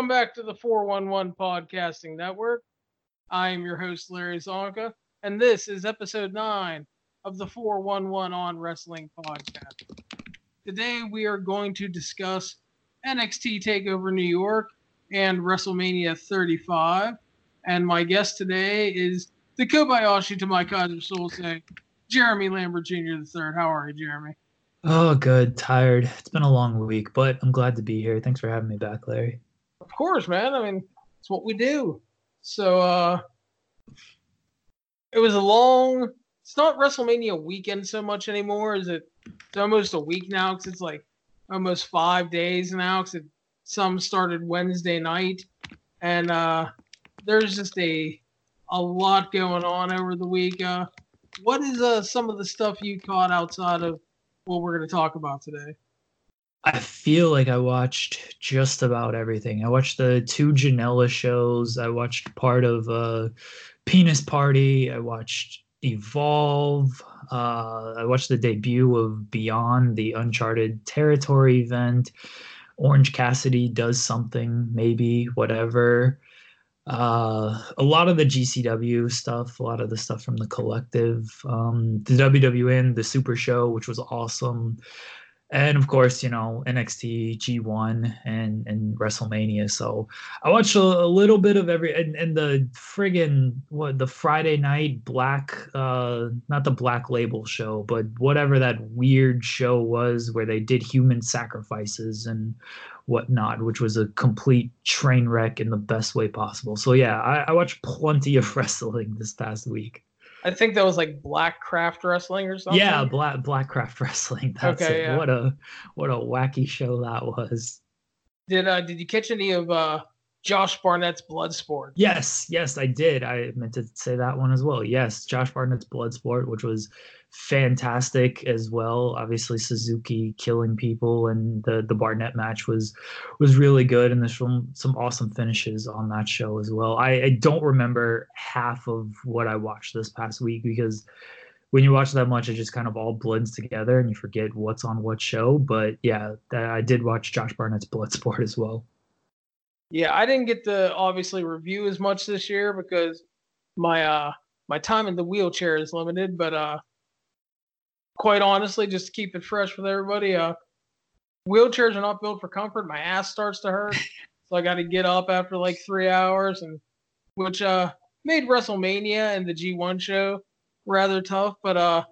Welcome back to the 411 Podcasting Network. I am your host, Larry Csonka, and this is episode 9 of the 411 on Wrestling Podcast. Today we are going to discuss NXT TakeOver New York and WrestleMania 35. And my guest today is the Kobayashi to my Keyser Söze, Jeremy Lambert Jr. III. How are you, Jeremy? Oh, good. Tired. It's been a long week, but I'm glad to be here. Thanks for having me back, Larry. Course, man. I mean, it's what we do. So, uh, it was a long. It's not WrestleMania weekend so much anymore. Is it? It's almost a week now because it's like almost five days now. Because some started Wednesday night, and uh, there's just a a lot going on over the week. Uh, what is uh, some of the stuff you caught outside of what we're going to talk about today? I feel like I watched just about everything. I watched the two Janela shows. I watched part of uh, Penis Party. I watched Evolve. Uh, I watched the debut of Beyond, the Uncharted Territory event. Orange Cassidy does something, maybe, whatever. Uh, a lot of the GCW stuff, a lot of the stuff from the collective, um, the WWN, the Super Show, which was awesome and of course, you know NXT, G1, and and WrestleMania. So I watched a, a little bit of every and, and the friggin' what the Friday night black, uh, not the Black Label show, but whatever that weird show was where they did human sacrifices and whatnot, which was a complete train wreck in the best way possible. So yeah, I, I watched plenty of wrestling this past week. I think that was like Black Craft Wrestling or something. Yeah, Black Black Craft Wrestling. That's okay, it. Yeah. What a what a wacky show that was. Did uh did you catch any of uh Josh Barnett's Bloodsport? Yes, yes, I did. I meant to say that one as well. Yes, Josh Barnett's Bloodsport, which was fantastic as well. Obviously, Suzuki killing people, and the the Barnett match was was really good, and there's some some awesome finishes on that show as well. I, I don't remember half of what I watched this past week because when you watch that much, it just kind of all blends together, and you forget what's on what show. But yeah, I did watch Josh Barnett's Bloodsport as well. Yeah, I didn't get to obviously review as much this year because my uh my time in the wheelchair is limited, but uh quite honestly, just to keep it fresh with everybody, uh, wheelchairs are not built for comfort. My ass starts to hurt, so I got to get up after like three hours, and which uh, made WrestleMania and the G1 show rather tough. But uh,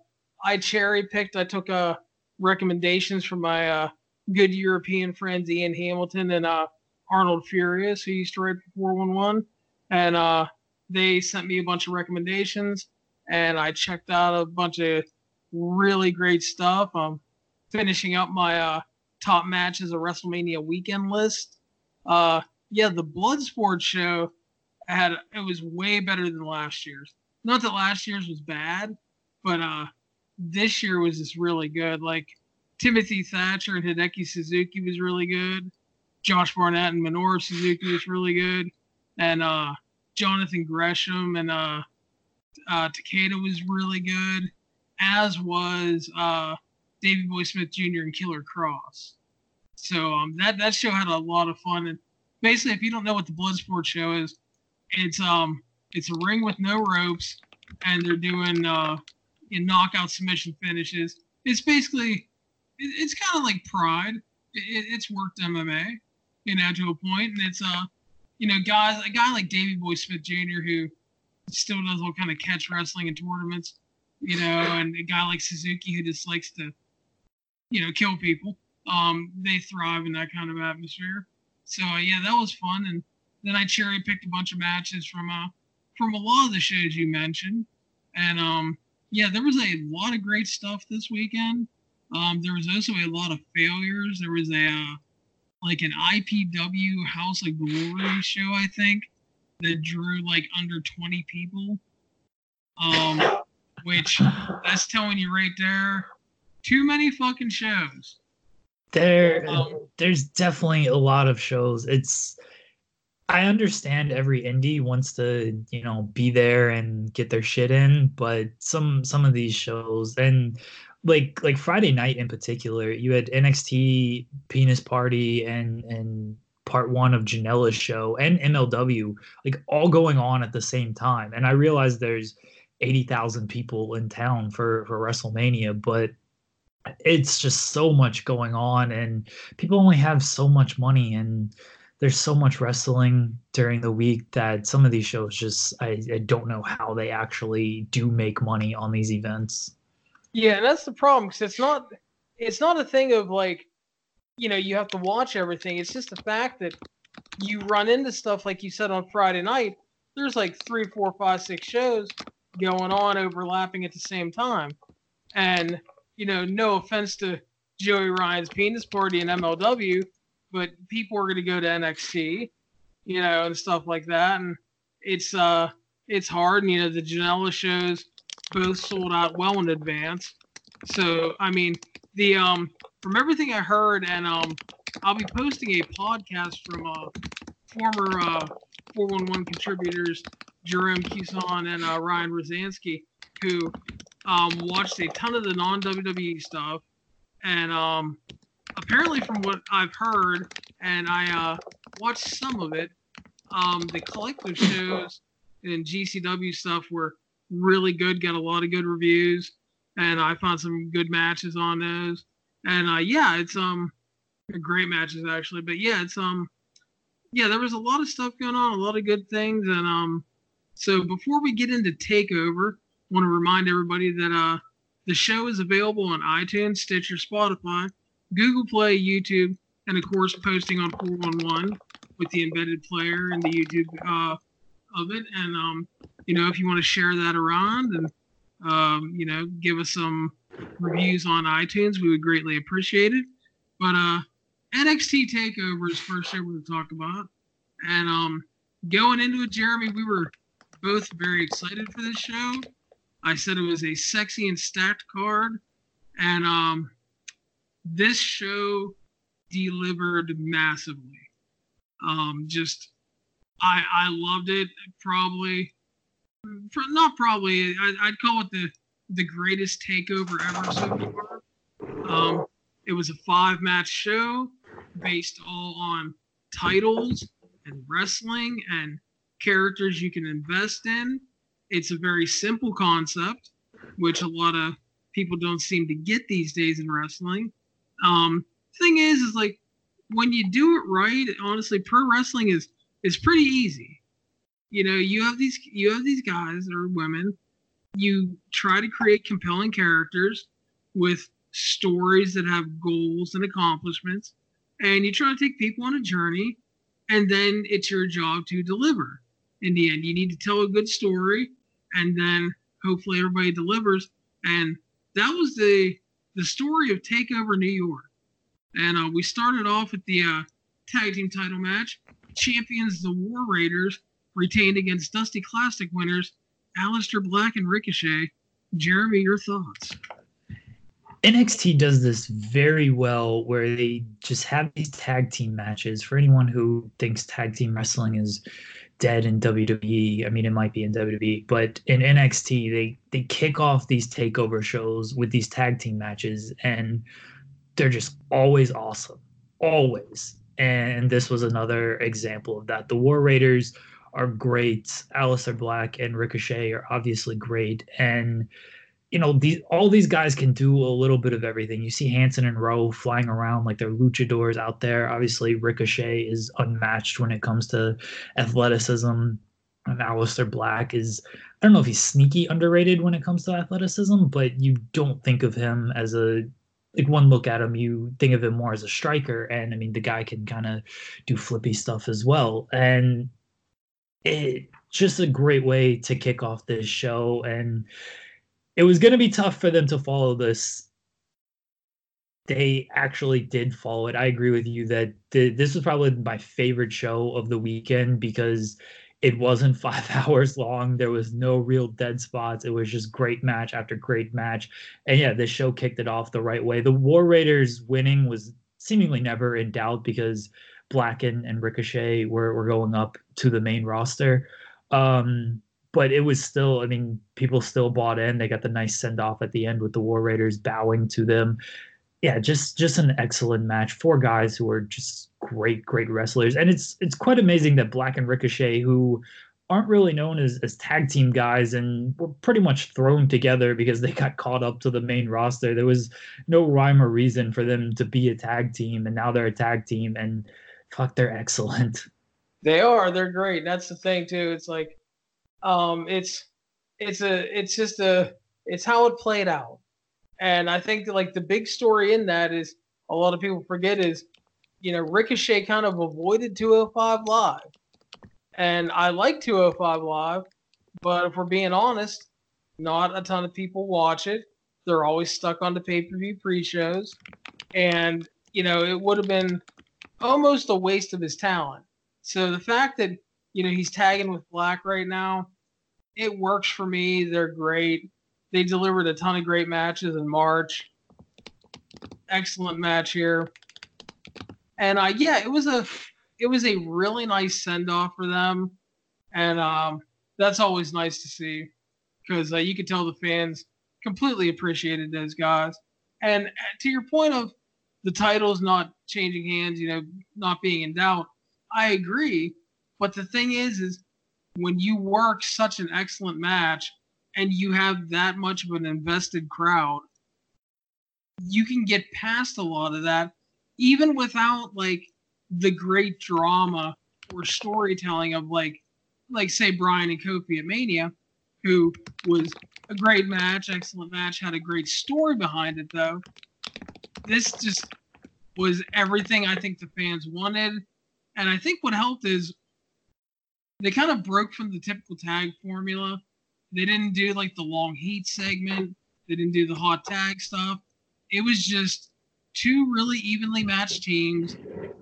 I cherry picked. I took uh, recommendations from my uh, good European friends Ian Hamilton and uh, Arnold Furious, who used to write for 411, and uh, they sent me a bunch of recommendations, and I checked out a bunch of really great stuff. I'm finishing up my uh, top matches of WrestleMania weekend list. Uh, yeah, the Bloodsport show had it was way better than last year's. Not that last year's was bad, but uh, this year was just really good. Like Timothy Thatcher and Hideki Suzuki was really good. Josh Barnett and Minoru Suzuki was really good, and uh, Jonathan Gresham and uh, uh, Takeda was really good as was uh, Davey Boy Smith Jr. and Killer Kross. So um, that that show had a lot of fun. And basically, if you don't know what the Bloodsport show is, it's um it's a ring with no ropes, and they're doing uh, in knockout submission finishes. It's basically it, it's kind of like Pride. It, it's worked MMA, you know, to a point, and it's uh you know guys a guy like Davey Boy Smith Jr. who still does all kind of catch wrestling in tournaments you know, and a guy like Suzuki who just likes to, you know, kill people. Um, they thrive in that kind of atmosphere. So uh, yeah, that was fun. And then I cherry picked a bunch of matches from uh from a lot of the shows you mentioned. And um, yeah, there was a lot of great stuff this weekend. Um, there was also a lot of failures. There was a uh, like an IPW House of Glory show, I think, that drew like under 20 people. Um, which that's telling you right there, too many fucking shows. There, um, there's definitely a lot of shows. It's, I understand every indie wants to, you know, be there and get their shit in, but some some of these shows and like like Friday night in particular, you had NXT Penis Party and and part one of Janela's show and MLW, like all going on at the same time. And I realize there's 80,000 people in town for, for WrestleMania, but it's just so much going on and people only have so much money and there's so much wrestling during the week that some of these shows just I, I don't know how they actually do make money on these events. Yeah, and that's the problem because it's not it's not a thing of like you know you have to watch everything. It's just the fact that you run into stuff like you said on Friday night. There's like three, four, five, six shows going on overlapping at the same time, and you know, no offense to Joey Ryan's penis party in MLW, but people are going to go to NXT, you know, and stuff like that, and it's uh it's hard. And, you know, the Janela shows both sold out well in advance. So I mean, the um from everything I heard, and um I'll be posting a podcast from uh former uh 411 contributors Jerome Cuson and uh, Ryan Rosansky, who um, watched a ton of the non WWE stuff, and um, apparently, from what I've heard, and I uh, watched some of it, um, the collective shows and GCW stuff were really good. Got a lot of good reviews, and I found some good matches on those. And uh, yeah, it's um great matches actually. But yeah, it's um yeah, there was a lot of stuff going on, a lot of good things, and um so before we get into Takeover, I want to remind everybody that uh, the show is available on iTunes, Stitcher, Spotify, Google Play, YouTube, and of course posting on 411 with the embedded player and the YouTube uh, of it. And um, you know, if you want to share that around and um, you know, give us some reviews on iTunes, we would greatly appreciate it. But uh, NXT Takeover is first show we're going to talk about, and um, going into it, Jeremy, we were both very excited for this show. I said it was a sexy and stacked card, and um, this show delivered massively. Um, just I I loved it. Probably, not probably. I, I'd call it the the greatest takeover ever so far. Um, it was a five match show based all on titles and wrestling and characters you can invest in it's a very simple concept, which a lot of people don't seem to get these days in wrestling. Um, thing is, is like when you do it right, honestly, pro wrestling is is pretty easy. You know, you have these you have these guys or women. You try to create compelling characters with stories that have goals and accomplishments, and you try to take people on a journey, and then it's your job to deliver. In the end, you need to tell a good story and then hopefully everybody delivers. And that was the the story of Takeover New York. And uh, we started off with the uh, tag team title match. Champions the War Raiders retained against Dusty Classic winners Aleister Black and Ricochet. Jeremy, your thoughts? NXT does this very well where they just have these tag team matches. For anyone who thinks tag team wrestling is dead in WWE. I mean, it might be in WWE, but in NXT, they they kick off these takeover shows with these tag team matches, and they're just always awesome, always. And this was another example of that. The War Raiders are great. Aleister Black and Ricochet are obviously great, and you know these all these guys can do a little bit of everything. You see Hanson and Rowe flying around like they're luchadors out there. Obviously, Ricochet is unmatched when it comes to athleticism. And Aleister Black is I don't know if he's sneaky underrated when it comes to athleticism, but you don't think of him as a like one look at him, you think of him more as a striker. And I mean the guy can kind of do flippy stuff as well. And it just a great way to kick off this show and it was going to be tough for them to follow this. They actually did follow it. I agree with you that this was probably my favorite show of the weekend because it wasn't five hours long. There was no real dead spots. It was just great match after great match. And yeah, this show kicked it off the right way. The War Raiders winning was seemingly never in doubt because Blacken and Ricochet were, were going up to the main roster. Um, but it was still, I mean, people still bought in. They got the nice send off at the end with the War Raiders bowing to them. Yeah, just just an excellent match. Four guys who are just great, great wrestlers. And it's it's quite amazing that Black and Ricochet, who aren't really known as, as tag team guys and were pretty much thrown together because they got caught up to the main roster. There was no rhyme or reason for them to be a tag team, and now they're a tag team, and fuck, they're excellent. They are. They're great. That's the thing too. It's like, um, it's it's a it's just a it's how it played out, and I think like the big story in that is a lot of people forget is, you know, Ricochet kind of avoided 205 Live and I like 205 Live, but if we're being honest, not a ton of people watch it. They're always stuck on the pay per view pre shows. And, you know, it would have been almost a waste of his talent. So the fact that, you know, he's tagging with Black right now, it works for me. They're great. They delivered a ton of great matches in March. Excellent match here. And uh, yeah, it was a it was a really nice send off for them, and um, that's always nice to see because uh, you could tell the fans completely appreciated those guys. And uh, to your point of the titles not changing hands, you know, not being in doubt, I agree. But the thing is, is when you work such an excellent match and you have that much of an invested crowd, you can get past a lot of that, even without like the great drama or storytelling of like like say Brian and Kofi at Mania, who was a great match, excellent match, had a great story behind it though. This just was everything I think the fans wanted. And I think what helped is they kind of broke from the typical tag formula. They didn't do like the long heat segment. They didn't do the hot tag stuff. It was just two really evenly matched teams.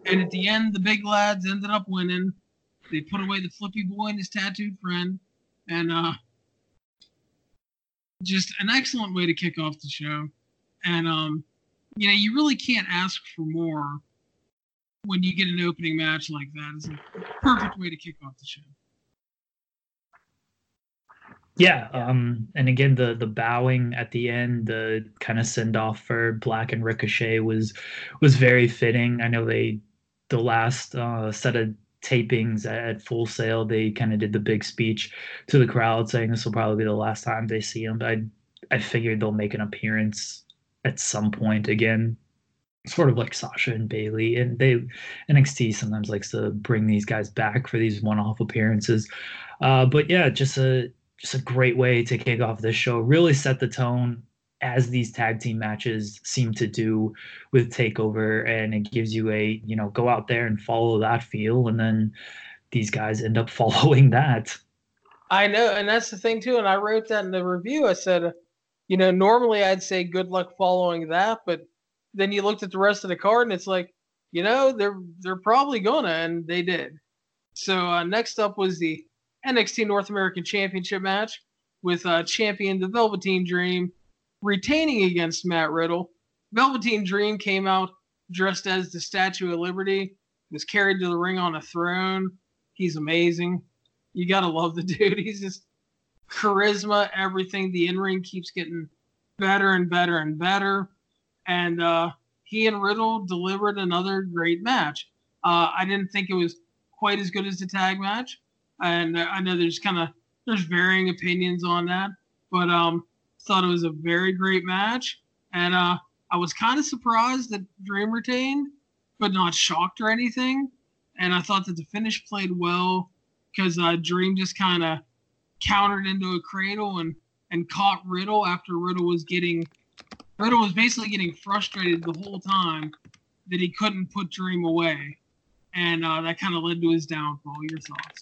And at the end, the big lads ended up winning. They put away the flippy boy and his tattooed friend. And uh, just an excellent way to kick off the show. And, um, you know, you really can't ask for more when you get an opening match like that is a perfect way to kick off the show. Yeah, um, and again, the the bowing at the end, the kind of send off for Black and Ricochet was was very fitting. I know they the last uh, set of tapings at Full Sail, they kind of did the big speech to the crowd, saying this will probably be the last time they see him. But I I figured they'll make an appearance at some point again, sort of like Sasha and Bailey, and they NXT sometimes likes to bring these guys back for these one-off appearances. Uh, but yeah, just a just a great way to kick off this show. Really set the tone as these tag team matches seem to do with Takeover, and it gives you a you know go out there and follow that feel, and then these guys end up following that. I know, and that's the thing too. And I wrote that in the review. I said, you know, normally I'd say good luck following that, but then you looked at the rest of the card, and it's like, you know, they're they're probably gonna, and they did. So uh, next up was the NXT North American Championship match with uh, champion the Velveteen Dream retaining against Matt Riddle. Velveteen Dream came out dressed as the Statue of Liberty, was carried to the ring on a throne. He's amazing. You gotta love the dude. He's just charisma, everything. The in ring keeps getting better and better and better. And uh, he and Riddle delivered another great match. Uh, I didn't think it was quite as good as the tag match, and I know there's kind of there's varying opinions on that, but um, thought it was a very great match, and uh, I was kind of surprised that Dream retained, but not shocked or anything. And I thought that the finish played well because uh, Dream just kind of countered into a cradle and and caught Riddle after Riddle was getting Riddle was basically getting frustrated the whole time that he couldn't put Dream away, and uh, that kind of led to his downfall. Your thoughts?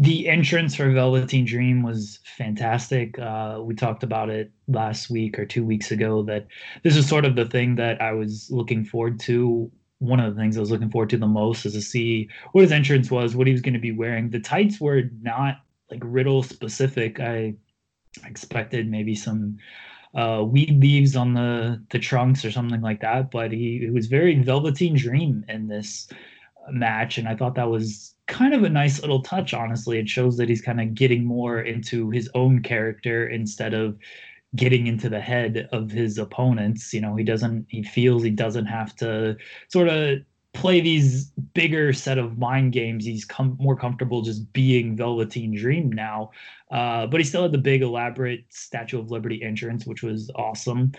the entrance for Velveteen Dream was fantastic. Uh, we talked about it last week or two weeks ago that this is sort of the thing that I was looking forward to. One of the things I was looking forward to the most is to see what his entrance was, what he was going to be wearing. The tights were not like Riddle specific. I expected maybe some uh, weed leaves on the the trunks or something like that, but he it was very Velveteen Dream in this match, and I thought that was kind of a nice little touch, honestly. It shows that he's kind of getting more into his own character instead of getting into the head of his opponents. You know, he doesn't, he feels he doesn't have to sort of play these bigger set of mind games. He's come more comfortable just being Velveteen Dream now. Uh, but he still had the big elaborate Statue of Liberty entrance, which was awesome.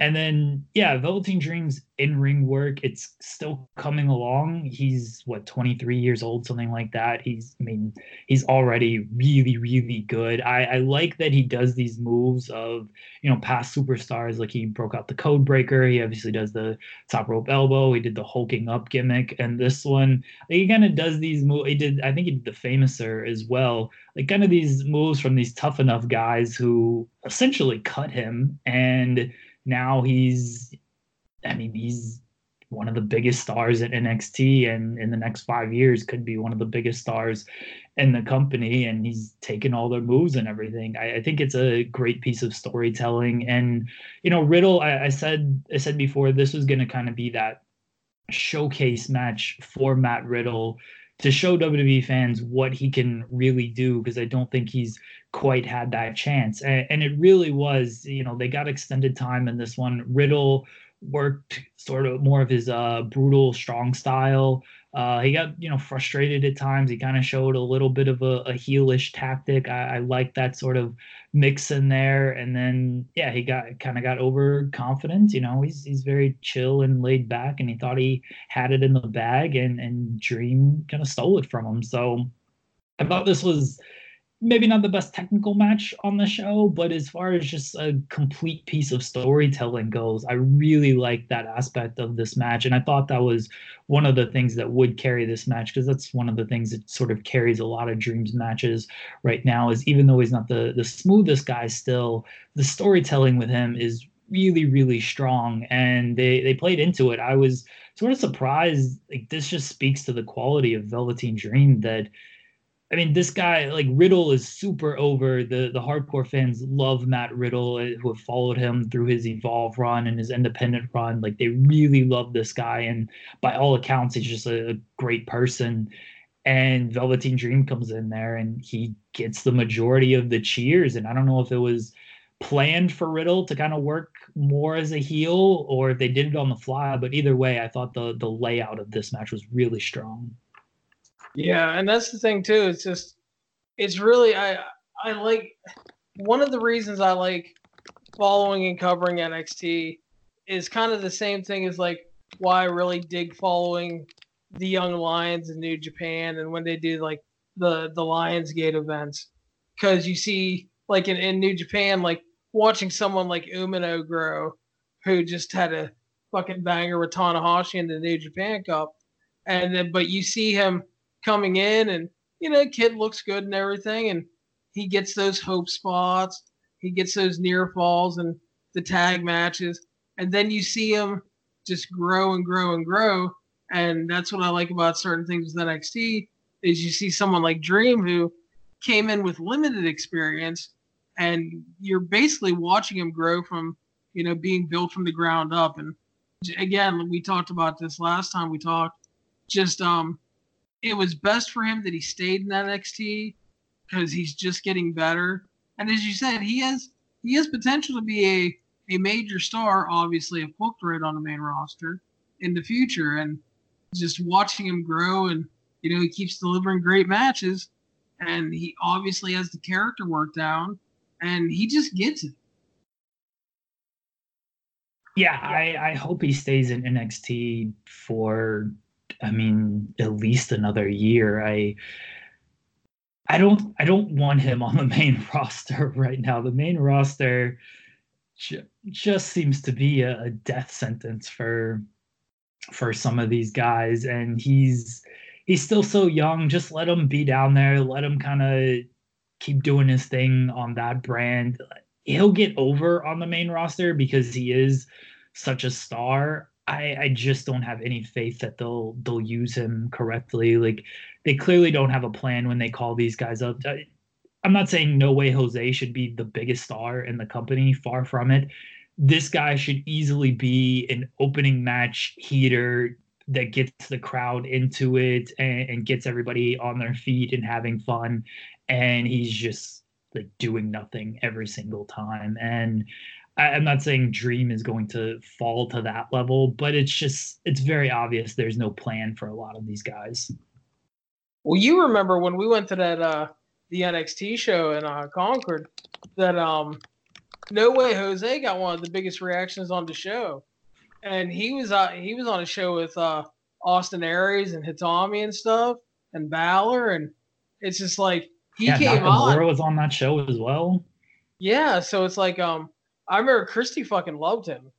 And then, yeah, Velveteen Dream's in ring work, it's still coming along. He's what, 23 years old, something like that. He's, I mean, he's already really, really good. I, I like that he does these moves of, you know, past superstars. Like he broke out the code breaker. He obviously does the top rope elbow. He did the hulking up gimmick. And this one, he kind of does these moves. He did, I think he did the famouser as well. Like kind of these moves from these tough enough guys who essentially cut him. And, now he's I mean, he's one of the biggest stars at NXT and in the next five years could be one of the biggest stars in the company and he's taken all their moves and everything. I, I think it's a great piece of storytelling. And, you know, Riddle, I, I said I said before this was gonna kind of be that showcase match for Matt Riddle to show WWE fans what he can really do because I don't think he's quite had that chance. And, and, it really was, you know, they got extended time in this one. Riddle worked sort of more of his uh, brutal, strong style. Uh, he got, you know, frustrated at times. He kind of showed a little bit of a, a heelish tactic. I, I like that sort of mix in there. And then, yeah, he got kind of got overconfident. You know, he's he's very chill and laid back, and he thought he had it in the bag, and and Dream kind of stole it from him. So I thought this was maybe not the best technical match on the show, but as far as just a complete piece of storytelling goes, I really like that aspect of this match. And I thought that was one of the things that would carry this match because that's one of the things that sort of carries a lot of Dreams matches right now is even though he's not the the smoothest guy still, the storytelling with him is really really strong and they they played into it. I was sort of surprised like this just speaks to the quality of Velveteen Dream that I mean, this guy like Riddle is super over. The the hardcore fans love Matt Riddle, uh, who have followed him through his Evolve run and his independent run. Like they really love this guy, and by all accounts, he's just a, a great person. And Velveteen Dream comes in there, and he gets the majority of the cheers. And I don't know if it was planned for Riddle to kind of work more as a heel, or if they did it on the fly. But either way, I thought the the layout of this match was really strong. Yeah, and that's the thing too. It's just it's really I I like one of the reasons I like following and covering NXT is kind of the same thing as like why I really dig following the Young Lions in New Japan and when they do like the the Lions Gate events because you see like in, in New Japan like watching someone like Umino grow who just had a fucking banger with Tanahashi in the New Japan Cup and then but you see him coming in and you know kid looks good and everything and he gets those hope spots he gets those near falls and the tag matches and then you see him just grow and grow and grow and that's what i like about certain things with nxt is you see someone like dream who came in with limited experience and you're basically watching him grow from you know being built from the ground up and again we talked about this last time we talked just um it was best for him that he stayed in NXT because he's just getting better. And as you said, he has he has potential to be a, a major star, obviously if booked right on the main roster in the future. And just watching him grow and you know, he keeps delivering great matches and he obviously has the character work down and he just gets it. Yeah, I, I hope he stays in NXT for I mean, at least another year. I I don't I don't want him on the main roster right now. The main roster ju- just seems to be a, a death sentence for for some of these guys. And he's he's still so young. Just let him be down there. Let him kind of keep doing his thing on that brand. He'll get over on the main roster because he is such a star I, I just don't have any faith that they'll they'll use him correctly. Like they clearly don't have a plan when they call these guys up. I, I'm not saying no way Jose should be the biggest star in the company. Far from it. This guy should easily be an opening match heater that gets the crowd into it and, and gets everybody on their feet and having fun. And he's just like doing nothing every single time. And I, am not saying Dream is going to fall to that level, but it's just it's very obvious there's no plan for a lot of these guys. Well, you remember when we went to that uh the NXT show in uh, Concord that um No Way Jose got one of the biggest reactions on the show, and he was uh, he was on a show with uh Austin Aries and Itami and stuff and Balor, and it's just like he yeah, came Nakamura on. was on that show as well. Yeah, so it's like um I remember Christy fucking loved him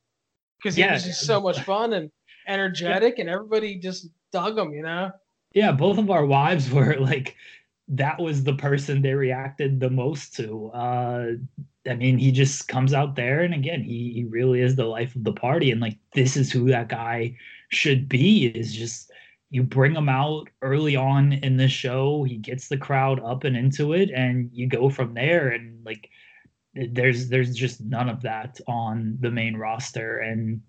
because he Yeah. was just so much fun and energetic, and everybody just dug him, you know. Yeah, both of our wives were like, that was the person they reacted the most to. Uh, I mean, he just comes out there, and again, he he really is the life of the party, and like this is who that guy should be. Is just you bring him out early on in the show, he gets the crowd up and into it, and you go from there, and like there's there's just none of that on the main roster, and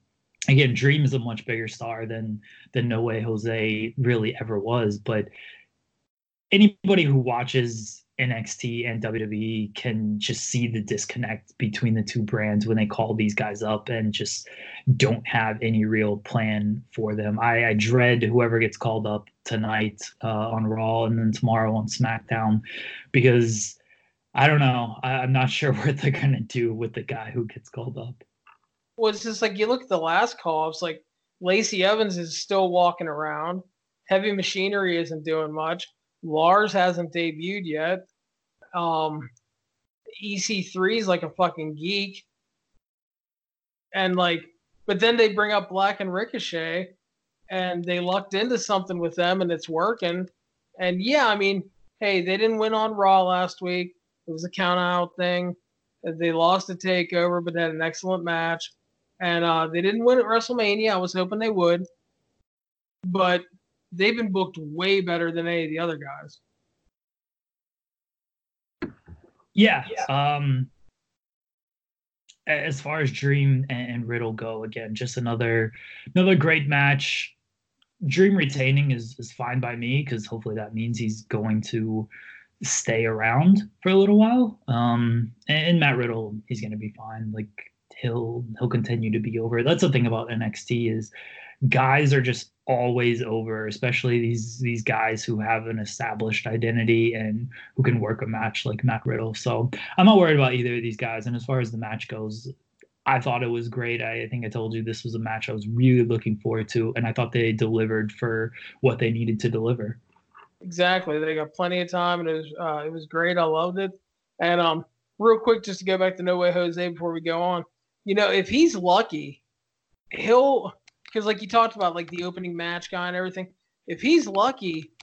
again, Dream is a much bigger star than than No Way Jose really ever was. But anybody who watches NXT and WWE can just see the disconnect between the two brands when they call these guys up and just don't have any real plan for them. I, I dread whoever gets called up tonight uh, on Raw and then tomorrow on SmackDown because I don't know. I, I'm not sure what they're gonna do with the guy who gets called up. Well, it's just like you look at the last call, it's like Lacey Evans is still walking around. Heavy Machinery isn't doing much. Lars hasn't debuted yet. Um, EC3 is like a fucking geek. And like, but then they bring up Black and Ricochet and they lucked into something with them and it's working. And yeah, I mean, hey, they didn't win on Raw last week. It was a count out thing. They lost the takeover, but they had an excellent match. And uh, they didn't win at WrestleMania. I was hoping they would. But they've been booked way better than any of the other guys. Yeah. Um as far as Dream and, and Riddle go, again, just another another great match. Dream retaining is is fine by me because hopefully that means he's going to stay around for a little while. Um and, and Matt Riddle, he's gonna be fine. Like he'll he'll continue to be over. That's the thing about NXT is guys are just always over, especially these these guys who have an established identity and who can work a match like Matt Riddle. So I'm not worried about either of these guys. And as far as the match goes, I thought it was great. I, I think I told you this was a match I was really looking forward to, and I thought they delivered for what they needed to deliver. Exactly. They got plenty of time, and it was uh, it was great. I loved it. And um, real quick, just to go back to No Way Jose before we go on, you know, if he's lucky, he'll because like you talked about like the opening match guy and everything. If he's lucky,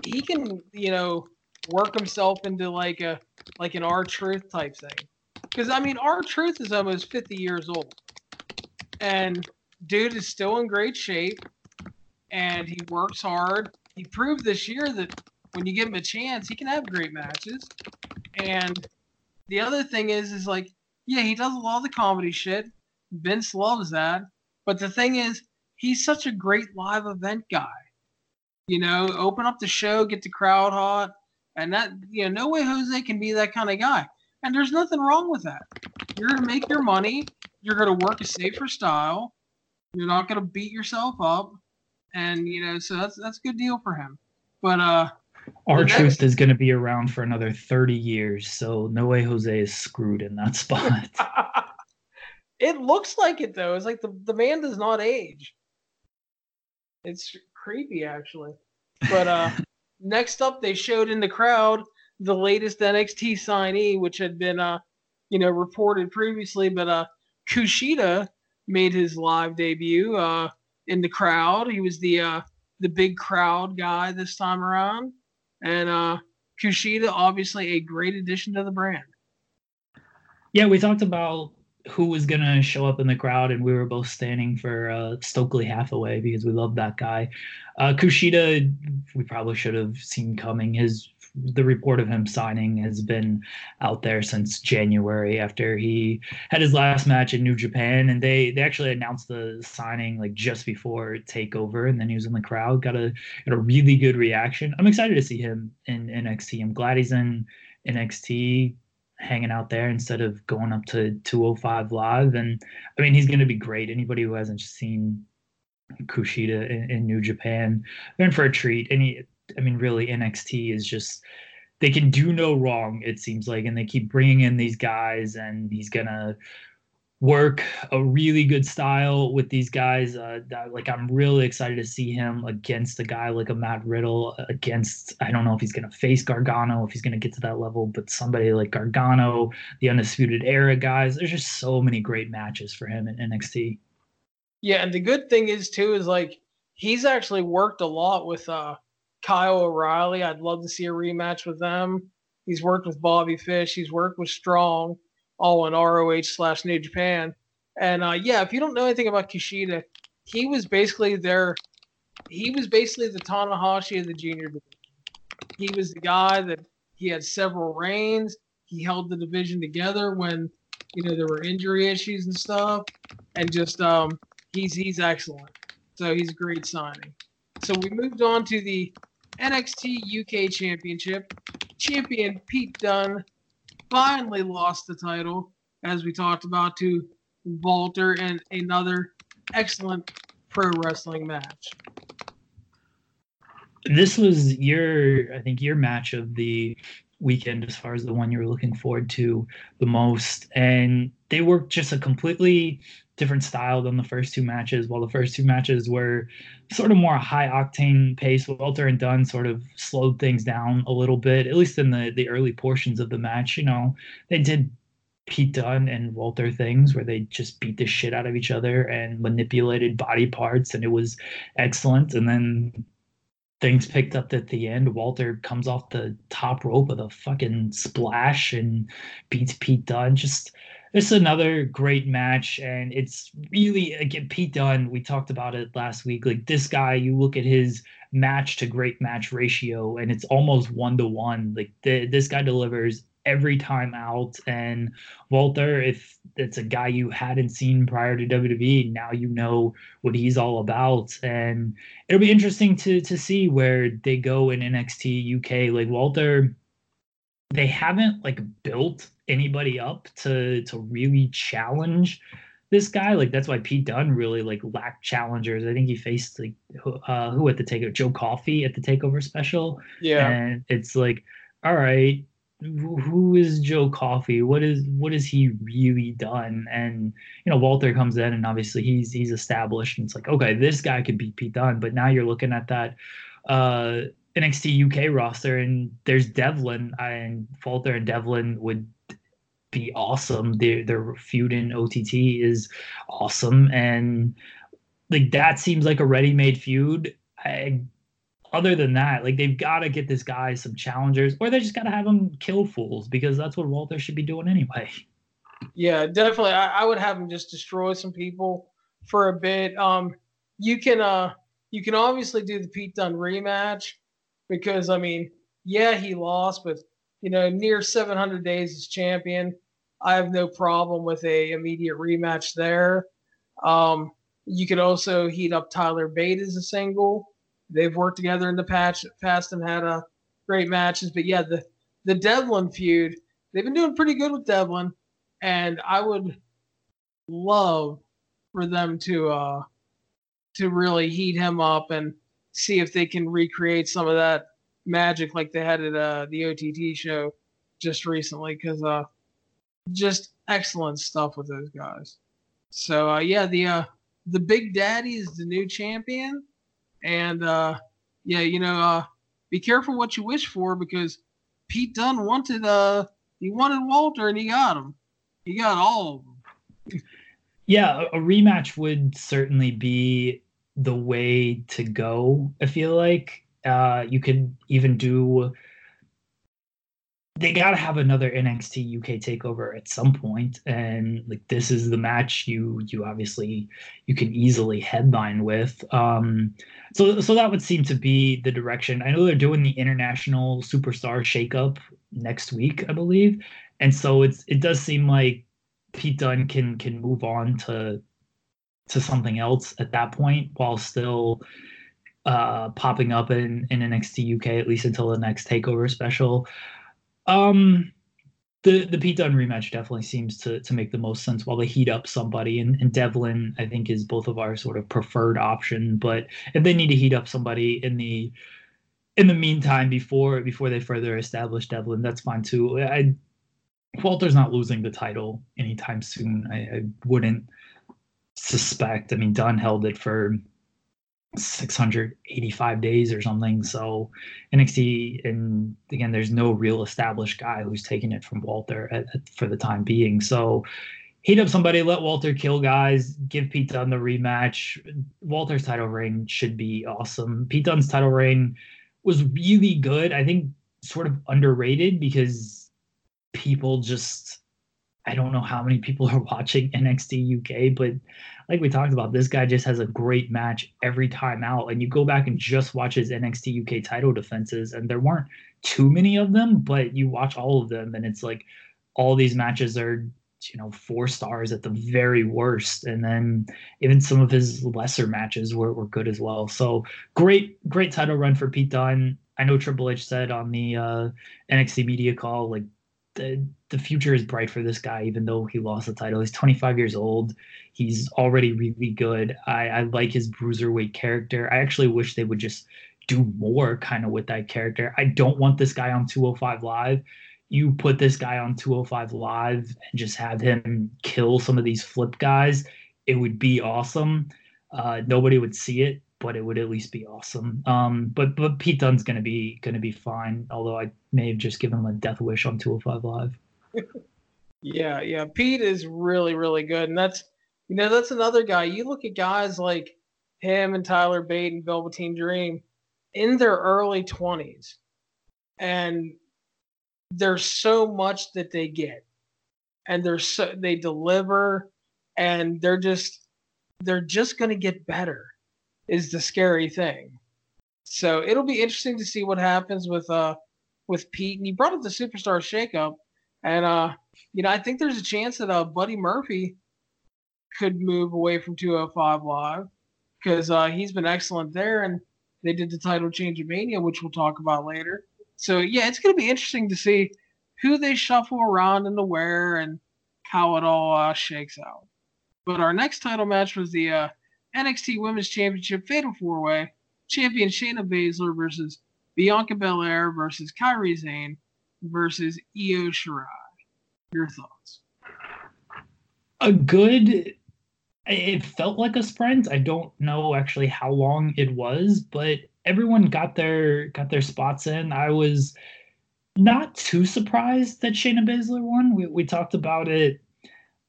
he can you know work himself into like a like an R Truth type thing. Because I mean, R Truth is almost fifty years old, and dude is still in great shape, and he works hard. He proved this year that when you give him a chance, he can have great matches. And the other thing is, is like, yeah, he does a lot of the comedy shit. Vince loves that. But the thing is, he's such a great live event guy. You know, open up the show, get the crowd hot, and that you know, no way Jose can be that kind of guy. And there's nothing wrong with that. You're gonna make your money. You're gonna work a safer style. You're not gonna beat yourself up, and you know, so that's that's a good deal for him. But uh, Our The Truth next- is going to be around for another 30 years, so no way Jose is screwed in that spot. it looks like it though. It's like the the man does not age. It's creepy actually. But uh next up they showed in the crowd the latest NXT signee, which had been uh you know reported previously, but uh Kushida made his live debut uh in the crowd. He was the uh the big crowd guy this time around. And uh Kushida obviously a great addition to the brand. Yeah, we talked about who was gonna show up in the crowd, and we were both standing for uh, Stokely Hathaway because we love that guy. Uh, Kushida, we probably should have seen coming. His the report of him signing has been out there since January after he had his last match in New Japan, and they they actually announced the signing like just before Takeover, and then he was in the crowd. Got a got a really good reaction. I'm excited to see him in NXT. I'm glad he's in NXT hanging out there instead of going up to 205 live. And I mean, he's going to be great. Anybody who hasn't seen Kushida in, in New Japan, they're in for a treat. And he, I mean, really, NXT is just they can do no wrong. It seems like, and they keep bringing in these guys, and he's gonna work a really good style with these guys. Uh, that, like I'm really excited to see him against a guy like a Matt Riddle. Against I don't know if he's gonna face Gargano, if he's gonna get to that level, but somebody like Gargano, the Undisputed Era guys. There's just so many great matches for him in NXT. Yeah, and the good thing is too is like he's actually worked a lot with uh Kyle O'Reilly. I'd love to see a rematch with them. He's worked with Bobby Fish. He's worked with Strong, all in ROH slash New Japan. And uh, yeah, if you don't know anything about Kushida, he was basically their, he was basically the Tanahashi of the junior division. He was the guy that he had several reigns. He held the division together when, you know, there were injury issues and stuff. And just um, he's he's excellent. So he's a great signing. So we moved on to the NXT UK Championship. Champion Pete Dunne finally lost the title, as we talked about, to Walter in another excellent pro wrestling match. This was your, I think, your match of the weekend as far as the one you were looking forward to the most. And they worked just a completely different style than the first two matches. While the first two matches were sort of more high octane pace, Walter and Dunne sort of slowed things down a little bit, at least in the the early portions of the match. You know, they did Pete Dunne and Walter things where they just beat the shit out of each other and manipulated body parts, and it was excellent. And then things picked up at the end. Walter comes off the top rope with a fucking splash and beats Pete Dunne. Just this is another great match, and it's really again Pete Dunne. We talked about it last week. Like this guy, you look at his match to great match ratio, and it's almost one to one. Like the, this guy delivers every time out. And Walter, if it's a guy you hadn't seen prior to WWE, now you know what he's all about. And it'll be interesting to to see where they go in NXT UK. Like Walter, they haven't like built anybody up to to really challenge this guy. Like that's why Pete Dunne really like lacked challengers. I think he faced like uh, who at the takeover, Joe Coffey at the takeover special. Yeah, and it's like, all right, who is Joe Coffey? What is what has he really done? And you know, Walter comes in and obviously he's he's established. And it's like, okay, this guy could beat Pete Dunne, but now you're looking at that. Uh, NXT UK roster, and there's Devlin, and Walter and Devlin would be awesome. Their their feud in OTT is awesome, and like that seems like a ready-made feud. I, other than that, like they've got to get this guy some challengers, or they just got to have him kill fools because that's what Walter should be doing anyway. Yeah, definitely. I, I would have him just destroy some people for a bit. Um, you can uh, you can obviously do the Pete Dunne rematch because I mean, yeah, he lost, but you know, near 700 days as champion. I have no problem with a immediate rematch there. Um, you could also heat up Tyler Bate as a single. They've worked together in the patch, past and had a great matches. But yeah, the the Devlin feud, they've been doing pretty good with Devlin, and I would love for them to uh, to really heat him up and see if they can recreate some of that magic like they had at uh, the OTT show just recently. Because uh, just excellent stuff with those guys. So uh, yeah, the uh, the Big Daddy is the new champion, and uh, yeah, you know, uh, be careful what you wish for because Pete Dunne wanted uh he wanted Walter and he got him. He got all of them. yeah, a rematch would certainly be the way to go. I feel like uh, you could even do they got to have another NXT UK takeover at some point and like this is the match you you obviously you can easily headline with. Um so so that would seem to be the direction. I know they're doing the international superstar shakeup next week I believe and so it's it does seem like Pete Dunne can can move on to to something else at that point while still uh popping up in in NXT UK at least until the next takeover special. Um, the the Pete Dunne rematch definitely seems to to make the most sense while they heat up somebody. And, and Devlin I think is both of our sort of preferred option. But if they need to heat up somebody in the in the meantime before before they further establish Devlin that's fine too. I Walter's not losing the title anytime soon I, I wouldn't suspect. I mean Dunne held it for 685 days or something. So NXT, and again, there's no real established guy who's taking it from Walter at, at, for the time being. So heat up somebody, let Walter kill guys, give Pete Dunne the rematch. Walter's title reign should be awesome. Pete Dunne's title reign was really good. I think sort of underrated because people just I don't know how many people are watching NXT UK, but like we talked about, this guy just has a great match every time out. And you go back and just watch his NXT UK title defenses, and there weren't too many of them, but you watch all of them, and it's like all these matches are you know four stars at the very worst. And then even some of his lesser matches were, were good as well. So great great title run for pete dunne. I know triple h said on the uh, nxt media call like the the future is bright for this guy, even though he lost the title. He's 25 years old. He's already really good. I, I like his bruiserweight character. I actually wish they would just do more kind of with that character. I don't want this guy on 205 Live. You put this guy on 205 Live and just have him kill some of these flip guys. It would be awesome. Uh, nobody would see it, but it would at least be awesome. Um, but but Pete Dunne's gonna be gonna be fine. Although I may have just given him a death wish on 205 Live. yeah, yeah. Pete is really really good, and that's you know that's another guy. You look at guys like him and Tyler Bate and Velveteen Dream in their early 20s, and there's so much that they get, and they're so they deliver, and they're just they're just gonna get better is the scary thing. So it'll be interesting to see what happens with uh with Pete. And he brought up the superstar shakeup, and uh you know I think there's a chance that uh Buddy Murphy could move away from 205 Live because uh, he's been excellent there, and they did the title change of Mania, which we'll talk about later. So yeah, it's going to be interesting to see who they shuffle around and the where and how it all uh, shakes out. But our next title match was the uh, NXT Women's Championship Fatal Four Way. Champion Shayna Baszler versus Bianca Belair versus Kairi Sane versus Io Shirai. Your thoughts? A good. It felt like a sprint. I don't know actually how long it was, but everyone got their got their spots in. I was not too surprised that Shayna Baszler won. We we talked about it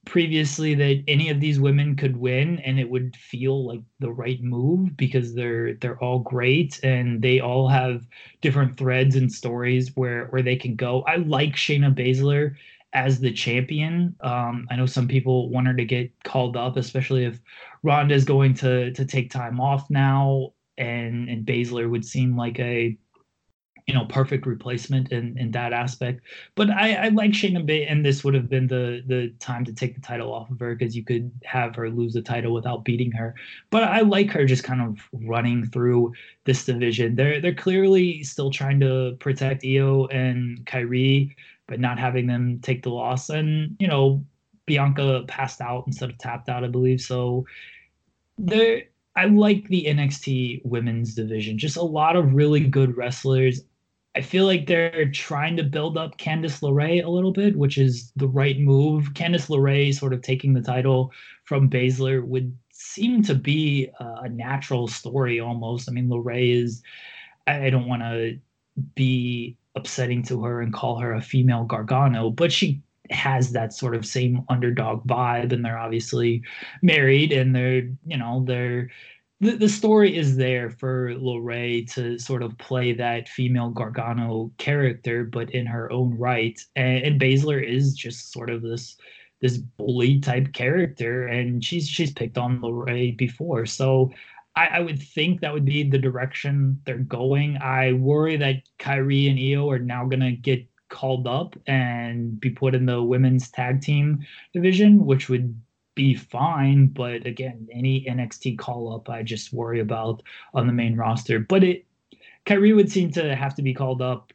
previously that any of these women could win and it would feel like the right move because they're they're all great and they all have different threads and stories where where they can go. I like Shayna Baszler as the champion. Um, I know some people want her to get called up, especially if Ronda is going to to take time off now, and and Baszler would seem like a you know perfect replacement in in that aspect. But I, I like Shayna Bay, and this would have been the the time to take the title off of her because you could have her lose the title without beating her. But I like her just kind of running through this division. They're they're clearly still trying to protect Io and Kairi, but not having them take the loss. And you know Bianca passed out instead of tapped out, I believe. So there. I like the NXT women's division. Just a lot of really good wrestlers. I feel like they're trying to build up Candice LeRae a little bit, which is the right move. Candice LeRae sort of taking the title from Baszler would seem to be a natural story almost. I mean, LeRae is, I don't want to be upsetting to her and call her a female Gargano, but she has that sort of same underdog vibe and they're obviously married and they're, you know, they're the, the story is there for LeRae to sort of play that female Gargano character, but in her own right. And, and Baszler is just sort of this this bully type character, and she's she's picked on LeRae before, so I, I, would think that would be the direction they're going. I worry that Kairi and Io are now gonna get called up and be put in the women's tag team division, which would be fine. But again, any NXT call up, I just worry about on the main roster. But it, Kairi would seem to have to be called up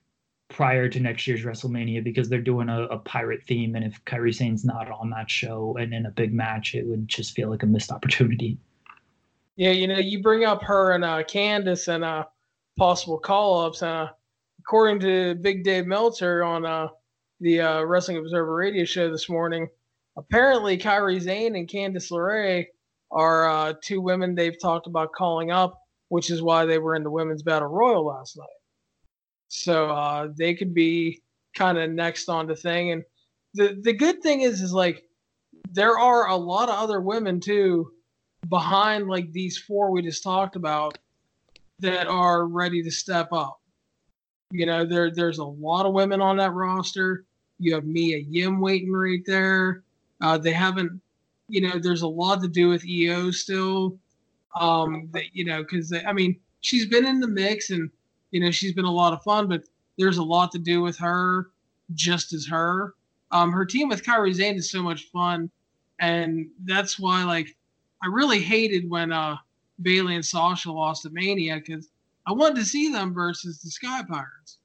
prior to next year's WrestleMania because they're doing a, a pirate theme, and if Kairi Sane's not on that show and in a big match, it would just feel like a missed opportunity. Yeah, you know, you bring up her and uh, Candice and uh, possible call-ups. Uh, according to Big Dave Meltzer on uh, the uh, Wrestling Observer Radio show this morning, apparently Kairi Sane and Candice LeRae are uh, two women they've talked about calling up, which is why they were in the Women's Battle Royal last night. So uh, they could be kind of next on the thing. And the the good thing is, is like there are a lot of other women too behind like these four we just talked about that are ready to step up. You know, there there's a lot of women on that roster. You have Mia Yim waiting right there. Uh, they haven't, you know, there's a lot to do with Io still. Um, that you know, because I mean, she's been in the mix and you know she's been a lot of fun, but there's a lot to do with her, just as her. Um, her team with Kairi Sane is so much fun, and that's why like I really hated when uh Bayley and Sasha lost to Mania because I wanted to see them versus the Sky Pirates.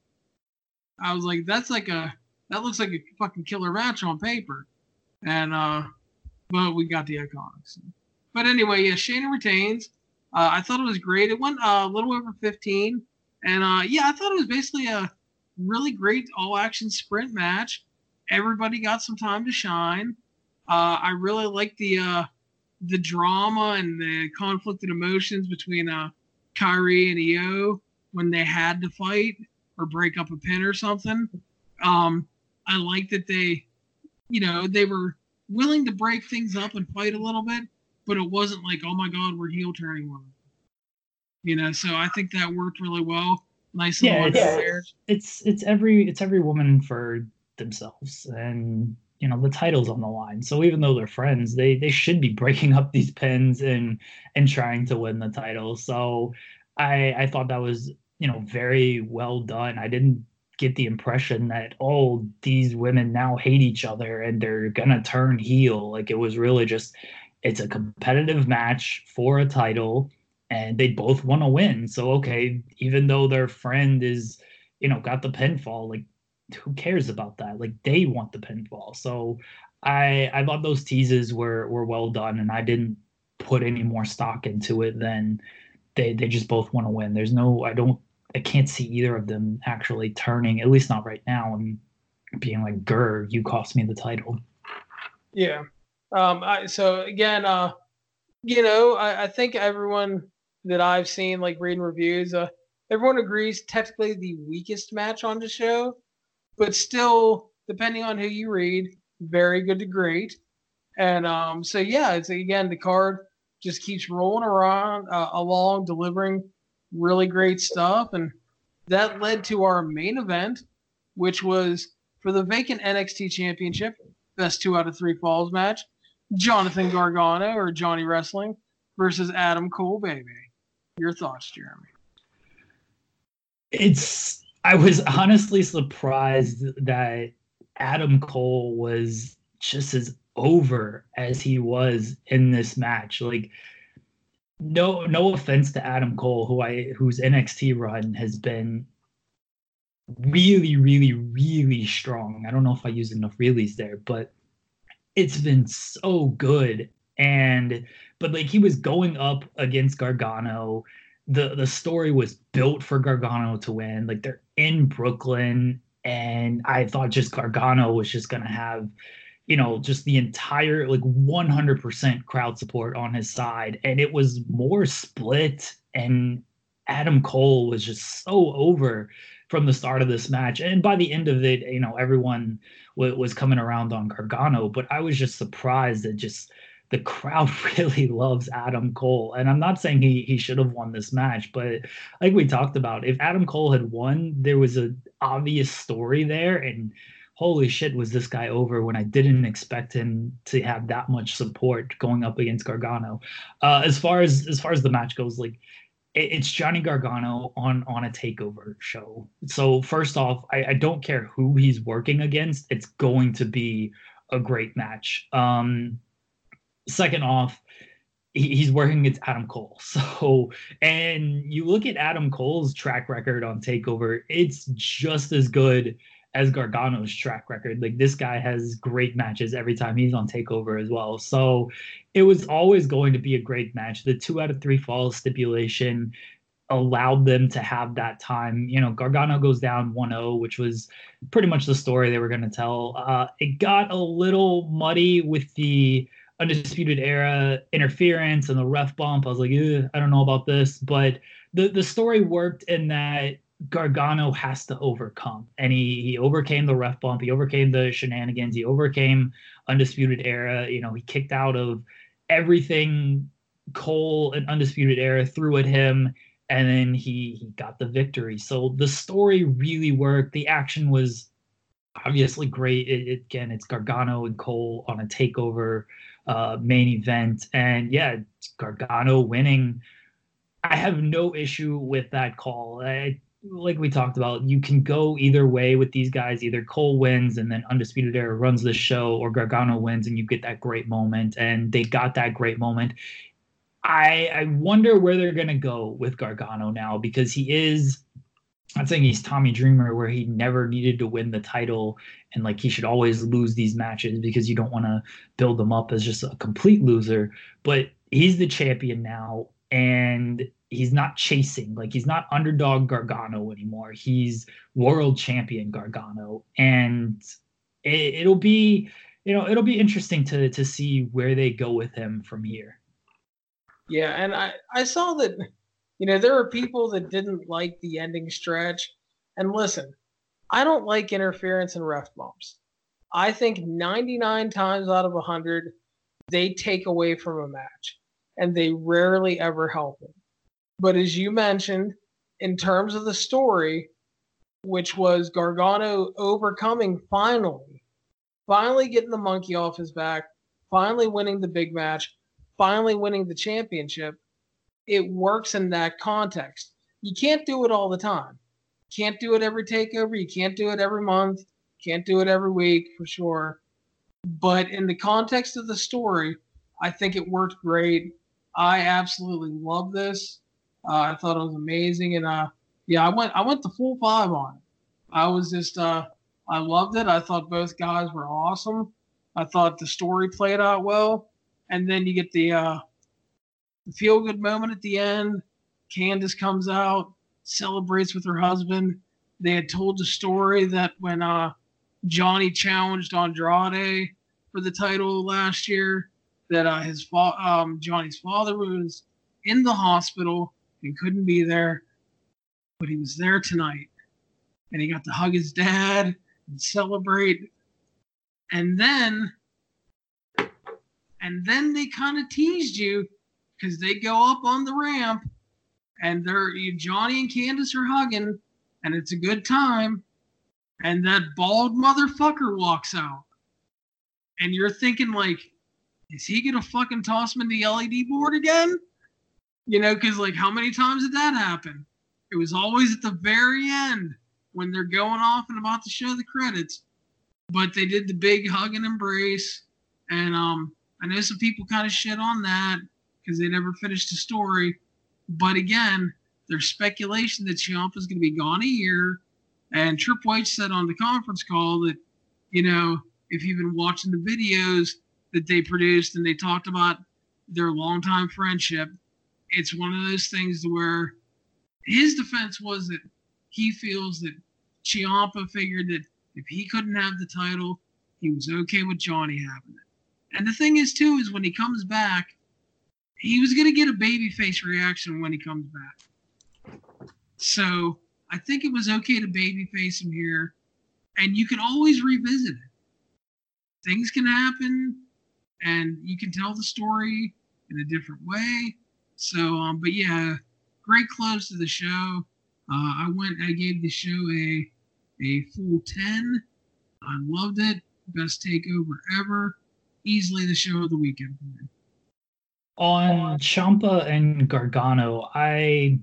I was like, that's like a that looks like a fucking killer match on paper, and uh, but we got the Iconics. But anyway, yeah, Shayna retains. Uh, I thought it was great. It went uh, a little over 15, and uh, yeah, I thought it was basically a really great all-action sprint match. Everybody got some time to shine. Uh, I really liked the uh, the drama and the conflicted emotions between uh, Kairi and Io when they had to fight or break up a pin or something. Um, I like that they, you know, they were willing to break things up and fight a little bit, but it wasn't like, oh my God, we're heel turning one. You know, so I think that worked really well. Nice yeah, it's, it's it's every it's every woman for themselves, and you know the title's on the line so even though they're friends they they should be breaking up these pins and and trying to win the title so i i thought that was you know very well done i didn't get the impression that oh these women now hate each other and they're gonna turn heel like it was really just it's a competitive match for a title and they both want to win so okay even though their friend is you know got the pinfall like who cares about that? Like they want the pinfall. So I I thought those teases were were well done, and I didn't put any more stock into it than they they just both want to win. There's no I don't I can't see either of them actually turning at least not right now and being like Grr, you cost me the title. Yeah. Um. I, so again, uh, you know, I, I think everyone that I've seen like reading reviews, uh, everyone agrees technically the weakest match on the show but still, depending on who you read, very good to great. And um, so yeah, it's again the card just keeps rolling around uh, along, delivering really great stuff, and that led to our main event, which was for the vacant NXT Championship, best two out of three falls match, Jonathan Gargano or Johnny Wrestling versus Adam Cole, baby. Your thoughts, Jeremy? It's I was honestly surprised that Adam Cole was just as over as he was in this match. Like no no offense to Adam Cole who I whose NXT run has been really really really strong. I don't know if I use enough reallys there, but it's been so good and but like he was going up against Gargano the the story was built for Gargano to win. Like they're in Brooklyn, and I thought just Gargano was just gonna have, you know, just the entire like 100% crowd support on his side, and it was more split. And Adam Cole was just so over from the start of this match, and by the end of it, you know, everyone w- was coming around on Gargano. But I was just surprised that just the crowd really loves Adam Cole. And I'm not saying he he should have won this match, but like we talked about, if Adam Cole had won, there was an obvious story there and holy shit was this guy over when I didn't expect him to have that much support going up against Gargano. Uh, as far as as far as the match goes, like it's Johnny Gargano on on a takeover show. So first off, I, I don't care who he's working against, it's going to be a great match. Um, second off, he's working against Adam Cole. So, and you look at Adam Cole's track record on Takeover, it's just as good as Gargano's track record. Like this guy has great matches every time he's on Takeover as well. So, it was always going to be a great match. The two out of three falls stipulation allowed them to have that time. You know, Gargano goes down 1 0, which was pretty much the story they were going to tell. Uh, it got a little muddy with the Undisputed Era interference and the ref bump. I was like, I don't know about this, but the the story worked in that Gargano has to overcome, and he he overcame the ref bump. He overcame the shenanigans. He overcame Undisputed Era. You know, he kicked out of everything Cole and Undisputed Era threw at him, and then he he got the victory. So the story really worked. The action was obviously great. It, it, again, it's Gargano and Cole on a takeover uh, main event. And yeah, Gargano winning. I have no issue with that call. I, like we talked about, you can go either way with these guys. Either Cole wins and then Undisputed Era runs the show, or Gargano wins and you get that great moment. And they got that great moment. I I wonder where they're gonna go with Gargano now because he is I'm saying he's Tommy Dreamer, where he never needed to win the title, and like he should always lose these matches because you don't want to build them up as just a complete loser. But he's the champion now, and he's not chasing like he's not underdog Gargano anymore. He's world champion Gargano, and it, it'll be you know it'll be interesting to to see where they go with him from here. Yeah, and I I saw that you know, there are people that didn't like the ending stretch. And listen, I don't like interference and ref bumps. I think 99 times out of 100, they take away from a match and they rarely ever help it. But as you mentioned, in terms of the story, which was Gargano overcoming finally, finally getting the monkey off his back, finally winning the big match, finally winning the championship, it works in that context. You can't do it all the time. Can't do it every takeover. You can't do it every month. Can't do it every week for sure. But in the context of the story, I think it worked great. I absolutely love this. Uh, I thought it was amazing, and uh, yeah, I went I went the full five on it. I was just uh, I loved it. I thought both guys were awesome. I thought the story played out well, and then you get the uh, feel good moment at the end. Candice comes out, celebrates with her husband. They had told the story that when uh, Johnny challenged Andrade for the title last year, that uh, his fa- um, Johnny's father was in the hospital and couldn't be there, but he was there tonight, and he got to hug his dad and celebrate. And then, and then they kind of teased you because they go up on the ramp and they're Johnny and Candice are hugging and it's a good time. And that bald motherfucker walks out. And you're thinking like, is he gonna fucking toss him in the LED board again? You know, because like how many times did that happen? It was always at the very end when they're going off and about to show the credits. But they did the big hug and embrace. And um I know some people kind of shit on that because they never finished the story. But again, there's speculation that Ciampa is going to be gone a year. And Triple H said on the conference call that, you know, if you've been watching the videos that they produced and they talked about their longtime friendship, it's one of those things where his defense was that he feels that Ciampa figured that if he couldn't have the title, he was okay with Johnny having it. And the thing is, too, is when he comes back, he was going to get a babyface reaction when he comes back. So I think it was okay to babyface him here, and you can always revisit it. Things can happen, and you can tell the story in a different way. So, um, but yeah, great close to the show. Uh, I went, I gave the show a a full ten. I loved it. Best takeover ever. Easily the show of the weekend on Ciampa and Gargano, I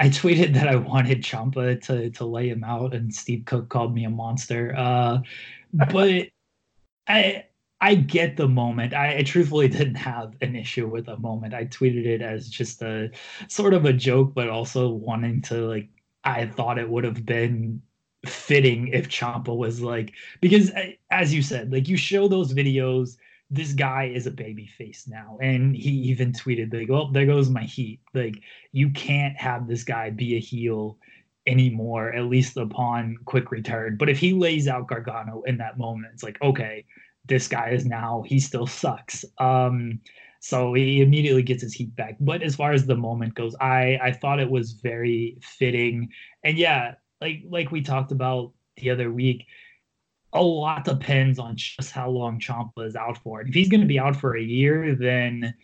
I tweeted that I wanted Ciampa to to lay him out, and Steve Cook called me a monster. Uh, but I I get the moment. I, I, truthfully didn't have an issue with the moment. I tweeted it as just a sort of a joke, but also wanting to like. I thought it would have been fitting if Ciampa was like because eh, as you said, like you show those videos. This guy is a baby face now, and he even tweeted like, "Well, there goes my heat." Like you can't have this guy be a heel anymore, at least upon quick return. But if he lays out Gargano in that moment, it's like, okay, this guy is now he still sucks. Um, so he immediately gets his heat back. But as far as the moment goes, I I thought it was very fitting. And yeah, like like we talked about the other week, a lot depends on just how long Ciampa is out for. If he's going to be out for a year, then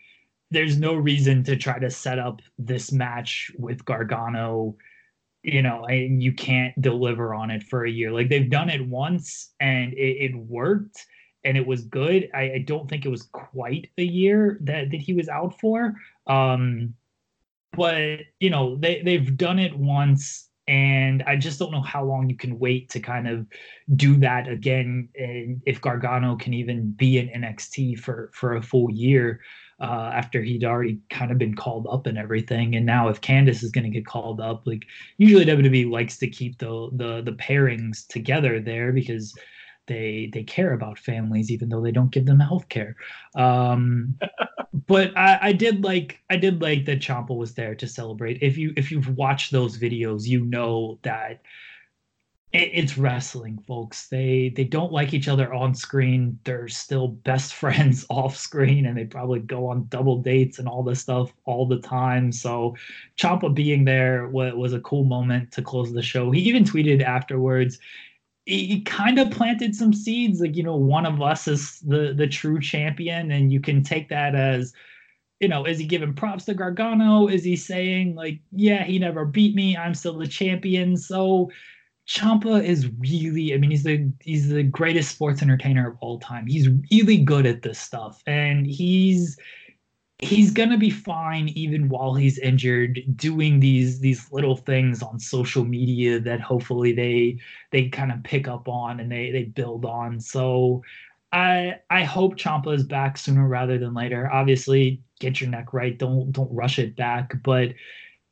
there's no reason to try to set up this match with Gargano you know, and you can't deliver on it for a year. Like they've done it once and it, it worked and it was good. I, I, don't think it was quite a year that, that he was out for. Um, but you know, they, they've done it once and I just don't know how long you can wait to kind of do that again. And if Gargano can even be in NXT for, for a full year, uh, after he'd already kind of been called up and everything. And now if Candice is going to get called up, like usually WWE likes to keep the the the pairings together there because they they care about families even though they don't give them health care. Um, but I, I did like I did like that Ciampa was there to celebrate. If you if you've watched those videos, you know that it's wrestling folks they they don't like each other on screen they're still best friends off screen and they probably go on double dates and all this stuff all the time so Ciampa being there was, was a cool moment to close the show he even tweeted afterwards he kind of planted some seeds like you know one of us is the the true champion and you can take that as you know, is he giving props to Gargano? Is he saying like, yeah, he never beat me, I'm still the champion? So Ciampa is really, I mean, he's the he's the greatest sports entertainer of all time. He's really good at this stuff, and he's he's gonna be fine even while he's injured, doing these these little things on social media that hopefully they they kind of pick up on and they they build on. So I I hope Ciampa is back sooner rather than later. Obviously, get your neck right. Don't don't rush it back, but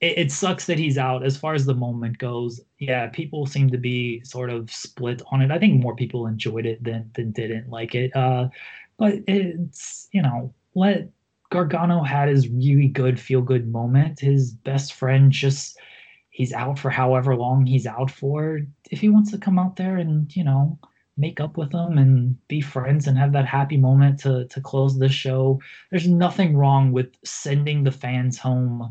it, it, sucks that he's out as far as the moment goes. Yeah, people seem to be sort of split on it. I think more people enjoyed it than than didn't like it. Uh, but it's you know let Gargano had his really good feel good moment. His best friend just he's out for however long he's out for. If he wants to come out there and you know make up with them and be friends and have that happy moment to to close the show, there's nothing wrong with sending the fans home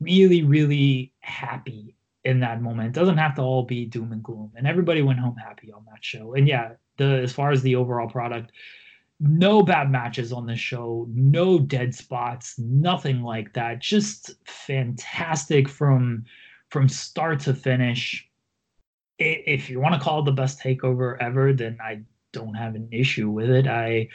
really, really happy in that moment. It doesn't have to all be doom and gloom. And everybody went home happy on that show. And yeah, the as far as the overall product, no bad matches on this show, no dead spots, nothing like that. Just fantastic from from start to finish. If you want to call it the best takeover ever, then I don't have an issue with it. I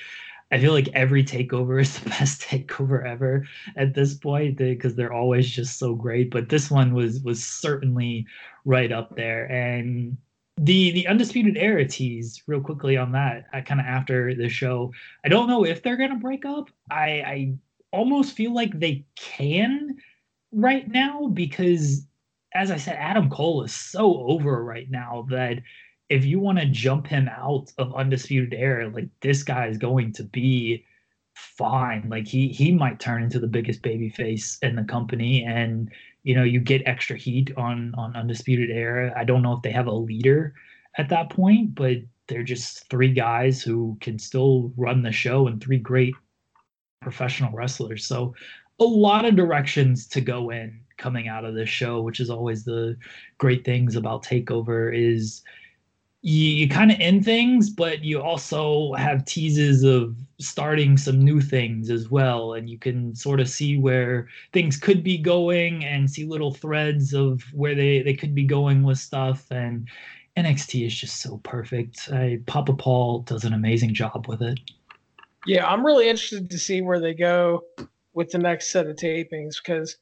I feel like every takeover is the best takeover ever at this point eh, because they're always just so great. But this one was was certainly right up there. And the the undisputed era tease real quickly on that uh, kind of after the show. I don't know if they're gonna break up. I I almost feel like they can right now because as I said, Adam Cole is so over right now that if you want to jump him out of undisputed era, like this guy is going to be fine. Like he he might turn into the biggest baby face in the company, and you know you get extra heat on on undisputed era. I don't know if they have a leader at that point, but they're just three guys who can still run the show and three great professional wrestlers. So a lot of directions to go in coming out of this show, which is always the great things about Takeover is you, you kind of end things, but you also have teases of starting some new things as well. And you can sort of see where things could be going and see little threads of where they, they could be going with stuff. And NXT is just so perfect. I, Papa Paul does an amazing job with it. Yeah, I'm really interested to see where they go with the next set of tapings because,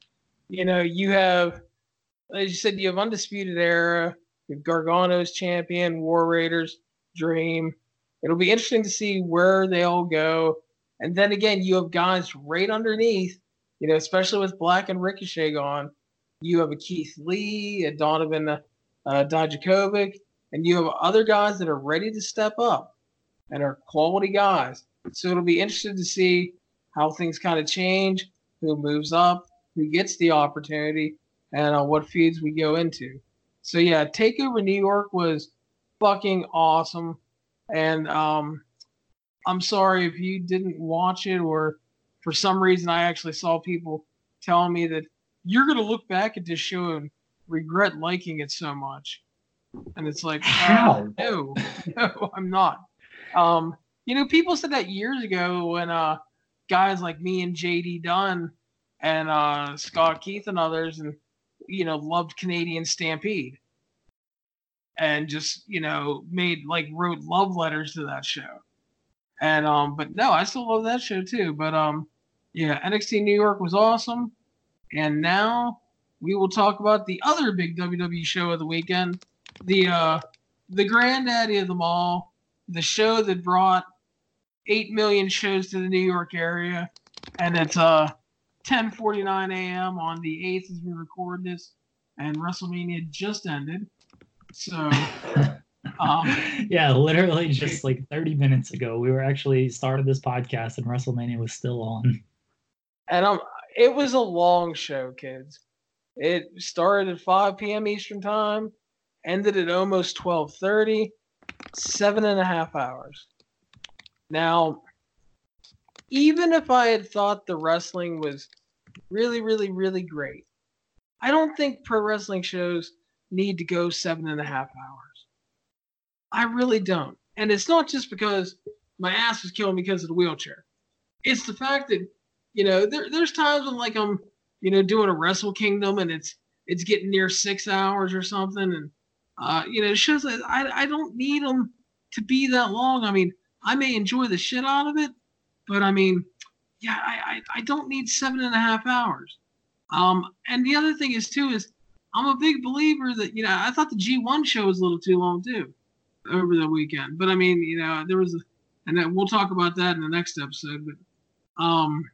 you know, you have, as you said, you have Undisputed Era Gargano's champion, War Raiders, Dream. it'll be interesting to see where they all go. And then again, you have guys right underneath, you know, especially with Black and Ricochet gone. You have a Keith Lee, a Donovan uh, Dijakovic, and you have other guys that are ready to step up and are quality guys. So it'll be interesting to see how things kind of change, who moves up, who gets the opportunity, and uh, what feeds we go into. So yeah, Takeover New York was fucking awesome, and um, I'm sorry if you didn't watch it or for some reason I actually saw people telling me that you're gonna look back at this show and regret liking it so much. And it's like, how? No, no, I'm not. Um, you know, people said that years ago when uh, guys like me and JD Dunn and uh, Scott Keith and others, and you know, loved Canadian Stampede, and just you know made like wrote love letters to that show. And um, but no, I still love that show too. But um, yeah, NXT New York was awesome. And now we will talk about the other big WWE show of the weekend, the uh, the granddaddy of them all, the show that brought eight million shows to the New York area, and it's uh 10:49 a.m. on the 8th as we record this, and WrestleMania just ended. So, um, yeah, literally just like 30 minutes ago, we were actually started this podcast, and WrestleMania was still on. And um, it was a long show, kids. It started at 5 p.m. Eastern time, ended at almost 12:30, seven and a half hours. Now, even if I had thought the wrestling was really, really, really great, I don't think pro wrestling shows need to go seven and a half hours. I really don't. And it's not just because my ass was killing me because of the wheelchair. It's the fact that, you know, there, there's times when like I'm, you know, doing a Wrestle Kingdom and it's it's getting near six hours or something, and uh, you know, shows I I don't need them to be that long. I mean, I may enjoy the shit out of it, but I mean, yeah, I, I, I don't need seven and a half hours. Um, and the other thing is too is I'm a big believer that you know I thought the G1 show was a little too long too over the weekend, but I mean you know there was, a, and then we'll talk about that in the next episode. But um,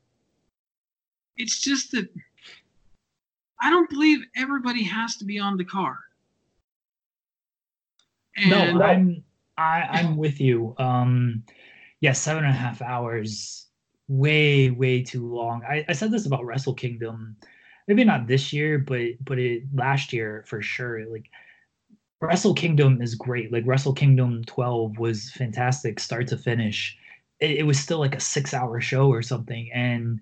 it's just that I don't believe everybody has to be on the card. And no, I'm I, I'm with you. Um, yeah, seven and a half hours, way, way too long. I, I said this about Wrestle Kingdom, maybe not this year, but but it last year for sure. Like Wrestle Kingdom is great. Like Wrestle Kingdom 12 was fantastic, start to finish. It, it was still like a six hour show or something, and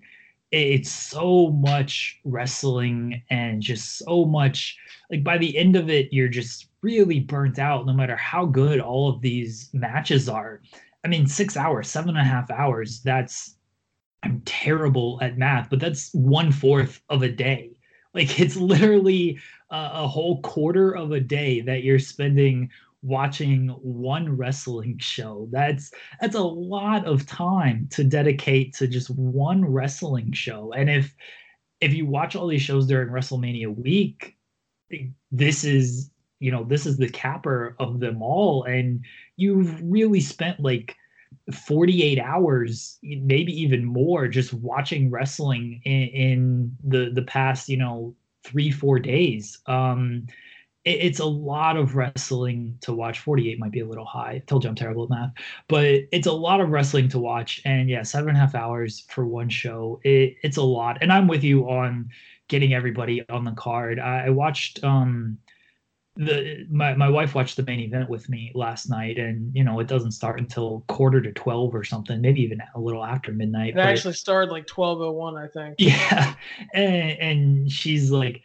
it's so much wrestling and just so much like by the end of it you're just really burnt out no matter how good all of these matches are i mean six hours seven and a half hours that's i'm terrible at math but that's one fourth of a day like it's literally a, a whole quarter of a day that you're spending watching one wrestling show. That's that's a lot of time to dedicate to just one wrestling show. And if if you watch all these shows during WrestleMania week, this is you know this is the capper of them all and you've really spent like 48 hours maybe even more just watching wrestling in, in the the past you know three four days um it, it's a lot of wrestling to watch. 48 might be a little high. I told you I'm terrible at math, but it's a lot of wrestling to watch. And yeah, seven and a half hours for one show. It, it's a lot. And I'm with you on getting everybody on the card. I, I watched um the my, my wife watched the main event with me last night and you know it doesn't start until quarter to 12 or something maybe even a little after midnight it actually started like 1201 i think yeah and, and she's like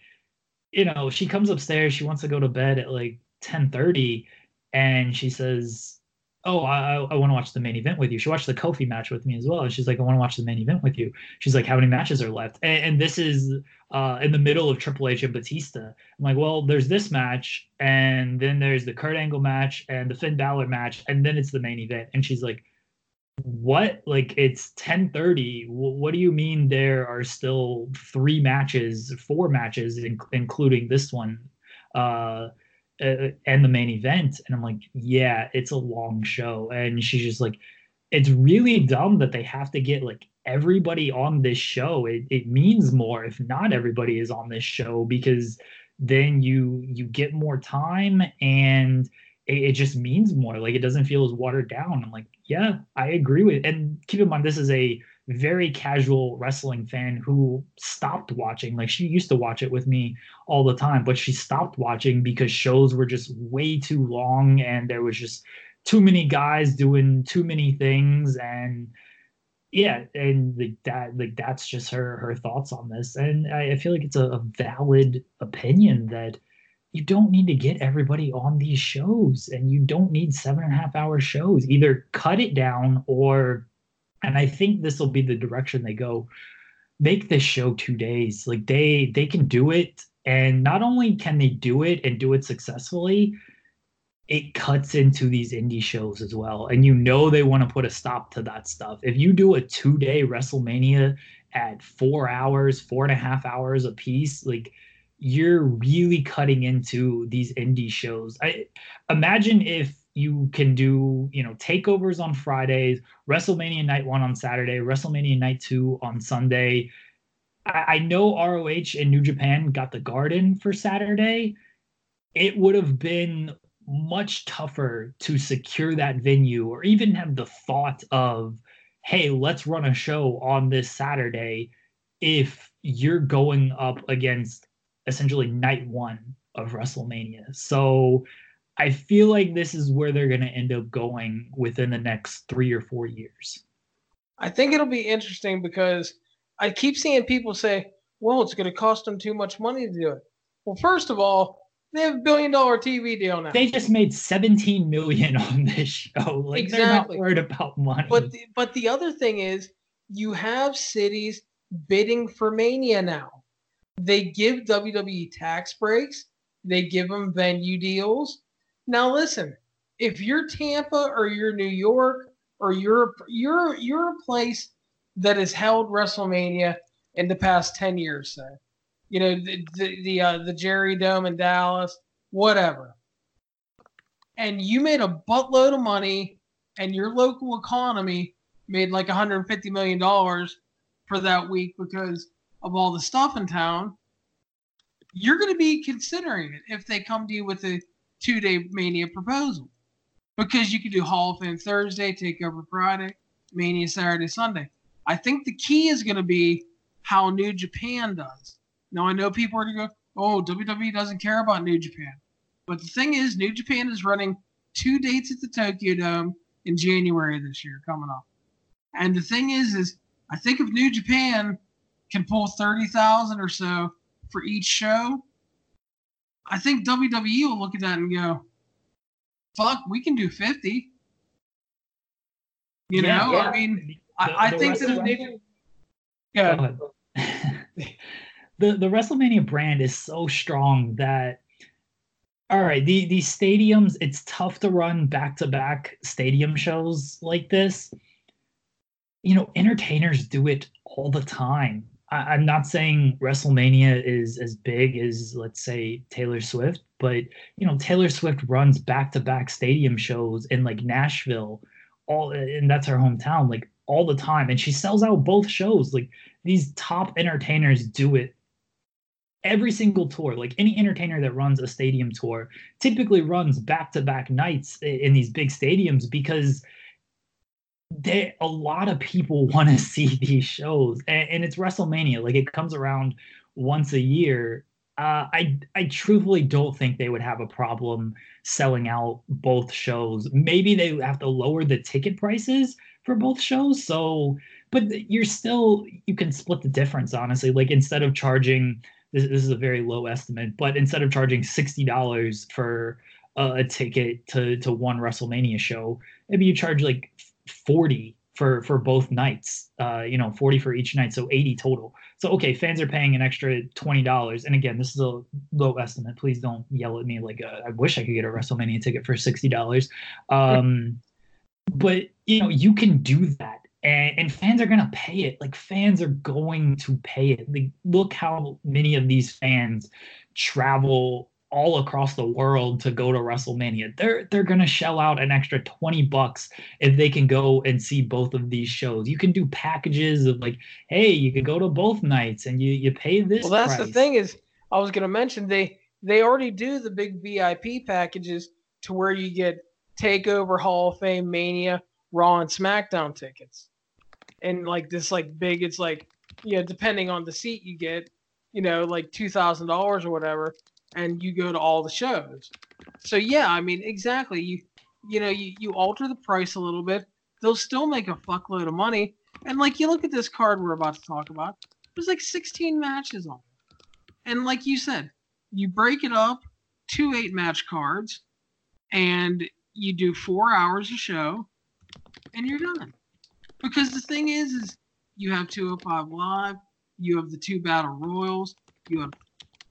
you know, she comes upstairs. She wants to go to bed at like ten thirty, and she says, "Oh, I, I want to watch the main event with you." She watched the Kofi match with me as well. And she's like, "I want to watch the main event with you." She's like, "How many matches are left?" And, and this is uh, in the middle of Triple H and Batista. I'm like, "Well, there's this match, and then there's the Kurt Angle match, and the Finn Balor match, and then it's the main event." And she's like, what like it's 10:30 what do you mean there are still three matches four matches in, including this one uh uh, and the main event. And i'm like yeah it's a long show. And she's just like it's really dumb that they have to get like everybody on this show. It, it means more if not everybody is on this show because then you you get more time and it, it just means more. Like it doesn't feel as watered down. I'm like yeah i agree with it. and keep in mind this is a very casual wrestling fan who stopped watching. Like she used to watch it with me all the time, but she stopped watching because shows were just way too long and there was just too many guys doing too many things. And yeah and like that like that's just her her thoughts on this. And i, I feel like it's a, a valid opinion that you don't need to get everybody on these shows and you don't need seven and a half hour shows. Either cut it down or and I think this will be the direction they go. Make this show two days. Like they they can do it, and not only can they do it and do it successfully, it cuts into these indie shows as well. And you know they want to put a stop to that stuff. If you do a two day WrestleMania at four hours, four and a half hours a piece, like you're really cutting into these indie shows. I imagine if you can do you know takeovers on Fridays, WrestleMania Night One on Saturday, WrestleMania Night Two on Sunday. I, I know ROH and New Japan got the Garden for Saturday. It would have been much tougher to secure that venue or even have the thought of, hey, let's run a show on this Saturday if you're going up against essentially night one of WrestleMania. So I feel like this is where they're going to end up going within the next three or four years. I think it'll be interesting because I keep seeing people say, well, it's going to cost them too much money to do it. Well, first of all, they have a billion dollar TV deal now. They just made 17 million on this show. Like exactly. they're not worried about money. But the, but the other thing is you have cities bidding for Mania now. They give WWE tax breaks, they give them venue deals, now listen, if you're Tampa or you're New York or you're you're you're a place that has held WrestleMania in the past ten years, say, you know the the the, uh, the Jerry Dome in Dallas, whatever, and you made a buttload of money, and your local economy made like 150 million dollars for that week because of all the stuff in town, you're going to be considering it if they come to you with a two day Mania proposal because you could do Hall of Fame Thursday, Takeover Friday, Mania Saturday, Sunday. I think the key is going to be how New Japan does. Now I know people are going to go, "Oh, WWE doesn't care about New Japan," but the thing is, New Japan is running two dates at the Tokyo Dome in January this year coming up. And the thing is, is I think if New Japan can pull thirty thousand or so for each show, I think WWE will look at that and go, "Fuck, we can do 50." You yeah, know, yeah. I mean, the, I, I think that they, yeah. the the WrestleMania brand is so strong that all right, the these stadiums, it's tough to run back to back stadium shows like this. You know, entertainers do it all the time. I, am not saying WrestleMania is as big as let's say Taylor Swift, but you know Taylor Swift runs back to back stadium shows in like Nashville, all and that's her hometown, like all the time, and she sells out both shows. Like these top entertainers do it every single tour like any entertainer that runs a stadium tour typically runs back to back nights in these big stadiums because they a lot of people want to see these shows and, and, it's wrestlemania like it comes around once a year. Uh, i i truthfully don't think they would have a problem selling out both shows. Maybe they have to lower the ticket prices for both shows so but you're still you can split the difference honestly. Like instead of charging this, this is a very low estimate but instead of charging $60 for a, a ticket to to one wrestlemania show maybe you charge like 40 for for both nights uh you know 40 for each night so 80 total. So okay fans are paying an extra $20 and again this is a low estimate. Please don't yell at me like uh, i wish i could get a wrestlemania ticket for $60 um but you know you can do that and, and fans are going to pay it. Like fans are going to pay it. Like look how many of these fans travel all across the world to go to WrestleMania. They're they're gonna shell out an extra 20 bucks if they can go and see both of these shows. You can do packages of like, hey, you can go to both nights and you you pay this. Well, that's price. the thing is I was gonna mention they they already do the big VIP packages to where you get Takeover, Hall of Fame, Mania, Raw, and SmackDown tickets, and like this like big. It's like yeah, depending on the seat you get, you know, like two thousand dollars or whatever, and you go to all the shows. So yeah, I mean exactly. You you know you you alter the price a little bit, they'll still make a fuckload of money. And like you look at this card we're about to talk about, there's like 16 matches on. And like you said, you break it up, two eight match cards, and you do four hours a show, and you're done. Because the thing is, is you have 205 Live, you have the two Battle Royals, you have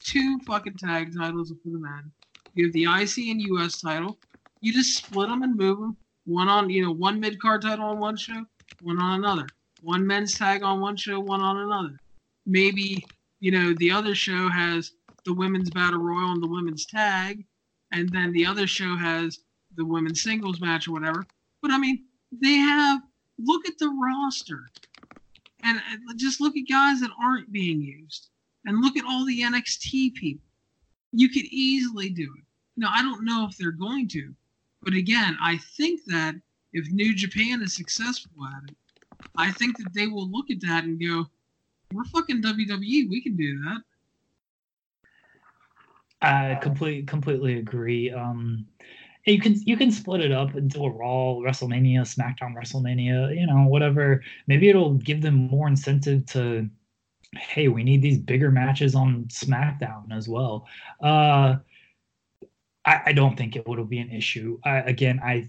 two fucking tag titles for the men, you have the IC and US title. You just split them and move them. One on, you know, one mid card title on one show, one on another. One men's tag on one show, one on another. Maybe, you know, the other show has the women's battle royal and the women's tag, and then the other show has the women's singles match or whatever. But I mean, they have look at the roster, and just look at guys that aren't being used, and look at all the NXT people. You could easily do it. Now I don't know if they're going to, but again, I think that if New Japan is successful at it, I think that they will look at that and go, "We're fucking WWE. We can do that." I completely completely agree. Um, you can you can split it up into a Raw, WrestleMania, SmackDown, WrestleMania. You know, whatever. Maybe it'll give them more incentive to. Hey, we need these bigger matches on SmackDown as well. Uh, I, I don't think it would be an issue. I, again, I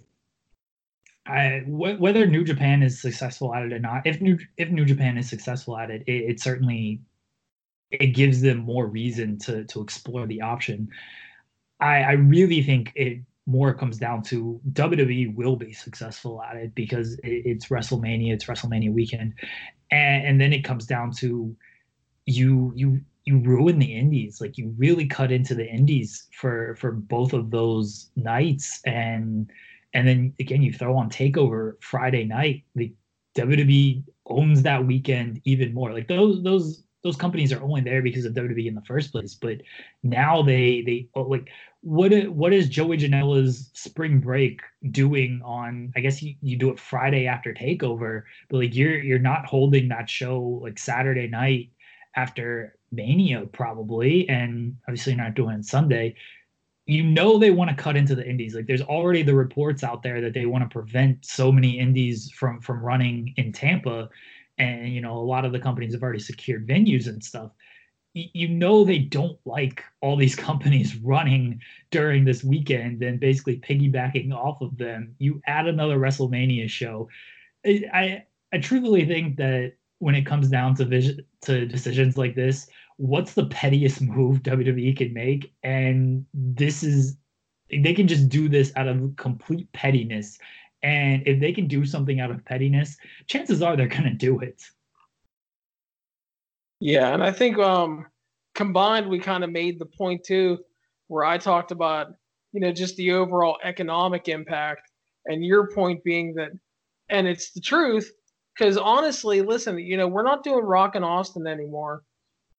I, w- whether New Japan is successful at it or not, if New if New Japan is successful at it, it, it certainly it gives them more reason to to explore the option. I, I really think it more comes down to WWE will be successful at it because it, it's WrestleMania, it's WrestleMania weekend, and, and then it comes down to you you you ruin the indies like you really cut into the indies for for both of those nights and and then again you throw on takeover friday night the wwe owns that weekend even more like those those those companies are only there because of WWE in the first place. But now they they oh, like what what is Joey Janela's spring break doing on? I guess you, you do it Friday after Takeover, but like you're you're not holding that show like Saturday night after Mania probably, and obviously not doing Sunday. You know they want to cut into the indies. Like there's already the reports out there that they want to prevent so many indies from from running in Tampa and you know a lot of the companies have already secured venues and stuff you know they don't like all these companies running during this weekend and basically piggybacking off of them you add another wrestlemania show i i truly think that when it comes down to vision to decisions like this what's the pettiest move wwe can make and this is they can just do this out of complete pettiness and if they can do something out of pettiness, chances are they're going to do it. Yeah, and I think um, combined, we kind of made the point too, where I talked about, you know, just the overall economic impact, and your point being that, and it's the truth, because honestly, listen, you know, we're not doing Rock and Austin anymore.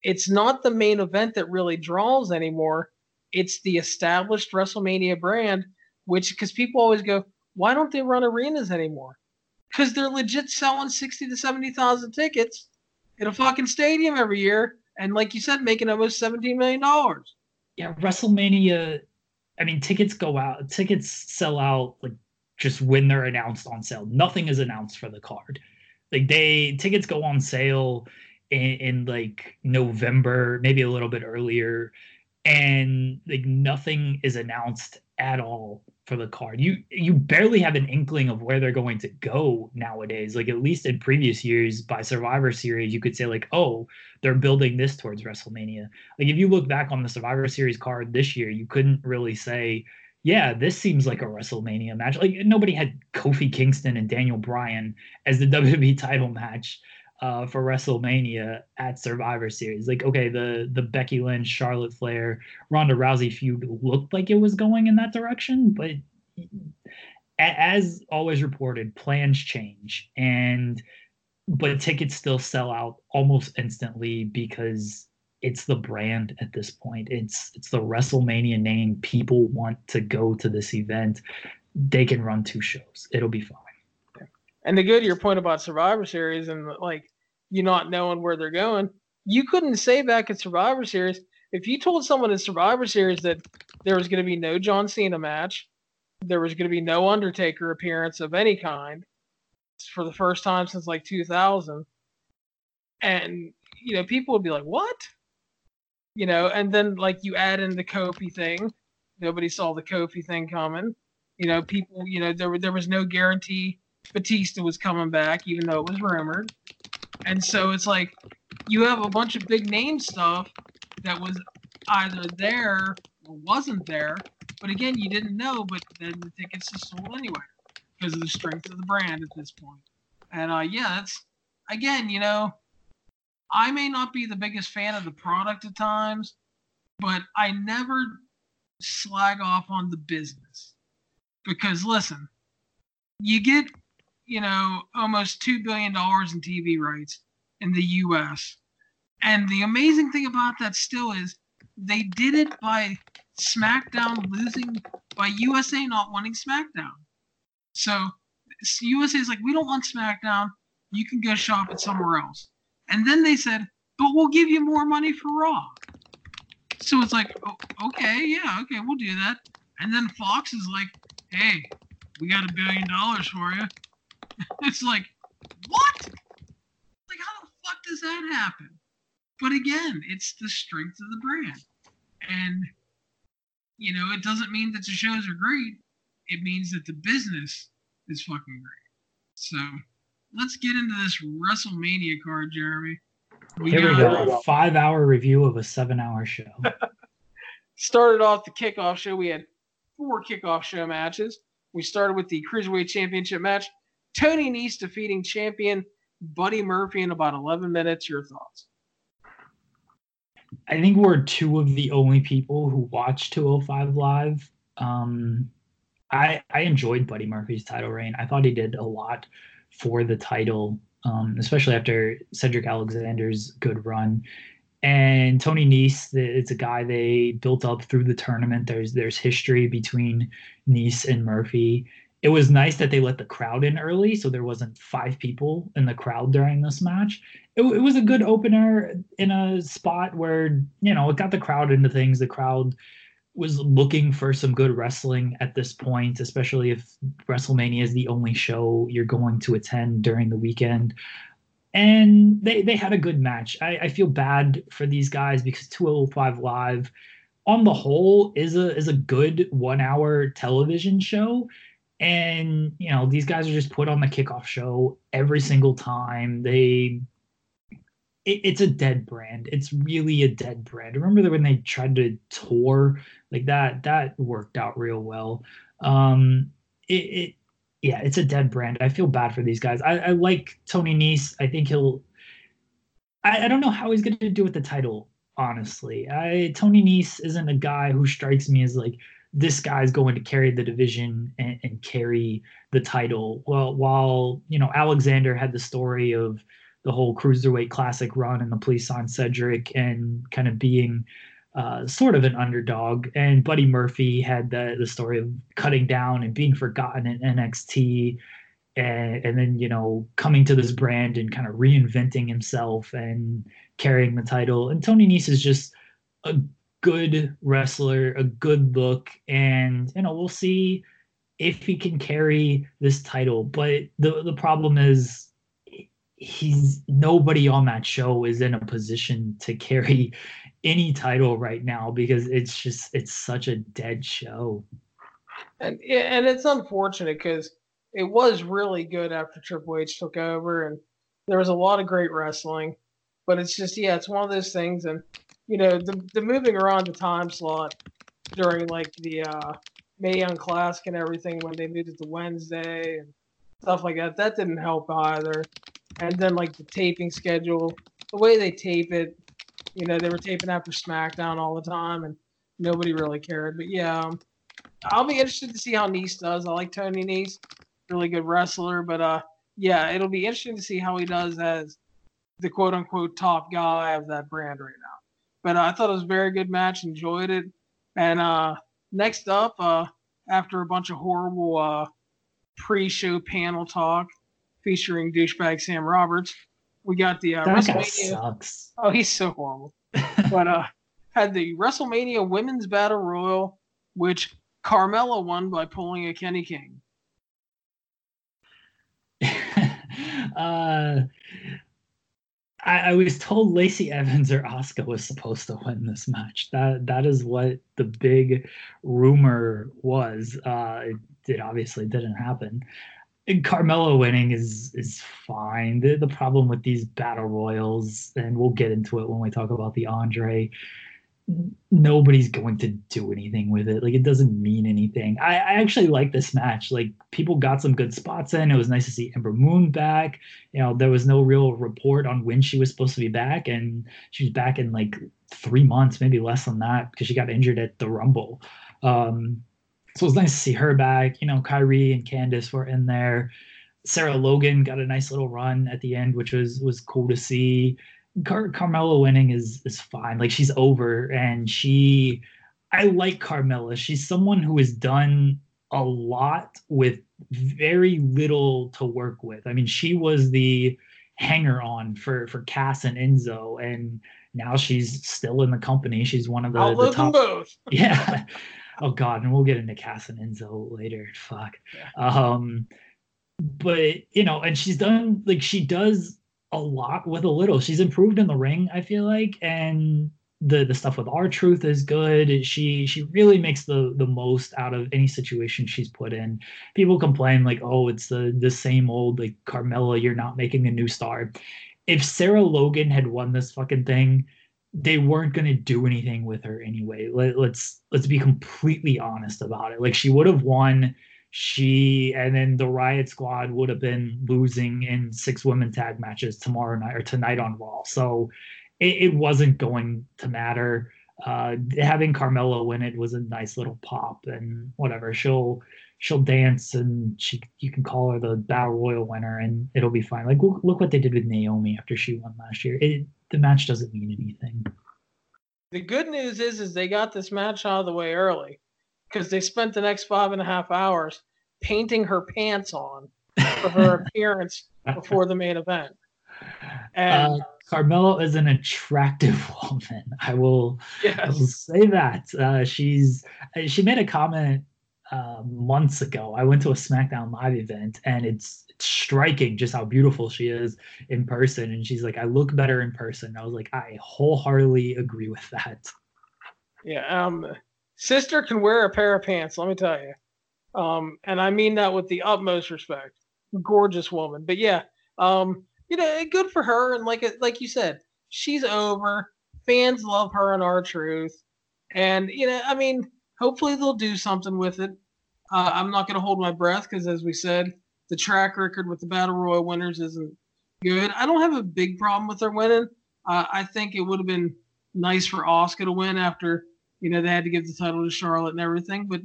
It's not the main event that really draws anymore. It's the established WrestleMania brand, which because people always go, why don't they run arenas anymore? Because they're legit selling sixty to seventy thousand tickets in a fucking stadium every year, and like you said, making almost seventeen million dollars. Yeah, WrestleMania. I mean, tickets go out. Tickets sell out like just when they're announced on sale. Nothing is announced for the card. Like they tickets go on sale in, in like November, maybe a little bit earlier, and like nothing is announced at all for the card. You you barely have an inkling of where they're going to go nowadays. Like at least in previous years by Survivor Series, you could say like, oh, they're building this towards WrestleMania. Like if you look back on the Survivor Series card this year, you couldn't really say, yeah, this seems like a WrestleMania match. Like nobody had Kofi Kingston and Daniel Bryan as the WWE title match. uh, for WrestleMania at Survivor Series. Like, okay, the the Becky Lynch, Charlotte Flair, Ronda Rousey feud looked like it was going in that direction, but as always reported, plans change, and but tickets still sell out almost instantly because it's the brand at this point. It's it's the WrestleMania name. People want to go to this event. They can run two shows. It'll be fine. And to go to your point about Survivor Series and like you not knowing where they're going, you couldn't say back at Survivor Series if you told someone in Survivor Series that there was going to be no John Cena match, there was going to be no Undertaker appearance of any kind for the first time since like 2000, and you know people would be like, "What?" You know, and then like you add in the Kofi thing. Nobody saw the Kofi thing coming. You know, people. You know, there there was no guarantee Batista was coming back, even though it was rumored. And so it's like you have a bunch of big name stuff that was either there or wasn't there. But again, you didn't know, but then the tickets are sold anyway because of the strength of the brand at this point. And uh, yeah, that's again, you know, I may not be the biggest fan of the product at times, but I never slag off on the business because listen, you get you know almost two billion dollars in TV rights in the U.S. And the amazing thing about that still is they did it by SmackDown losing, by USA not wanting SmackDown. So USA is like, we don't want SmackDown. You can go shop it somewhere else. And then they said, but we'll give you more money for Raw. So it's like, oh, okay, yeah, okay, we'll do that. And then Fox is like, hey, we got a billion dollars for you. it's like, what? Like, how the fuck does that happen? But again, it's the strength of the brand. And, you know, it doesn't mean that the shows are great it means that the business is fucking great. So let's get into this WrestleMania card, Jeremy. We Here we go. Five hour review of a seven hour show. started off the kickoff show. We had four kickoff show matches. We started with the Cruiserweight Championship match. Tony Nese defeating champion Buddy Murphy in about 11 minutes. Your thoughts? I think we're two of the only people who watch 205 Live. Um, I I enjoyed Buddy Murphy's title reign. I thought he did a lot for the title, um, especially after Cedric Alexander's good run. And Tony Nese, it's a guy they built up through the tournament. There's there's history between Nese and Murphy. It was nice that they let the crowd in early, so there wasn't five people in the crowd during this match. It, it was a good opener in a spot where you know it got the crowd into things. The crowd was looking for some good wrestling at this point, especially if WrestleMania is the only show you're going to attend during the weekend. And they they had a good match. I, I feel bad for these guys because 205 Live, on the whole, is a is a good one hour television show. And you know these guys are just put on the kickoff show every single time. They it, it's a dead brand. It's really a dead brand. Remember that when they tried to tour like that, that worked out real well. Um, it, it yeah, it's a dead brand. I feel bad for these guys. I, I like Tony Nese. I think he'll. I, I don't know how he's going to do with the title. Honestly, I Tony Nese isn't a guy who strikes me as like this guy's going to carry the division and, and carry the title. Well, while you know Alexander had the story of the whole cruiserweight classic run and the police on Cedric and kind of being uh, sort of an underdog. And Buddy Murphy had the the story of cutting down and being forgotten in NXT, and, and then you know coming to this brand and kind of reinventing himself and carrying the title. And Tony Nese is just a good wrestler, a good look, and you know we'll see if he can carry this title. But the the problem is he's nobody on that show is in a position to carry any title right now because it's just it's such a dead show. And and it's unfortunate because it was really good after Triple H took over, and there was a lot of great wrestling. But it's just yeah, it's one of those things, and you know the the moving around the time slot during like the uh, Mae Young Classic and everything when they moved it to Wednesday and stuff like that. That didn't help either. And then like the taping schedule, the way they tape it, you know, they were taping after SmackDown all the time, and nobody really cared. But yeah, um, I'll be interested to see how Nese does. I like Tony Nese, really good wrestler, but uh, yeah, it'll be interesting to see how he does as the quote unquote top guy of that brand right now. But uh, I thought it was a very good match, enjoyed it. And uh, next up, uh, after a bunch of horrible uh, pre-show panel talk featuring douchebag Sam Roberts, we got the uh, That WrestleMania. sucks. Oh, he's so horrible. but uh, had the WrestleMania Women's Battle Royal, which Carmella won by pulling a Kenny King. uh, I, I was told Lacey Evans or Asuka was supposed to win this match. That that is what the big rumor was. Uh, it, it obviously didn't happen. And Carmella winning is is fine. The, the problem with these battle royals, and we'll get into it when we talk about the Andre. Nobody's going to do anything with it. Like it doesn't mean anything. I, I actually like this match. Like people got some good spots in. It was nice to see Ember Moon back you know there was no real report on when she was supposed to be back and she was back in like three months maybe less than that because she got injured at the rumble um so it was nice to see her back you know kairi and candice were in there sarah logan got a nice little run at the end which was was cool to see Car- carmella winning is is fine like she's over and she i like carmella she's someone who has done a lot with very little to work with. I mean, she was the hanger on for for Cass and Enzo, and now she's still in the company. She's one of the, the love them both. Yeah. Oh God, and we'll get into Cass and Enzo later. Fuck. Yeah. Um, but you know, and she's done like she does a lot with a little. She's improved in the ring, I feel like, and the the stuff with R-Truth is good. She she really makes the the most out of any situation she's put in. People complain like, oh, it's the the same old like Carmella, you're not making a new star. If Sarah Logan had won this fucking thing, they weren't going to do anything with her anyway. Let, let's let's be completely honest about it. Like she would have won she and then the riot squad would have been losing in six women tag matches tomorrow night or tonight on raw so it, it wasn't going to matter. Uh, having Carmella win it was a nice little pop, and whatever. She'll she'll dance, and she you can call her the battle royal winner, and it'll be fine. Like look, look what they did with Naomi after she won last year. It, the match doesn't mean anything. The good news is, is they got this match out of the way early because they spent the next five and a half hours painting her pants on for her appearance before the main event. And Uh, Carmella is an attractive woman. I will I will say that. Uh, she's uh, she made a comment uh, months ago. I went to a SmackDown Live event, and it's striking just how beautiful she is in person. And she's like, "I look better in person." I was like, I wholeheartedly agree with that. yeah. Um, sister can wear a pair of pants. Let me tell you. Um, and I mean that with the utmost respect. Gorgeous woman, but yeah. Um, you know, good for her. And like like you said, she's over. Fans love her and R-Truth. And you know, I mean, hopefully they'll do something with it. Uh, I'm not going to hold my breath because, as we said, the track record with the battle royal winners isn't good. I don't have a big problem with her winning. Uh, I think it would have been nice for Asuka to win after you know they had to give the title to Charlotte and everything. But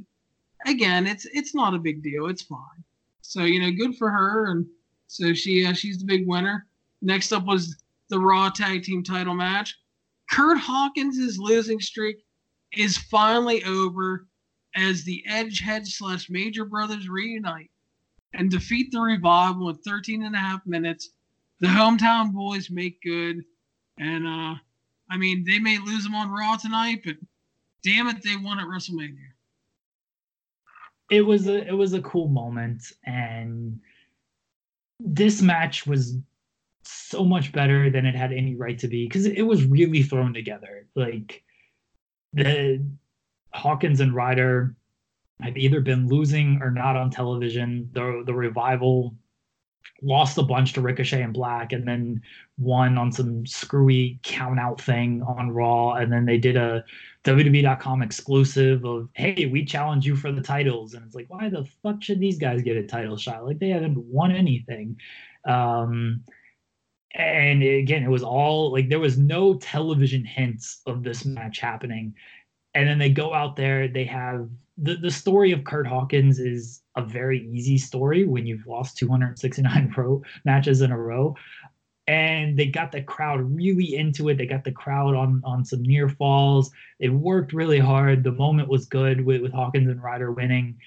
again, it's it's not a big deal. It's fine. So you know, good for her. And so she uh, she's the big winner. Next up was the Raw Tag Team Title match. Curt Hawkins' losing streak is finally over as the Edge Edgehead slash Major Brothers reunite and defeat the Revival in 13 and a half minutes. The hometown boys make good. And, uh, I mean, they may lose them on Raw tonight, but damn it, they won at WrestleMania. It was a it was a cool moment, and this match was so much better than it had any right to be because it was really thrown together. Like the Hawkins and Ryder had either been losing or not on television. The the revival lost a bunch to Ricochet and Black, and then won on some screwy count out thing on Raw, and then they did a WWE.com exclusive of hey, we challenge you for the titles, and it's like why the fuck should these guys get a title shot? Like they haven't won anything. Um, and again, it was all like there was no television hints of this match happening. And then they go out there, they have the, the story of Curt Hawkins is a very easy story when you've lost 269 pro matches in a row. And they got the crowd really into it. They got the crowd on on some near falls. It worked really hard. The moment was good with, with Hawkins and Ryder winning.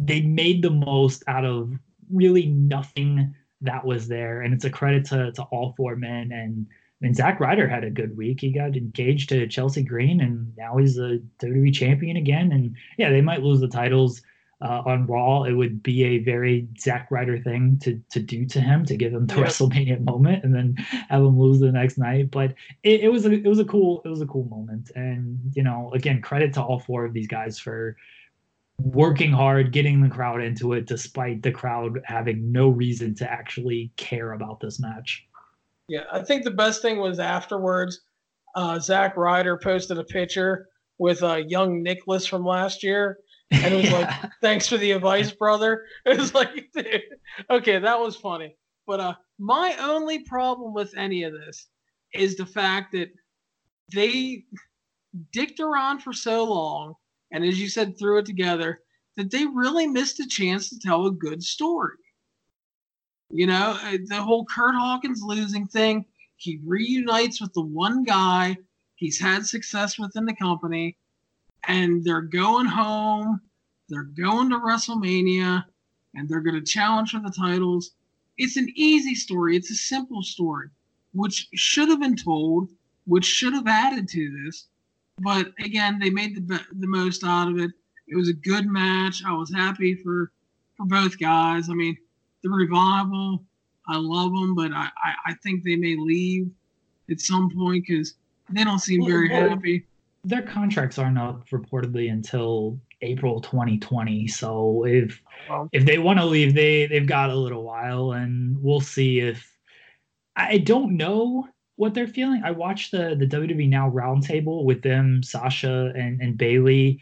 They made the most out of really nothing that was there. And it's a credit to, to all four men. And I mean, Zack Ryder had a good week. He got engaged to Chelsea Green, and now he's a WWE champion again. And yeah, they might lose the titles uh, on Raw. It would be a very Zack Ryder thing to to do to him to give him the yeah. WrestleMania moment, and then have him lose the next night. But it, it was a it was a cool it was a cool moment. And you know, again, credit to all four of these guys for working hard, getting the crowd into it, despite the crowd having no reason to actually care about this match. Yeah, I think the best thing was afterwards. Uh, Zack Ryder posted a picture with uh, young Nicholas from last year, and it was yeah. like, "Thanks for the advice, brother." It was like, dude, okay, that was funny. But uh, my only problem with any of this is the fact that they dicked around for so long and as you said, threw it together, that they really missed a chance to tell a good story. You know, uh, the whole Curt Hawkins losing thing, he reunites with the one guy he's had success within the company, and they're going home, they're going to WrestleMania, and they're going to challenge for the titles. It's an easy story, it's a simple story, which should have been told, which should have added to this but again, they made the the most out of it. It was a good match. I was happy for for both guys. I mean, the revival, I love them, but I I, I think they may leave at some point because they don't seem well, very well, happy. Their contracts aren't up reportedly until April 2020. So if well, if they want to leave, they they've got a little while, and we'll see if I don't know what they're feeling. I watched the the WWE Now roundtable with them, Sasha and and Bayley,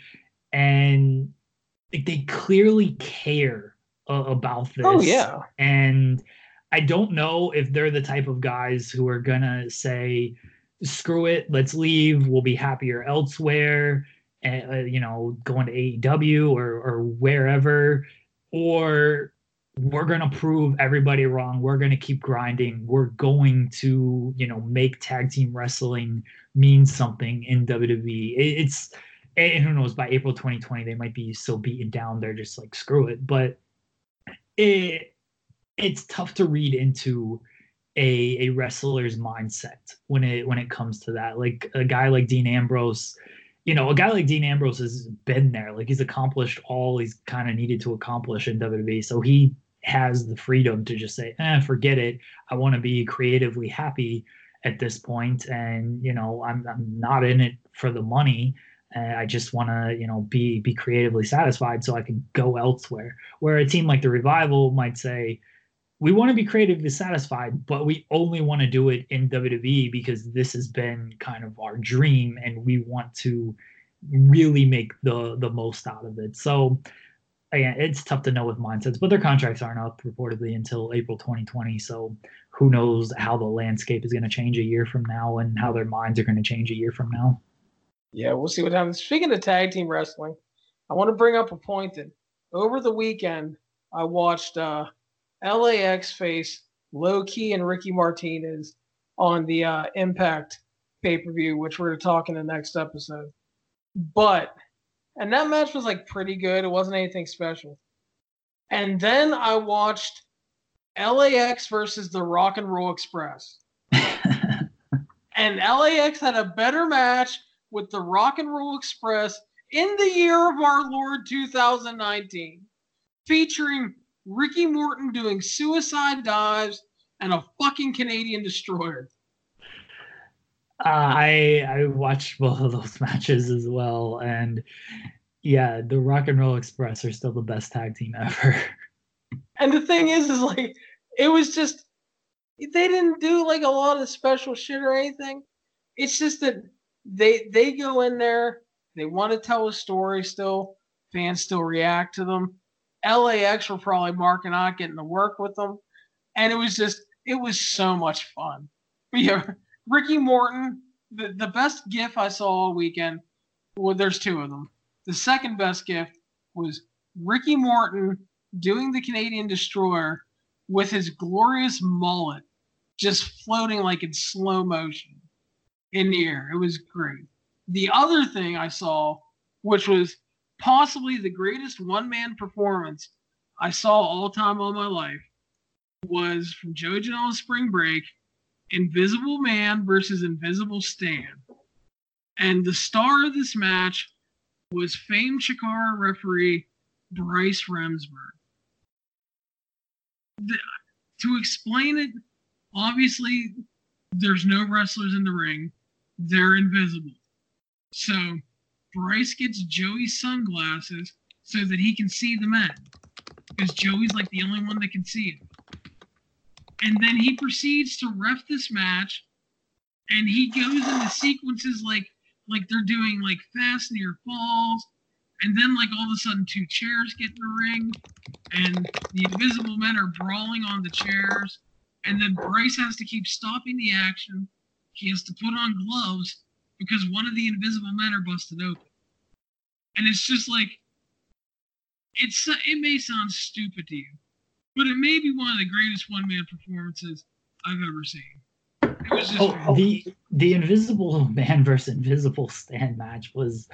and like, they clearly care uh, about this. Oh yeah, and I don't know if they're the type of guys who are gonna say, "Screw it, let's leave. We'll be happier elsewhere." And, uh, you know, going to AEW or or wherever, or we're going to prove everybody wrong. We're going to keep grinding. We're going to, you know, make tag team wrestling mean something in WWE. It's, and who knows, by April 2020, they might be so beaten down. They're just like, screw it. But it, it's tough to read into a, a wrestler's mindset when it, when it comes to that. Like a guy like Dean Ambrose, you know, a guy like Dean Ambrose has been there. Like he's accomplished all he's kind of needed to accomplish in WWE. So he has the freedom to just say, eh, forget it. I want to be creatively happy at this point, and you know, I'm I'm not in it for the money. I just want to, you know, be be creatively satisfied so I can go elsewhere. Where a team like the Revival might say, we want to be creatively satisfied, but we only want to do it in WWE because this has been kind of our dream, and we want to really make the the most out of it. So again, it's tough to know with mindsets, but their contracts aren't up reportedly until April 2020. So who knows how the landscape is going to change a year from now and how their minds are going to change a year from now. Yeah, we'll see what happens. Speaking of tag team wrestling, I want to bring up a point that over the weekend I watched uh, LAX face Low Ki and Ricky Martinez on the uh, Impact pay per view, which we're going to talk in the next episode. But and that match was like pretty good. It wasn't anything special. And then I watched LAX versus the Rock and Roll Express. and LAX had a better match with the Rock and Roll Express in the year of our Lord 2019, featuring Ricky Morton doing suicide dives and a fucking Canadian destroyer. Uh, I I watched both of those matches as well, and yeah, the Rock and Roll Express are still the best tag team ever. And the thing is, is like it was just they didn't do like a lot of special shit or anything. It's just that they they go in there, they want to tell a story still, fans still react to them. LAX were probably marking out getting to work with them, and it was just it was so much fun. Yeah, Ricky Morton. The, the best GIF I saw all weekend. Well, there's two of them. The second best gif was Ricky Morton doing the Canadian Destroyer with his glorious mullet just floating like in slow motion in the air. It was great. The other thing I saw, which was possibly the greatest one man performance I saw all time all my life, was from Joey Janela's Spring Break Invisible Man versus Invisible Stan. And the star of this match was famed Chikara referee Bryce Remsburg. The, to explain it, obviously, there's no wrestlers in the ring, they're invisible. So Bryce gets Joey's sunglasses so that he can see the men. Because Joey's like the only one that can see him. And then he proceeds to ref this match and he goes into sequences like like they're doing like fast near falls and then like all of a sudden two chairs get in the ring and the invisible men are brawling on the chairs and then Bryce has to keep stopping the action. He has to put on gloves because one of the invisible men are busted open. And it's just like it's it may sound stupid to you, but it may be one of the greatest one man performances I've ever seen. It was just oh, the the Invisible Man versus Invisible Stan match was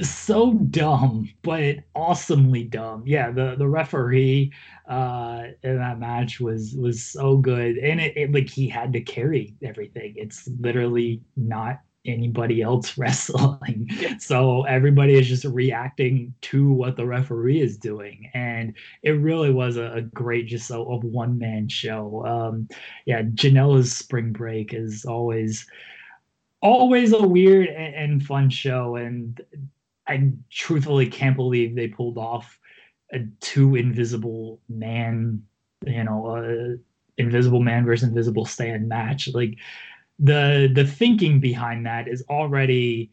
so dumb, but awesomely dumb. Yeah, the the referee uh in that match was was so good, and it, it like he had to carry everything. It's literally not anybody else wrestling. So everybody is just reacting to what the referee is doing. And it really was a, a great, just a, a one man show. Um, yeah, Janela's spring break is always, always a weird and, and fun show. And I truthfully can't believe they pulled off a two invisible man, you know, uh, invisible man versus invisible stan match. Like, the the thinking behind that is already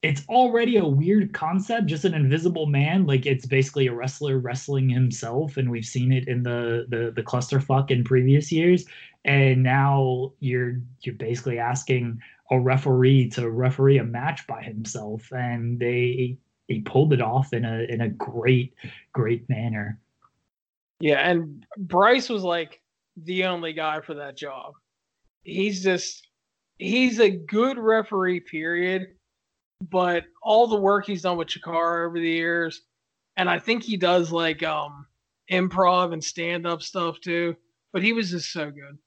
it's already a weird concept just an invisible man like it's basically a wrestler wrestling himself and we've seen it in the the, the clusterfuck in previous years and now you're you're basically asking a referee to referee a match by himself and they he pulled it off in a in a great great manner yeah and bryce was like the only guy for that job he's just he's a good referee, period. But all the work he's done with Chikara over the years, and I think he does like um improv and stand up stuff too. But he was just so good.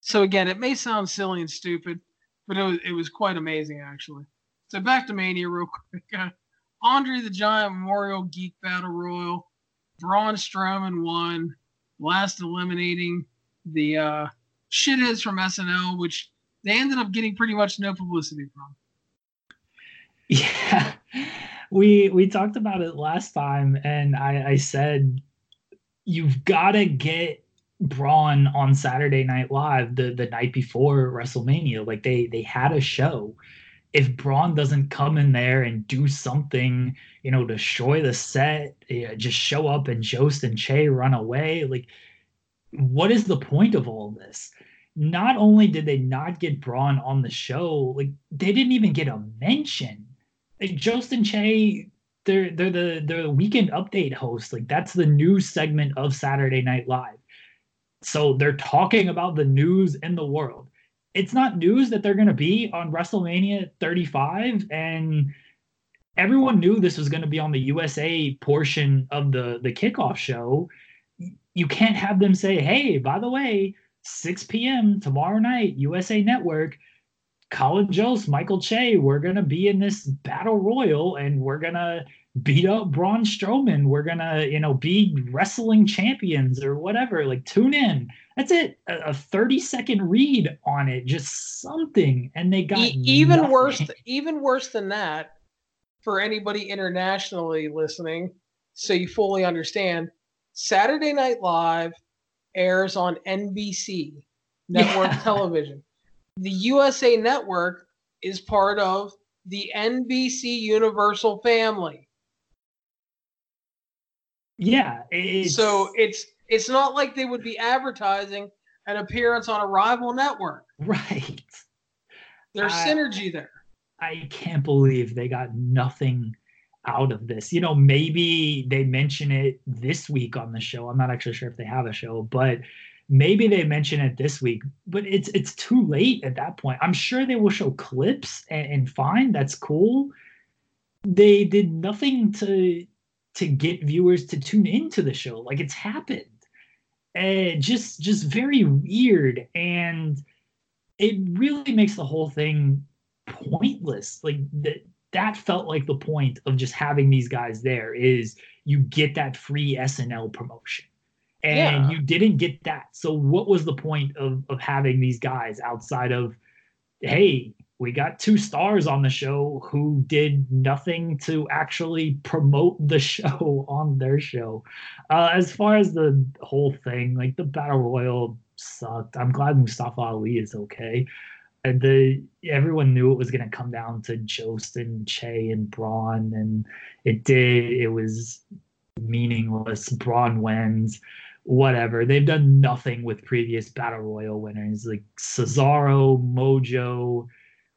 So again, it may sound silly and stupid, but it was it was quite amazing actually. So back to Mania real quick. Uh, Andre the Giant Memorial Geek Battle Royal. Braun Strowman won, last eliminating the uh, shitheads from SNL, which they ended up getting pretty much no publicity from. Yeah, we we talked about it last time, and I, I said you've got to get Braun on Saturday Night Live the the night before WrestleMania. Like they they had a show. If Braun doesn't come in there and do something, you know, destroy the set, yeah, just show up and Jost and Che run away, like what is the point of all this? Not only did they not get Braun on the show, like they didn't even get a mention. Like Jost and Che, they're they're the they're the weekend update host. Like that's the new segment of Saturday Night Live. So they're talking about the news in the world. It's not news that they're going to be on WrestleMania 35 and everyone knew this was going to be on the USA portion of the the kickoff show you can't have them say, hey, by the way, 6 p.m. tomorrow night, USA Network, Colin Jost, Michael Che, we're gonna be in this battle royal and we're gonna beat up Braun Strowman. We're gonna, you know, be wrestling champions or whatever. Like tune in. That's it. A, a 30 second read on it, just something. And they got e- even nothing. worse, even worse than that for anybody internationally listening, so you fully understand. Saturday Night Live airs on NBC network yeah. television. The USA Network is part of the NBC Universal family. Yeah. It's... So it's It's not like they would be advertising an appearance on a rival network. Right. There's I- synergy there. I can't believe they got nothing out of this. You know, maybe they mention it this week on the show. I'm not actually sure if they have a show, but maybe they mention it this week. But it's it's too late at that point. I'm sure they will show clips and, and fine, that's cool. They did nothing to to get viewers to tune into the show. Like it's happened. And just just very weird. And it really makes the whole thing pointless. Like that that felt like the point of just having these guys there is you get that free SNL promotion. And Yeah. you didn't get that. So what was the point of of having these guys outside of hey, we got two stars on the show who did nothing to actually promote the show on their show. Uh, as far as the whole thing, like the battle royal sucked. I'm glad Mustafa Ali is okay. And the everyone knew it was going to come down to Jost and Che and Braun, and it did. It was meaningless. Braun wins. Whatever. They've done nothing with previous battle royal winners like Cesaro, Mojo,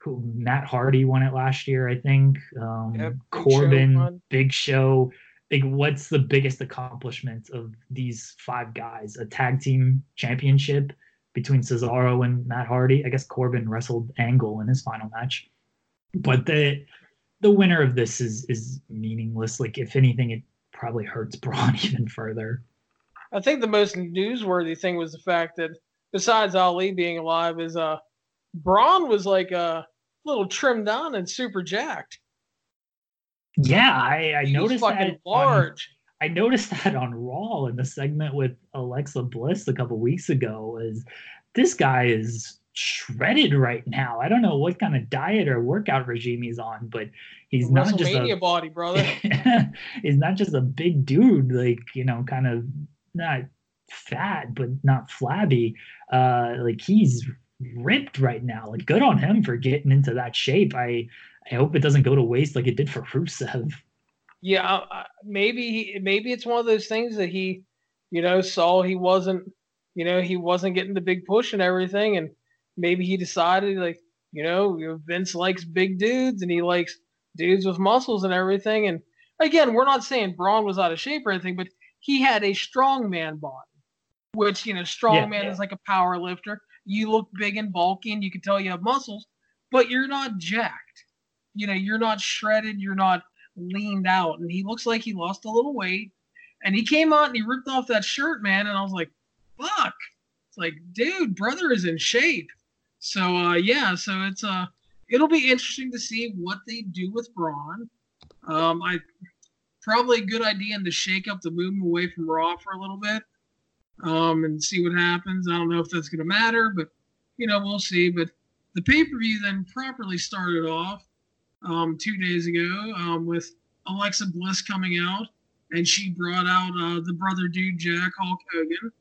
who Matt Hardy won it last year, I think. Um, Big Corbin, won. Big Show. Like, what's the biggest accomplishment of these five guys? A tag team championship between Cesaro and Matt Hardy. I guess Corbin wrestled Angle in his final match, but the the winner of this is is meaningless. Like, if anything, it probably hurts Braun even further. I think the most newsworthy thing was the fact that besides Ali being alive, is uh Braun was like a little trimmed down and super jacked. Yeah, I, I noticed that on- large. I noticed that on Raw in the segment with Alexa Bliss a couple weeks ago. Is this guy is shredded right now? I don't know what kind of diet or workout regime he's on, but he's not just a body, brother. he's not just a big dude, like you know, kind of not fat but not flabby. Uh, like he's ripped right now. Like good on him for getting into that shape. I I hope it doesn't go to waste like it did for Rusev. Yeah, maybe he, maybe it's one of those things that he, you know, saw he wasn't, you know, he wasn't getting the big push and everything, and maybe he decided like, you know, you know, Vince likes big dudes and he likes dudes with muscles and everything. And again, we're not saying Braun was out of shape or anything, but he had a strong man body, which you know, strong Yeah, man yeah. is like a power lifter. You look big and bulky, and you can tell you have muscles, but you're not jacked. You know, you're not shredded. You're not leaned out. And he looks like he lost a little weight. And he came out and he ripped off that shirt man. And i was like fuck. It's like dude brother is in shape. So uh yeah so it's uh it'll be interesting to see what they do with braun. Um i probably a good idea in to shake up the movement away from raw for a little bit um and see what happens i don't know if that's going to matter but you know we'll see but the pay-per-view then properly started off um, two days ago um, with Alexa Bliss coming out, and she brought out uh, the brother dude Jack Hulk Hogan,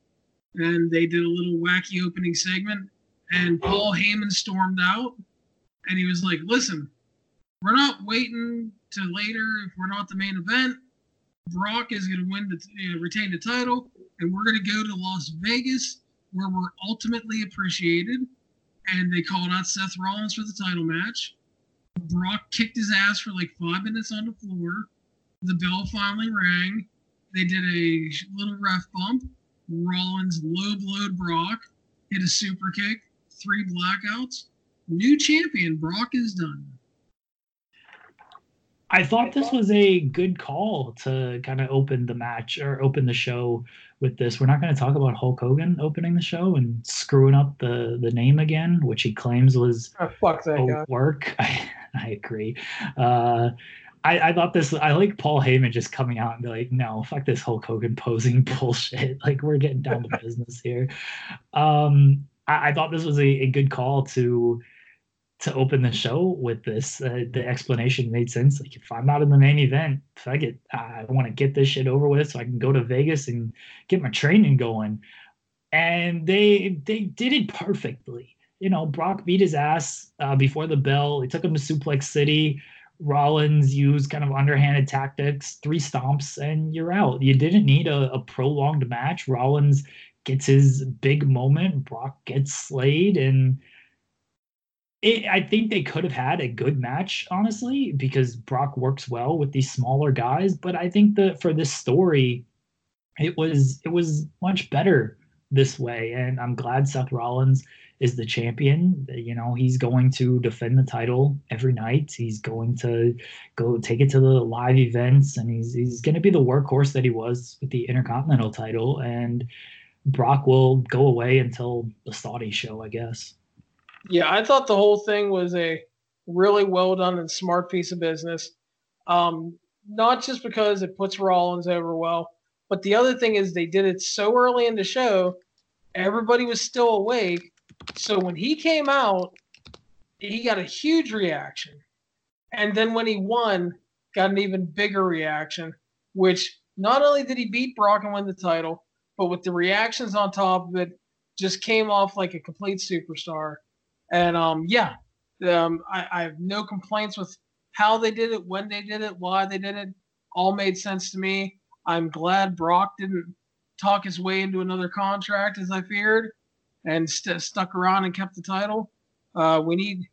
and they did a little wacky opening segment. And Paul Heyman stormed out, and he was like, "Listen, we're not waiting to later if we're not the main event. Brock is going to win the know, retain the title, and we're going to go to Las Vegas where we're ultimately appreciated." And they called out Seth Rollins for the title match. Brock kicked his ass for like five minutes on the floor. The bell finally rang. They did a little ref bump. Rollins low blowed Brock, hit a super kick, three blackouts. New champion, Brock is done. I thought this was a good call to kind of open the match or open the show with this. We're not going to talk about Hulk Hogan opening the show and screwing up the the name again, which he claims was Oh, fuck that a guy. work. I, I agree. Uh, I, I thought this. I like Paul Heyman just coming out and be like, "No, fuck this Hulk Hogan posing bullshit. Like we're getting down to business here." Um, I, I thought this was a, a good call to to open the show with this. Uh, the explanation made sense. Like if I'm not in the main event, fuck it. I want to get this shit over with so I can go to Vegas and get my training going. And they they did it perfectly. You know, Brock beat his ass uh, before the bell. He took him to Suplex City. Rollins used kind of underhanded tactics, three stomps, and you're out. You didn't need a, a prolonged match. Rollins gets his big moment. Brock gets slayed, and it, I think they could have had a good match, honestly, because Brock works well with these smaller guys. But I think that for this story, it was it was much better this way, and I'm glad Seth Rollins is the champion. You know, he's going to defend the title every night. He's going to go take it to the live events, and he's he's going to be the workhorse that he was with the Intercontinental title. And Brock will go away until the Saudi show, I guess. Yeah, I thought the whole thing was a really well done and smart piece of business. Um, not just because it puts Rollins over well, but the other thing is they did it so early in the show, everybody was still awake, so when he came out, he got a huge reaction. And then when he won, got an even bigger reaction, which not only did he beat Brock and win the title, but with the reactions on top of it, just came off like a complete superstar. And um, yeah, um, I, I have no complaints with how they did it, when they did it, why they did it. All made sense to me. I'm glad Brock didn't talk his way into another contract as I feared and st- stuck around and kept the title. Uh, we need,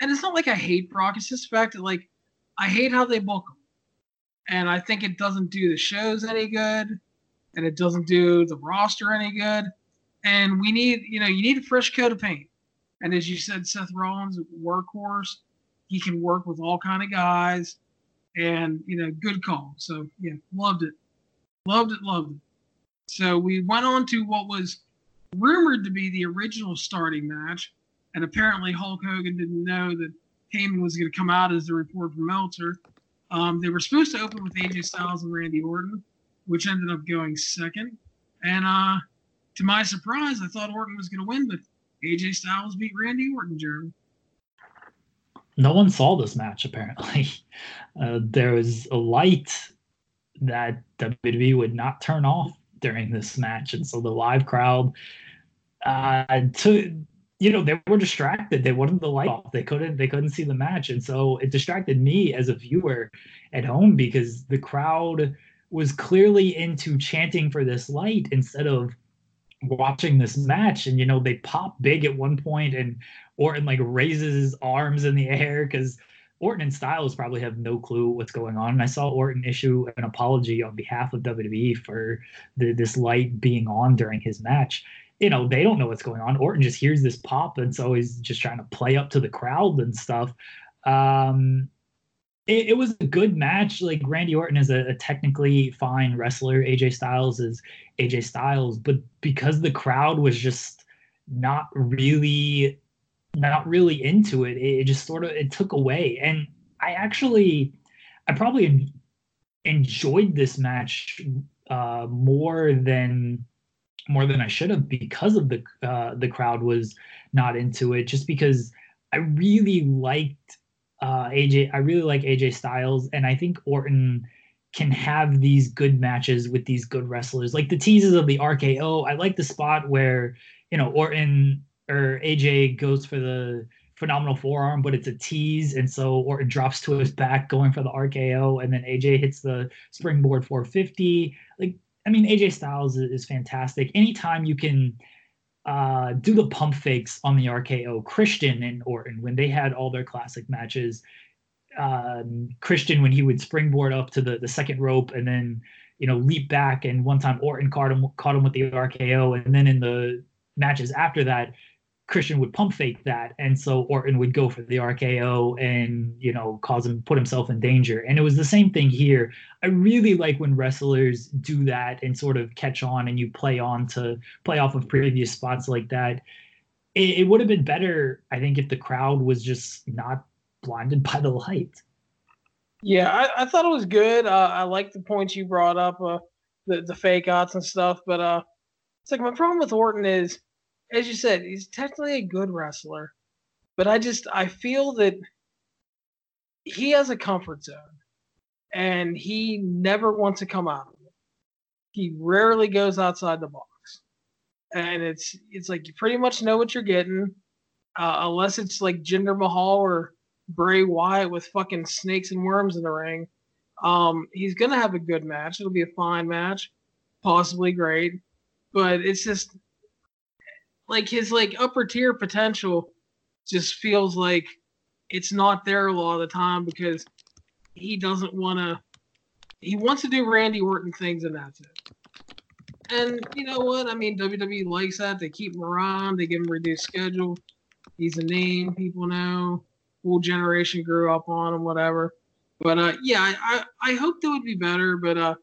and it's not like I hate Brock. It's just the fact that like I hate how they book him, and I think it doesn't do the shows any good, and it doesn't do the roster any good. And we need, you know, you need a fresh coat of paint. And as you said, Seth Rollins, workhorse, he can work with all kind of guys, and you know, good call. So yeah, loved it, loved it, loved it. So we went on to what was rumored to be the original starting match, and apparently Hulk Hogan didn't know that Heyman was going to come out as the report from Meltzer. Um, they were supposed to open with AJ Styles and Randy Orton, which ended up going second. And uh, to my surprise, I thought Orton was going to win, but AJ Styles beat Randy Orton, Jeremy. No one saw this match, apparently. Uh, there was a light that WWE would not turn off during this match. And so the live crowd uh, to you know they were distracted they wanted the light off they couldn't they couldn't see the match and so it distracted me as a viewer at home because the crowd was clearly into chanting for this light instead of watching this match and you know they pop big at one point and orton like raises his arms in the air because orton and styles probably have no clue what's going on and i saw orton issue an apology on behalf of wwe for the, this light being on during his match you know, they don't know what's going on. Orton just hears this pop, and so he's just trying to play up to the crowd and stuff. Um, it, it was a good match. Like Randy Orton is a, a, technically fine wrestler. AJ Styles is AJ Styles, but because the crowd was just not really, not really into it, it, it just sort of it took away. And I actually, I probably enjoyed this match uh, more than more than I should have because of the uh, the crowd was not into it. Just because I really liked uh, AJ, I really like AJ Styles, and I think Orton can have these good matches with these good wrestlers. Like the teases of the RKO, I like the spot where you know Orton or AJ goes for the phenomenal forearm, but it's a tease, and so Orton drops to his back going for the RKO, and then AJ hits the springboard 450. Like I mean, AJ Styles is, fantastic. Anytime you can uh, do the pump fakes on the RKO, Christian and Orton, when they had all their classic matches, um, Christian, when he would springboard up to the, the second rope and then, you know, leap back. And one time Orton caught him, caught him with the RKO. And then in the matches after that, Christian would pump fake that, and so Orton would go for the RKO and you know cause him put himself in danger. And it was the same thing here. I really like when wrestlers do that and sort of catch on, and you play on to play off of previous spots like that. It, it would have been better, I think, if the crowd was just not blinded by the light. Yeah, I, I thought it was good. Uh, I like the points you brought up, uh, the the fake outs and stuff. But uh, it's like my problem with Orton is as you said, he's technically a good wrestler, but I just I feel that he has a comfort zone, and he never wants to come out of it. He rarely goes outside the box, and it's it's like you pretty much know what you're getting, uh, unless it's like Jinder Mahal or Bray Wyatt with fucking snakes and worms in the ring. Um, he's gonna have a good match. It'll be a fine match, possibly great, but it's just like his like upper tier potential just feels like it's not there a lot of the time because he doesn't want to. He wants to do Randy Orton things, and that's it. And you know what? I mean, WWE likes that. They keep him around. They give him reduced schedule. He's a name people know. Whole generation grew up on him, whatever. But uh, yeah, I, I, I hoped it would be better, but uh,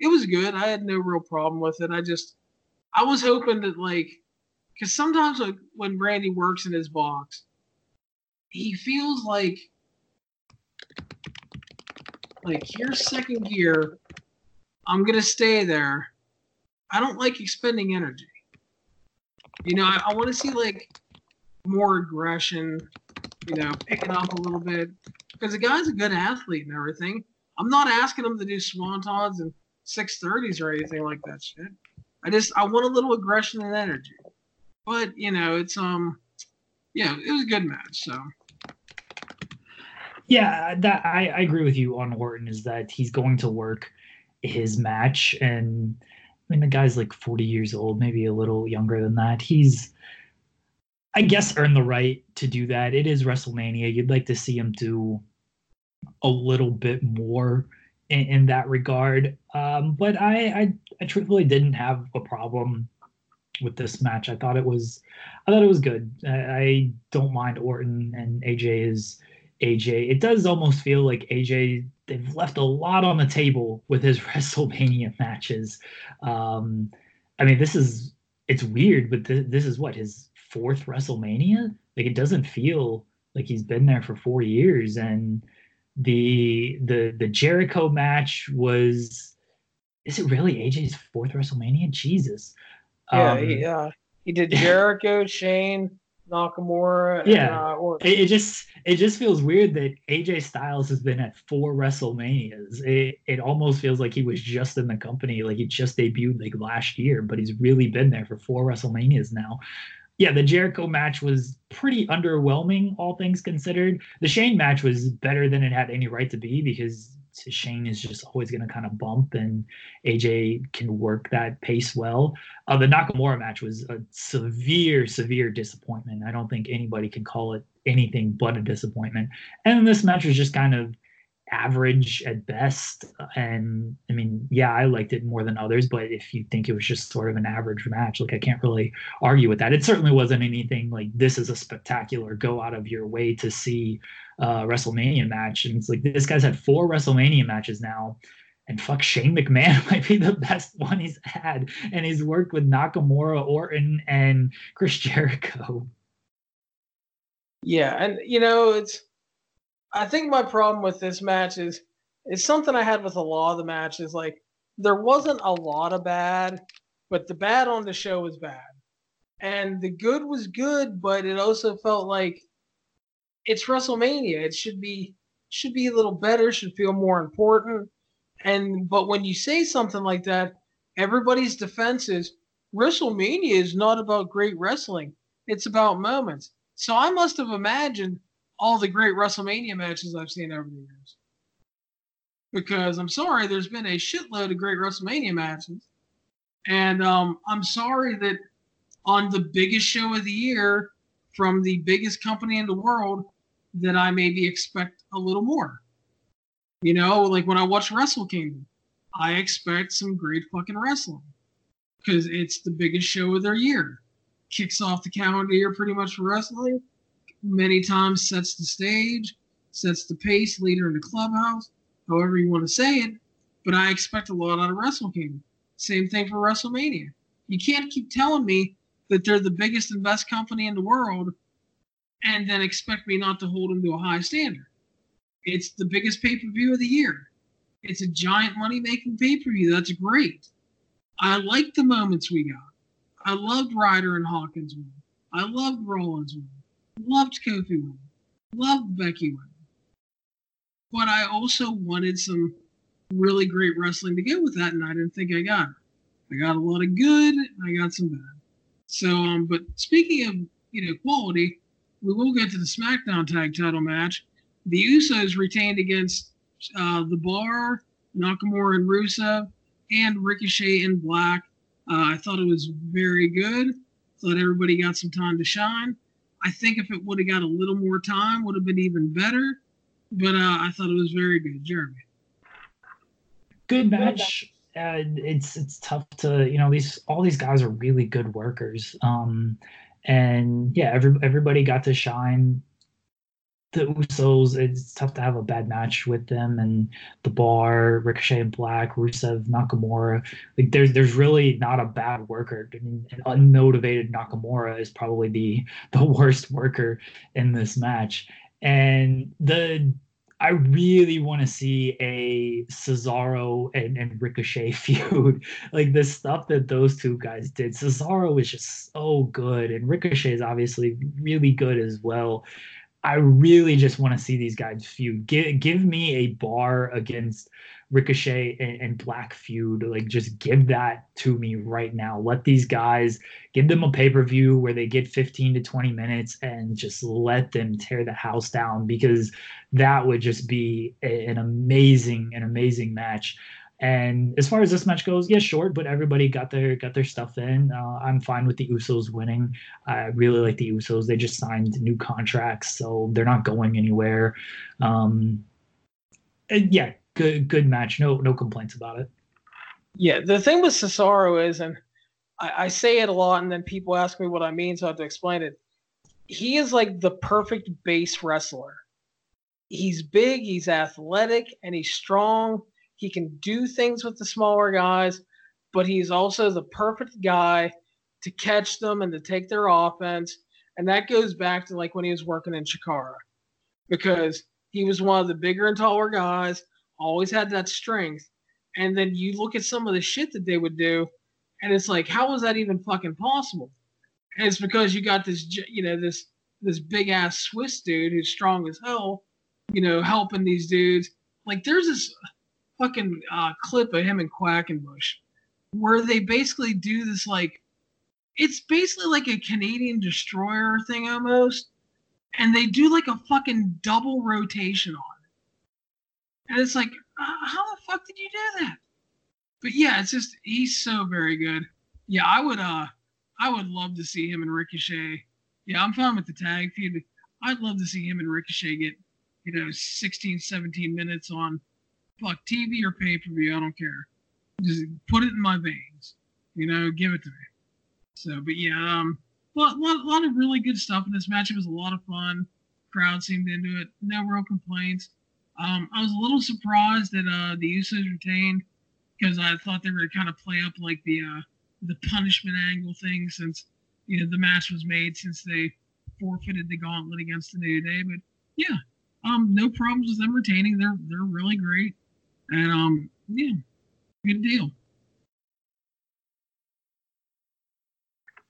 it was good. I had no real problem with it. I just I was hoping that like, because sometimes like when Randy works in his box, he feels like like here's second gear. I'm gonna stay there. I don't like expending energy. You know, I, I want to see like more aggression. You know, picking up a little bit because the guy's a good athlete and everything. I'm not asking him to do swantons and six thirties or anything like that shit. I just I want a little aggression and energy. But you know, it's um, yeah, it was a good match. So yeah, that I, I agree with you on Orton is that he's going to work his match and I mean the guy's like 40 years old, maybe a little younger than that. He's I guess earned the right to do that. It is WrestleMania. You'd like to see him do a little bit more in, in that regard. Um, but I, I I truthfully didn't have a problem with this match. I thought it was I thought it was good. I, I don't mind Orton and AJ is AJ. It does almost feel like AJ they've left a lot on the table with his WrestleMania matches. Um, I mean, this is it's weird, but th- this is what his fourth WrestleMania. Like it doesn't feel like he's been there for four years. And the the the Jericho match was is it really AJ's fourth WrestleMania? Jesus. Yeah, um, he, uh, he did Jericho, Shane, Nakamura. Yeah, and, uh, or- it, it, just it just feels weird that AJ Styles has been at four WrestleManias. It it almost feels like he was just in the company, like he just debuted like last year, but he's really been there for four WrestleManias now. Yeah, the Jericho match was pretty underwhelming, all things considered. The Shane match was better than it had any right to be because Shane is just always going to kind of bump, and AJ can work that pace well. Uh, the Nakamura match was a severe, severe disappointment. I don't think anybody can call it anything but a disappointment. And this match was just kind of average at best. And I mean, yeah, I liked it more than others, but if you think it was just sort of an average match, like I can't really argue with that. It certainly wasn't anything like this is a spectacular go out of your way to see uh, WrestleMania match. And it's like this guy's had four WrestleMania matches now. And fuck, Shane McMahon might be the best one he's had. And he's worked with Nakamura, Orton, and Chris Jericho. Yeah. And, you know, it's, I think my problem with this match is, is something I had with a lot of the matches. Like, there wasn't a lot of bad, but the bad on the show was bad. And the good was good, but it also felt like it's WrestleMania. It should be should be a little better, should feel more important. And but when you say something like that, everybody's defense is WrestleMania is not about great wrestling. It's about moments. So I must have imagined all the great WrestleMania matches I've seen over the years. Because I'm sorry, there's been a shitload of great WrestleMania matches. And um, I'm sorry that on the biggest show of the year from the biggest company in the world, that I maybe expect a little more. You know, like when I watch Wrestle Kingdom, I expect some great fucking wrestling because it's the biggest show of their year. Kicks off the calendar year pretty much for wrestling. Many times sets the stage, sets the pace, leader in the clubhouse, however you want to say it. But I expect a lot out of Wrestle Kingdom. Same thing for WrestleMania. You can't keep telling me that they're the biggest and best company in the world and then expect me not to hold them to a high standard. It's the biggest pay per view of the year. It's a giant money making pay per view. That's great. I like the moments we got. I loved Ryder and Hawkins win. I loved Rollins win. Loved Kofi win. Loved Becky win. But I also wanted some really great wrestling to go with that, and I didn't think I got it. I got a lot of good, I got some bad. So, um, but speaking of you know quality, we will get to the SmackDown Tag Title match, The Usos retained against uh, the Bar, Nakamura and Rusev, and Ricochet and Black. Uh, I thought it was very good. Thought everybody got some time to shine. I think if it would have got a little more time, would have been even better. But uh, I thought it was very good, Jeremy. Good match. Uh, it's it's tough to you know these all these guys are really good workers. Um, and yeah, every everybody got to shine the Usos, it's tough to have a bad match with them and the Bar, Ricochet and Black, Rusev, Nakamura. Like there's there's really not a bad worker. I mean, an unmotivated Nakamura is probably the the worst worker in this match. And the I really want to see a Cesaro and, and Ricochet feud. like the stuff that those two guys did. Cesaro is just so good, and Ricochet is obviously really good as well. I really just want to see these guys feud. Give give me a bar against Ricochet and, and, Black feud. Like just give that to me right now. Let these guys give them a pay per view where they get 15 to 20 minutes and just let them tear the house down because that would just be a, an amazing, an amazing match. And as far as this match goes, yeah, short, but everybody got their got their stuff in. Uh, I'm fine with the Usos winning. I really like the Usos. They just signed new contracts, so they're not going anywhere. Um, yeah, good good match. No no complaints about it. Yeah, the thing with Cesaro is, and I, I say it a lot, and then people ask me what I mean, so I have to explain it. He is like the perfect base wrestler. He's big, he's athletic, and he's strong he can do things with the smaller guys, but he's also the perfect guy to catch them and to take their offense. And that goes back to like when he was working in Chikara because he was one of the bigger and taller guys, always had that strength. And then you look at some of the shit that they would do, and it's like, how was that even fucking possible? And it's because you got this, you know, this this big ass Swiss dude who's strong as hell, you know, helping these dudes. Like there's this fucking uh, clip of him and Quackenbush where they basically do this like it's basically like a Canadian destroyer thing almost. And they do like a fucking double rotation on. And it's like, uh, how the fuck did you do that? But yeah, it's just he's so very good. Yeah, I would uh I would love to see him and Ricochet. Yeah, I'm fine with the tag feud. I'd love to see him and Ricochet get, you know, 16, 17 minutes on fuck TV or pay per view. I don't care. Just put it in my veins. You know, give it to me. So, but yeah, um, a lot, lot, lot of really good stuff in this match. It was a lot of fun. Crowd seemed into it. No real complaints. Um, I was a little surprised that uh, the Usos retained because I thought they were kind of play up like the uh, the punishment angle thing since you know the match was made since they forfeited the gauntlet against the New Day. But yeah, um, no problems with them retaining. They're they're really great. And um, yeah, good deal.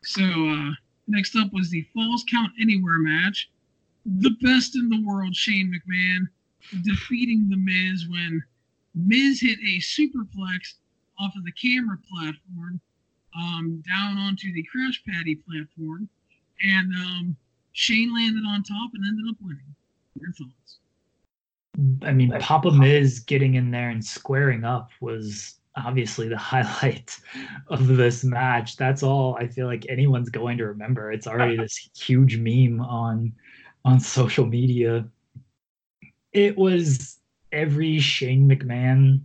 So uh, next up was the Falls Count Anywhere match. The best in the world, Shane McMahon, defeating The Miz when Miz hit a superplex off of the camera platform um, down onto the crash patty platform, and um, Shane landed on top and ended up winning. Your thoughts? I mean, Papa Miz getting in there and squaring up was obviously the highlight of this match. That's all I feel like anyone's going to remember. It's already this huge meme on on social media. It was every Shane McMahon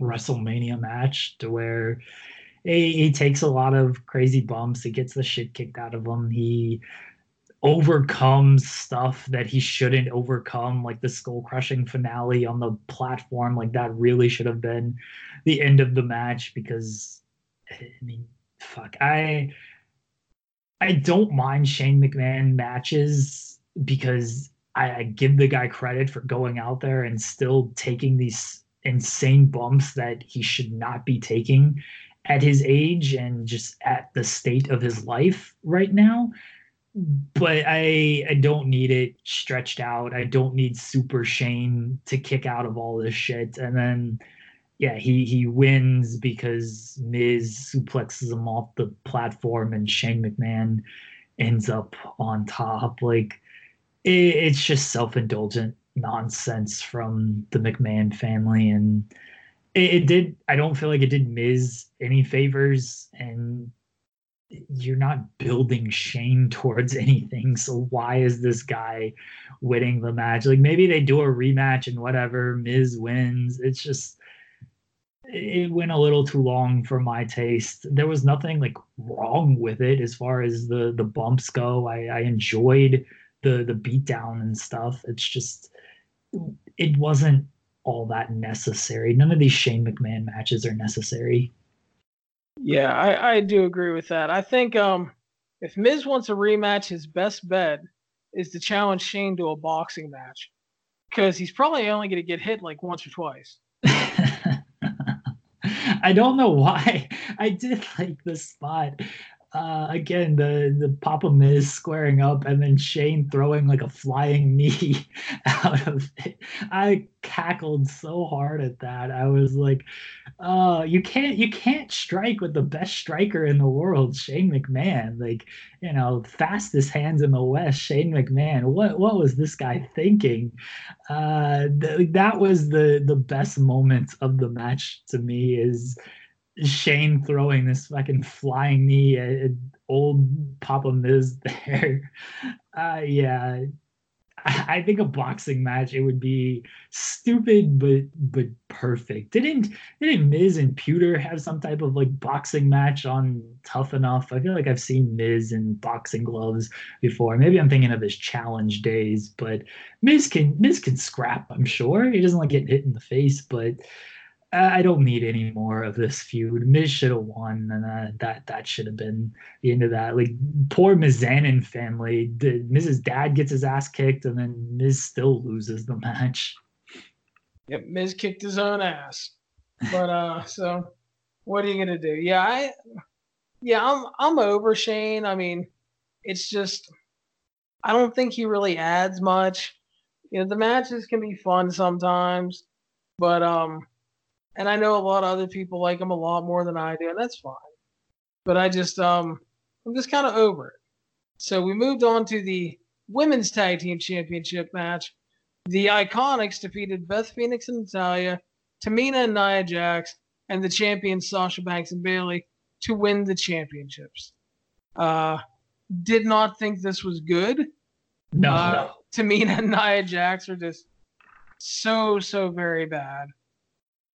WrestleMania match to where he, he takes a lot of crazy bumps. He gets the shit kicked out of him. He overcomes stuff that he shouldn't overcome, like the skull crushing finale on the platform. Like that really should have been the end of the match because I mean, fuck, I I don't mind Shane McMahon matches because I, I give the guy credit for going out there and still taking these insane bumps that he should not be taking at his age and just at the state of his life right now but I I don't need it stretched out. I don't need Super Shane to kick out of all this shit. And then yeah, he he wins because Miz suplexes him off the platform and Shane McMahon ends up on top. Like it's just self-indulgent. nonsense from the McMahon family, and it, it did. I don't feel like it did Miz any favors, and you're not building Shane towards anything. So why is this guy winning the match? Like maybe they do a rematch and whatever, Miz wins. It's just it went a little too long for my taste. There was nothing like wrong with it as far as the the bumps go. I, I enjoyed the the beatdown and stuff. It's just it wasn't all that necessary. None of these Shane McMahon matches are necessary. Yeah, I, I do agree with that. I think um if Miz wants a rematch, his best bet is to challenge Shane to a boxing match. Because he's probably only gonna get hit like once or twice. I don't know why. I did like the spot. Uh, again, the the Papa Miz squaring up and then Shane throwing like a flying knee out of it. I cackled so hard at that. I was like, "Oh, you can't you can't strike with the best striker in the world, Shane McMahon. Like, you know, fastest hands in the West, Shane McMahon. What what was this guy thinking? Uh, th- that was the the best moment of the match to me. Is Shane throwing this fucking flying knee at, old Papa Miz there. Uh, yeah, I think a boxing match it would be stupid but but perfect. Didn't didn't Miz and Puder have some type of like boxing match on Tough Enough? I feel like I've seen Miz in boxing gloves before. Maybe I'm thinking of his challenge days, but Miz can Miz can scrap. I'm sure he doesn't like getting hit in the face, but I don't need any more of this feud. Miz should have won, and uh, that that should have been the end of that. Like poor Mizanin family. Did Miz's dad gets his ass kicked, and then Miz still loses the match. Yep, Miz kicked his own ass. But uh, so what are you gonna do? Yeah, I, yeah, I'm I'm over Shane. I mean, it's just I don't think he really adds much. You know, the matches can be fun sometimes, but um and I know a lot of other people like him a lot more than I do, and that's fine. But I just um I'm just kind of over it. So we moved on to the women's tag team championship match. The Iconics defeated Beth Phoenix and Natalya, Tamina and Nia Jax, and the champions Sasha Banks and Bayley to win the championships. Uh, did not think this was good. No, uh, no. Tamina and Nia Jax are just so so very bad.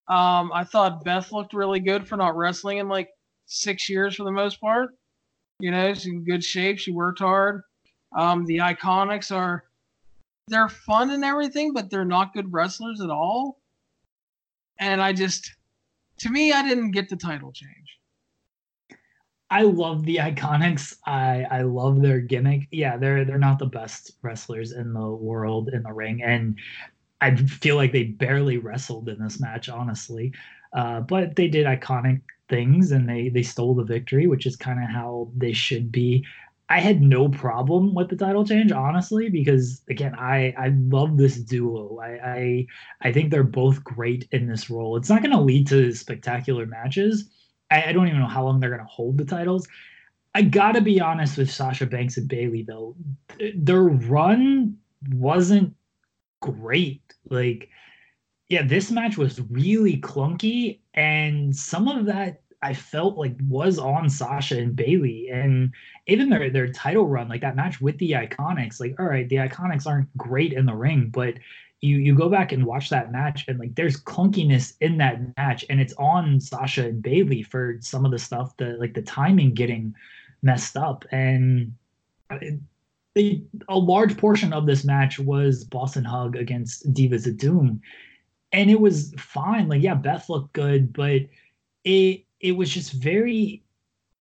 Um, I thought Beth looked really good for not wrestling in like six years for the most part. You know, she's in good shape. She worked hard. Um, the Iconics are they're fun and everything, but they're not good wrestlers at all. And I just, to me, I didn't get the title change. I love the Iconics. I I love their gimmick. Yeah, they're they're not the best wrestlers in the world in the ring, and I feel like they barely wrestled in this match, honestly. Uh, but they did iconic things and they they stole the victory, which is kind of how they should be. I had no problem with the title change, honestly, because again, I I love this duo. I I, I think they're both great in this role. It's not going to lead to spectacular matches. I, I don't even know how long they're going to hold the titles. I gotta be honest with Sasha Banks and Bayley though. Their run wasn't great. Like, yeah, this match was really clunky, and some of that I felt like was on Sasha and Bayley, and even their their title run, like that match with the Iconics. Like, all right, the Iconics aren't great in the ring, but you you go back and watch that match, and like there's clunkiness in that match, and it's on Sasha and Bayley for some of the stuff that like the timing getting messed up, and a large portion of this match was Boss 'n' Hug against Divas of Doom, and it was fine. Like, yeah, Beth looked good, but it it was just very.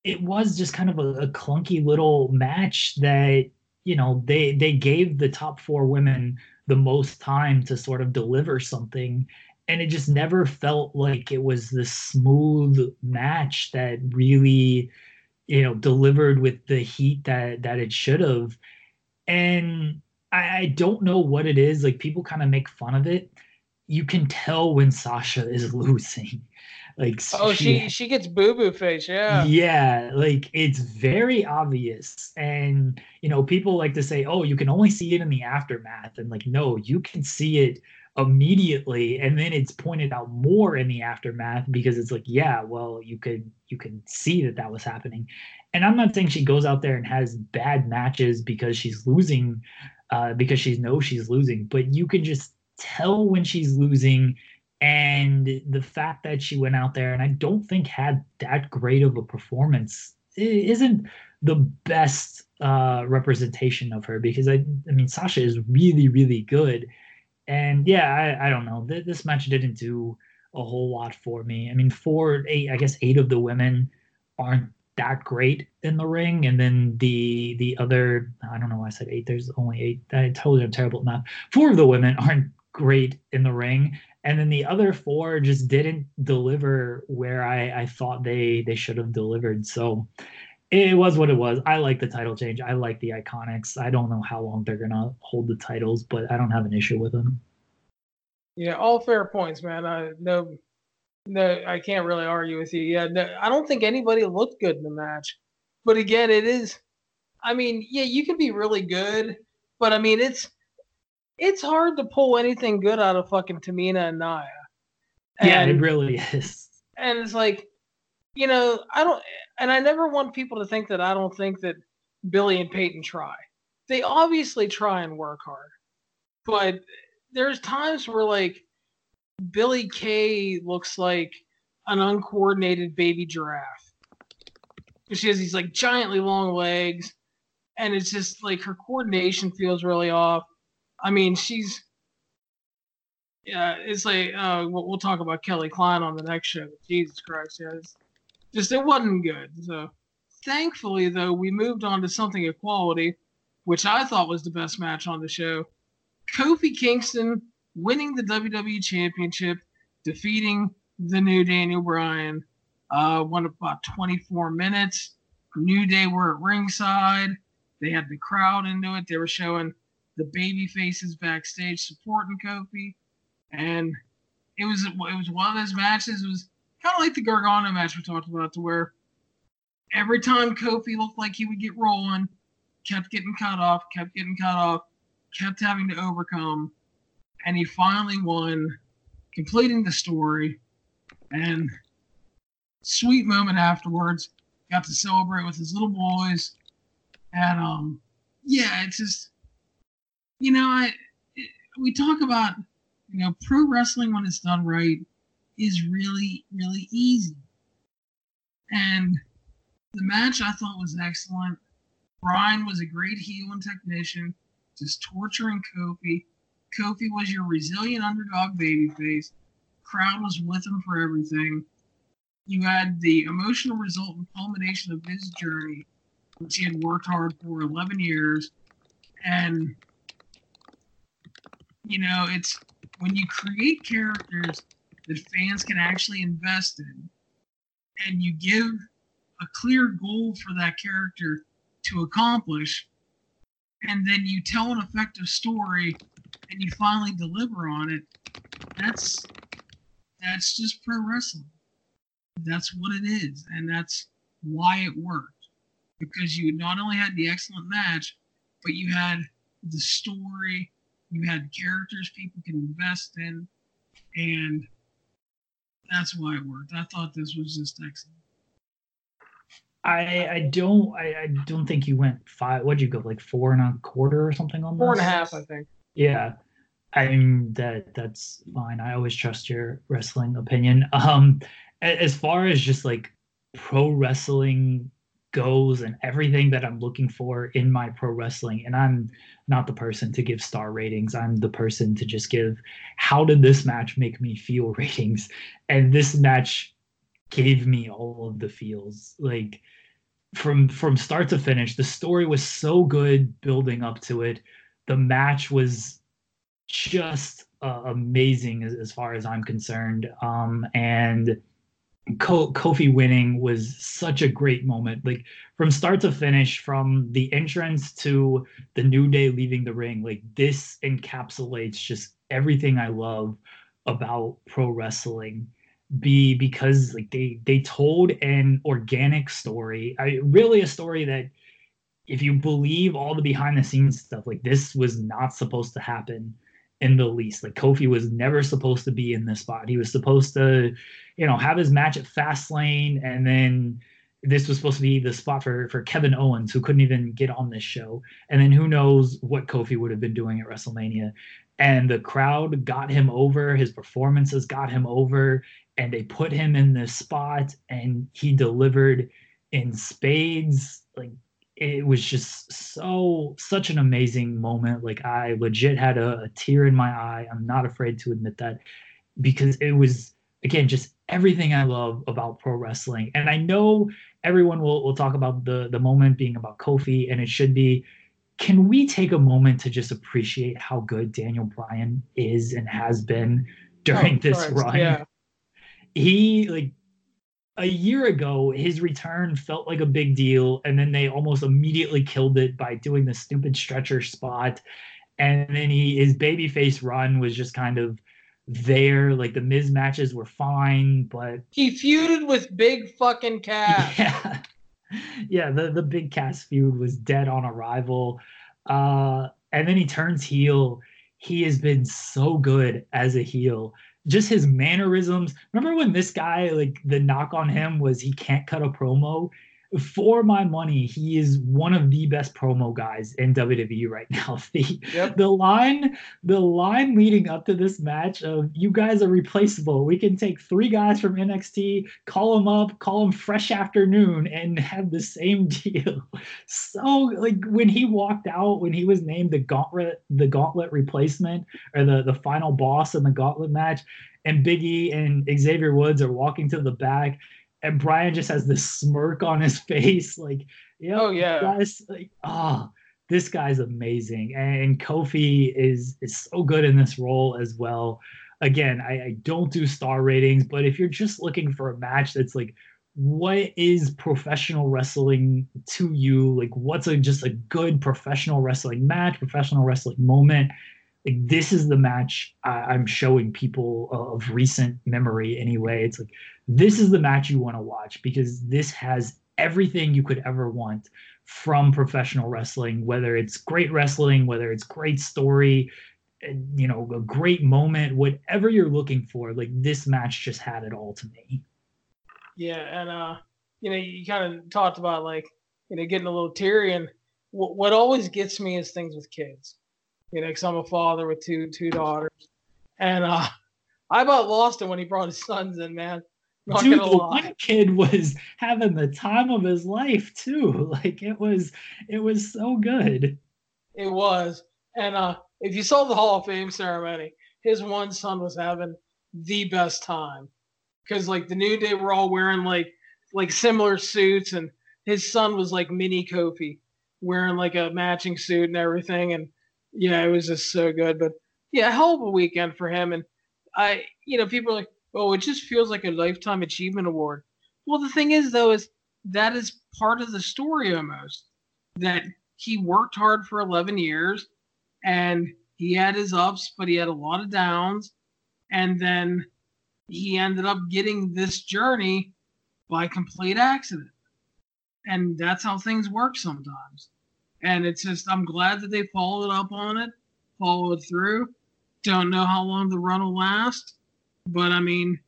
It was just kind of a, a clunky little match that you know they they gave the top four women the most time to sort of deliver something and it just never felt like it was the smooth match that really you know delivered with the heat that that it should have and I, I don't know what it is. Like people kind of make fun of it. You can tell when Sasha is losing. Like oh, she she, she gets boo boo face, yeah. Yeah, like it's very obvious, and you know people like to say, oh, you can only see it in the aftermath, and like no, you can see it immediately and then it's pointed out more in the aftermath because it's like yeah well you could you can see that that was happening. And i'm not saying she goes out there and has bad matches because she's losing uh, because she knows she's losing but you can just tell when she's losing and the fact that she went out there and i don't think had that great of a performance isn't the best uh, representation of her because I, I mean Sasha is really really good and yeah, I, I don't know. This match didn't do a whole lot for me. I mean, four, eight, I guess eight of the women aren't that great in the ring, and then the the other, I don't know why I said eight. There's only eight. I totally am terrible at math. Four of the women aren't great in the ring, and then the other four just didn't deliver where I I thought they they should have delivered. So it was what it was. I like the title change. I like the Iconics. I don't know how long they're gonna hold the titles, but I don't have an issue with them. Yeah, all fair points, man. I no, no, I can't really argue with you. Yeah, no, I don't think anybody looked good in the match, but again, it is. I mean, yeah, you can be really good, but I mean, it's it's hard to pull anything good out of fucking Tamina and Nia. And, yeah, it really is. And it's like you know, I don't, and I never want people to think that I don't think that Billie and Peyton try. They obviously try and work hard, but there's times where like Billie Kay looks like an uncoordinated baby giraffe. She has these like giantly long legs, and it's just like her coordination feels really off. I mean, she's yeah, it's like uh, we'll, talk about Kelly Klein on the next show. Jesus Christ, yeah, just it wasn't good. So thankfully, though, we moved on to something equality, which I thought was the best match on the show. Kofi Kingston winning the WWE Championship, defeating the new Daniel Bryan. Uh, won about 24 minutes. New Day were at ringside. They had the crowd into it. They were showing the baby faces backstage supporting Kofi, and it was it was one of those matches. Was kind of like the Gargano match we talked about, to where every time Kofi looked like he would get rolling, kept getting cut off, kept getting cut off, kept having to overcome, and he finally won, completing the story. And sweet moment afterwards, got to celebrate with his little boys, and um, yeah, it's just, you know, I we talk about you know pro wrestling when it's done right is really, really easy. And the match I thought was excellent. Bryan was a great heel and technician, just torturing Kofi. Kofi was your resilient underdog babyface. Crowd was with him for everything. You had the emotional result and culmination of his journey, which he had worked hard for 11 years. And, you know, it's when you create characters that fans can actually invest in, and you give a clear goal for that character to accomplish, and then you tell an effective story and you finally deliver on it, that's that's just pro wrestling. That's what it is, and that's why it worked. Because you not only had the excellent match, but you had the story, you had characters people can invest in, and that's why it worked. I thought this was just excellent. I I don't I, I don't think you went five. What'd you go like four and a quarter or something on four this? and a half? I think. Yeah, I mean that that's fine. I always trust your wrestling opinion. Um, as far as just like pro wrestling goes and everything that I'm looking for in my pro wrestling. And I'm not the person to give star ratings. I'm the person to just give how did this match make me feel ratings. And this match gave me all of the feels. Like from from start to finish, the story was so good building up to it. The match was just uh, amazing as, as far as I'm concerned. Um, and Kofi winning was such a great moment. Like from start to finish, from the entrance to the New Day leaving the ring, like this encapsulates just everything I love about pro wrestling. be because like they they told an organic story, I really a story that if you believe all the behind the scenes stuff, like this was not supposed to happen in the least. Like Kofi was never supposed to be in this spot. He was supposed to, you know, have his match at Fastlane, and then this was supposed to be the spot for for Kevin Owens, who couldn't even get on this show. And then who knows what Kofi would have been doing at WrestleMania. And the crowd got him over. His performances got him over, and they put him in this spot, and he delivered in spades. Like it was just so such an amazing moment. Like I legit had a, a tear in my eye. I'm not afraid to admit that because it was again just everything I love about pro wrestling. And I know everyone will, will talk about the the moment being about Kofi, and it should be. Can we take a moment to just appreciate how good Daniel Bryan is and has been during oh, this Christ, run? Yeah. He like a year ago, his return felt like a big deal, and then they almost immediately killed it by doing the stupid stretcher spot. And then he his babyface run was just kind of there. Like the Miz matches were fine, but he feuded with Big fucking Cass. Yeah, yeah. The the Big Cass feud was dead on arrival. Uh, and then he turns heel. He has been so good as a heel just his mannerisms. Remember when this guy, like the knock on him was he can't cut a promo? For my money, he is one of the best promo guys in WWE right now. The yep. the line, the line leading up to this match of you guys are replaceable. We can take three guys from NXT, call them up, call them fresh afternoon, and have the same deal. So like when he walked out, when he was named the gauntlet, the gauntlet replacement or the the final boss in the gauntlet match, and Biggie and Xavier Woods are walking to the back, and Bryan just has this smirk on his face, like, yeah, oh yeah, guys, like, ah, oh, this guy's amazing, and Kofi is is so good in this role as well. Again, I, I don't do star ratings, but if you're just looking for a match that's like what is professional wrestling to you? Like what's a just a good professional wrestling match professional wrestling moment like this is the match I, am showing people of recent memory anyway. It's like this is the match you want to watch because this has everything you could ever want from professional wrestling, whether it's great wrestling, whether it's great story, you know, a great moment, whatever you're looking for. Like this match just had it all to me. Yeah, and uh, you know, you kind of talked about like you know getting a little teary, and what always gets me is things with kids you know, because I'm a father with two two daughters, and uh, I about lost it when he brought his sons in, man. Not Dude, the one kid was having the time of his life too. Like it was, it was so good. It was, and uh, if you saw the Hall of Fame ceremony, his one son was having the best time because like the New Day we were all wearing like like similar suits, and his son was like mini Kofi, wearing like a matching suit and everything, and yeah, it was just so good. But yeah, a hell of a weekend for him. And I, you know, people are like, oh, it just feels like a lifetime achievement award. Well, the thing is, though, is that is part of the story almost that he worked hard for 11 years and he had his ups, but he had a lot of downs. And then he ended up getting this journey by complete accident. And that's how things work sometimes. And it's just, I'm glad that they followed up on it, followed through. Don't know how long the run will last, but I mean,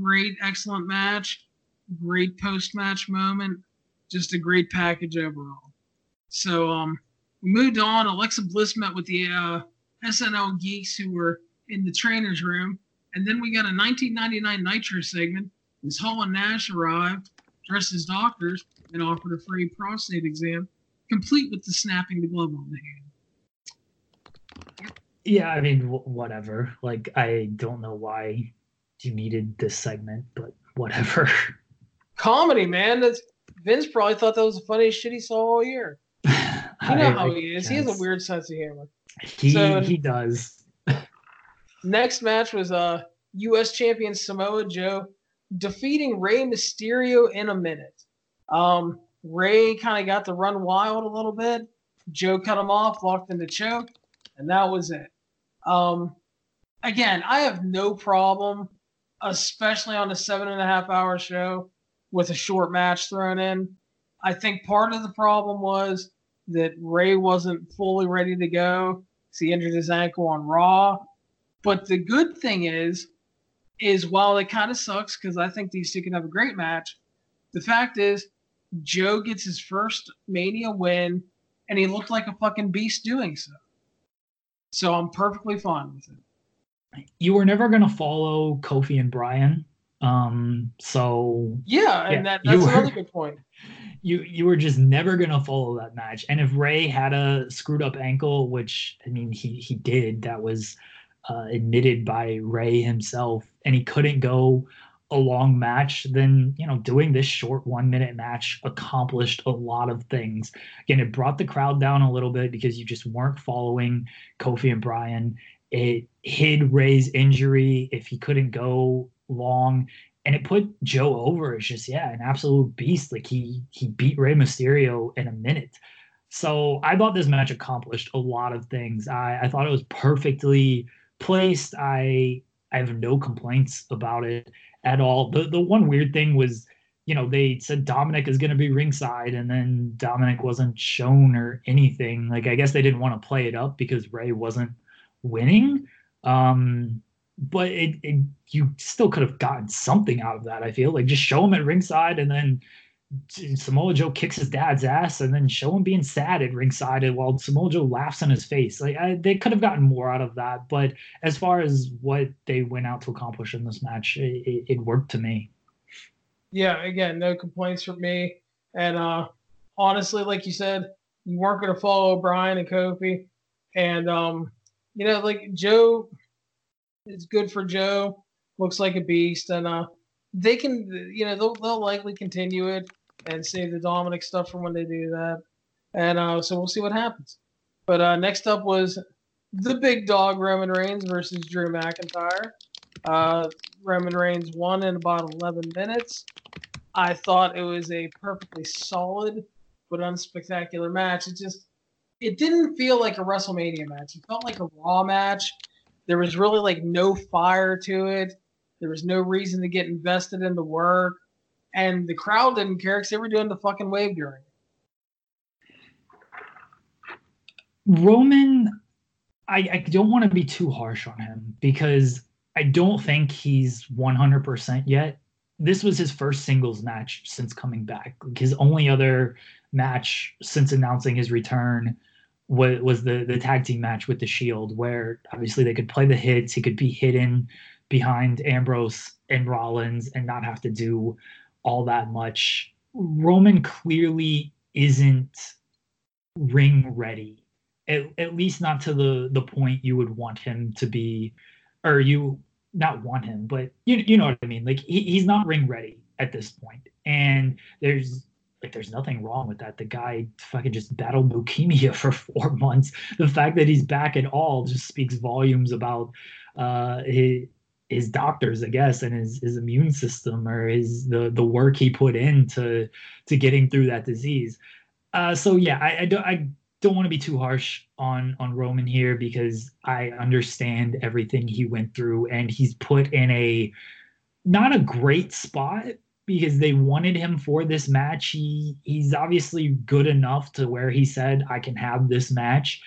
great, excellent match, great post match moment, just a great package overall. So, um, we moved on. Alexa Bliss met with the uh, SNL geeks who were in the trainer's room. And then we got a 1999 Nitro segment. As Hall and Nash arrived, dressed as doctors, and offered a free prostate exam complete with the snapping the glove on the hand. Yeah, I mean, w- whatever. Like, I don't know why you needed this segment, but whatever. Comedy, man. That's Vince probably thought that was the funniest shit he saw all year. You know I, how he is. He has a weird sense of humor. He so, he does. next match was uh U.S. champion Samoa Joe defeating Rey Mysterio in a minute. Um, Rey kind of got to run wild a little bit. Joe cut him off, locked in the choke, and that was it. Um, again, I have no problem especially on a seven and a half hour show with a short match thrown in. I think part of the problem was that Rey wasn't fully ready to go. He injured his ankle on Raw. But the good thing is, is while it kind of sucks because I think these two can have a great match, the fact is Joe gets his first Mania win, and he looked like a fucking beast doing so. So I'm perfectly fine with it. You were never gonna follow Kofi and Bryan, um. So yeah, and that, that's were, another good point. You you were just never gonna follow that match, and if Rey had a screwed up ankle, which I mean he he did, that was uh, admitted by Rey himself, and he couldn't go a long match, then you know doing this short one minute match accomplished a lot of things. Again, it brought the crowd down a little bit because you just weren't following Kofi and Bryan. It hid Rey's injury if he couldn't go long, and it put Joe over as just yeah an absolute beast. Like he he beat Rey Mysterio in a minute. So I thought this match accomplished a lot of things. I, I thought it was perfectly placed. I I have no complaints about it at all. The the one weird thing was, you know, they said Dominic is going to be ringside, and then Dominic wasn't shown or anything. Like I guess they didn't want to play it up because Rey wasn't winning. Um, but it, it you still could have gotten something out of that. I feel like just show him at ringside, and then Samoa Joe kicks his dad's ass and then show him being sad at ringside while Samoa Joe laughs in his face. Like I, they could have gotten more out of that, but as far as what they went out to accomplish in this match, it, it worked to me. Yeah, again, no complaints from me. And uh, honestly, like you said, you weren't going to follow Bryan and Kofi, and um, you know, like Joe, it's good for Joe. Looks like a beast, and uh, they can, you know, they'll, they'll likely continue it and save the Dominic stuff for when they do that. And uh, so we'll see what happens. But uh, next up was the big dog Roman Reigns versus Drew McIntyre. Uh, Roman Reigns won in about 11 minutes. I thought it was a perfectly solid but unspectacular match. It just it didn't feel like a WrestleMania match. It felt like a Raw match. There was really like no fire to it. There was no reason to get invested in the work and the crowd didn't care because they were doing the fucking wave during. Roman, I, I don't want to be too harsh on him because I don't think he's 100% yet. This was his first singles match since coming back. His only other match since announcing his return was, was the, the tag team match with the Shield, where obviously they could play the hits, he could be hidden behind Ambrose and Rollins and not have to do all that much. Roman clearly isn't ring ready, at, at least not to the the point you would want him to be, or you not want him, but you you know what I mean. Like he, he's not ring ready at this point. and there's like there's nothing wrong with that. The guy fucking just battled leukemia for four months. The fact that he's back at all just speaks volumes about uh, his, his doctors, I guess, and his his immune system or his the the work he put into to getting through that disease. Uh, so yeah, I, I don't I don't want to be too harsh on on Roman here because I understand everything he went through and he's put in a not a great spot because they wanted him for this match. He he's obviously good enough to where he said I can have this match,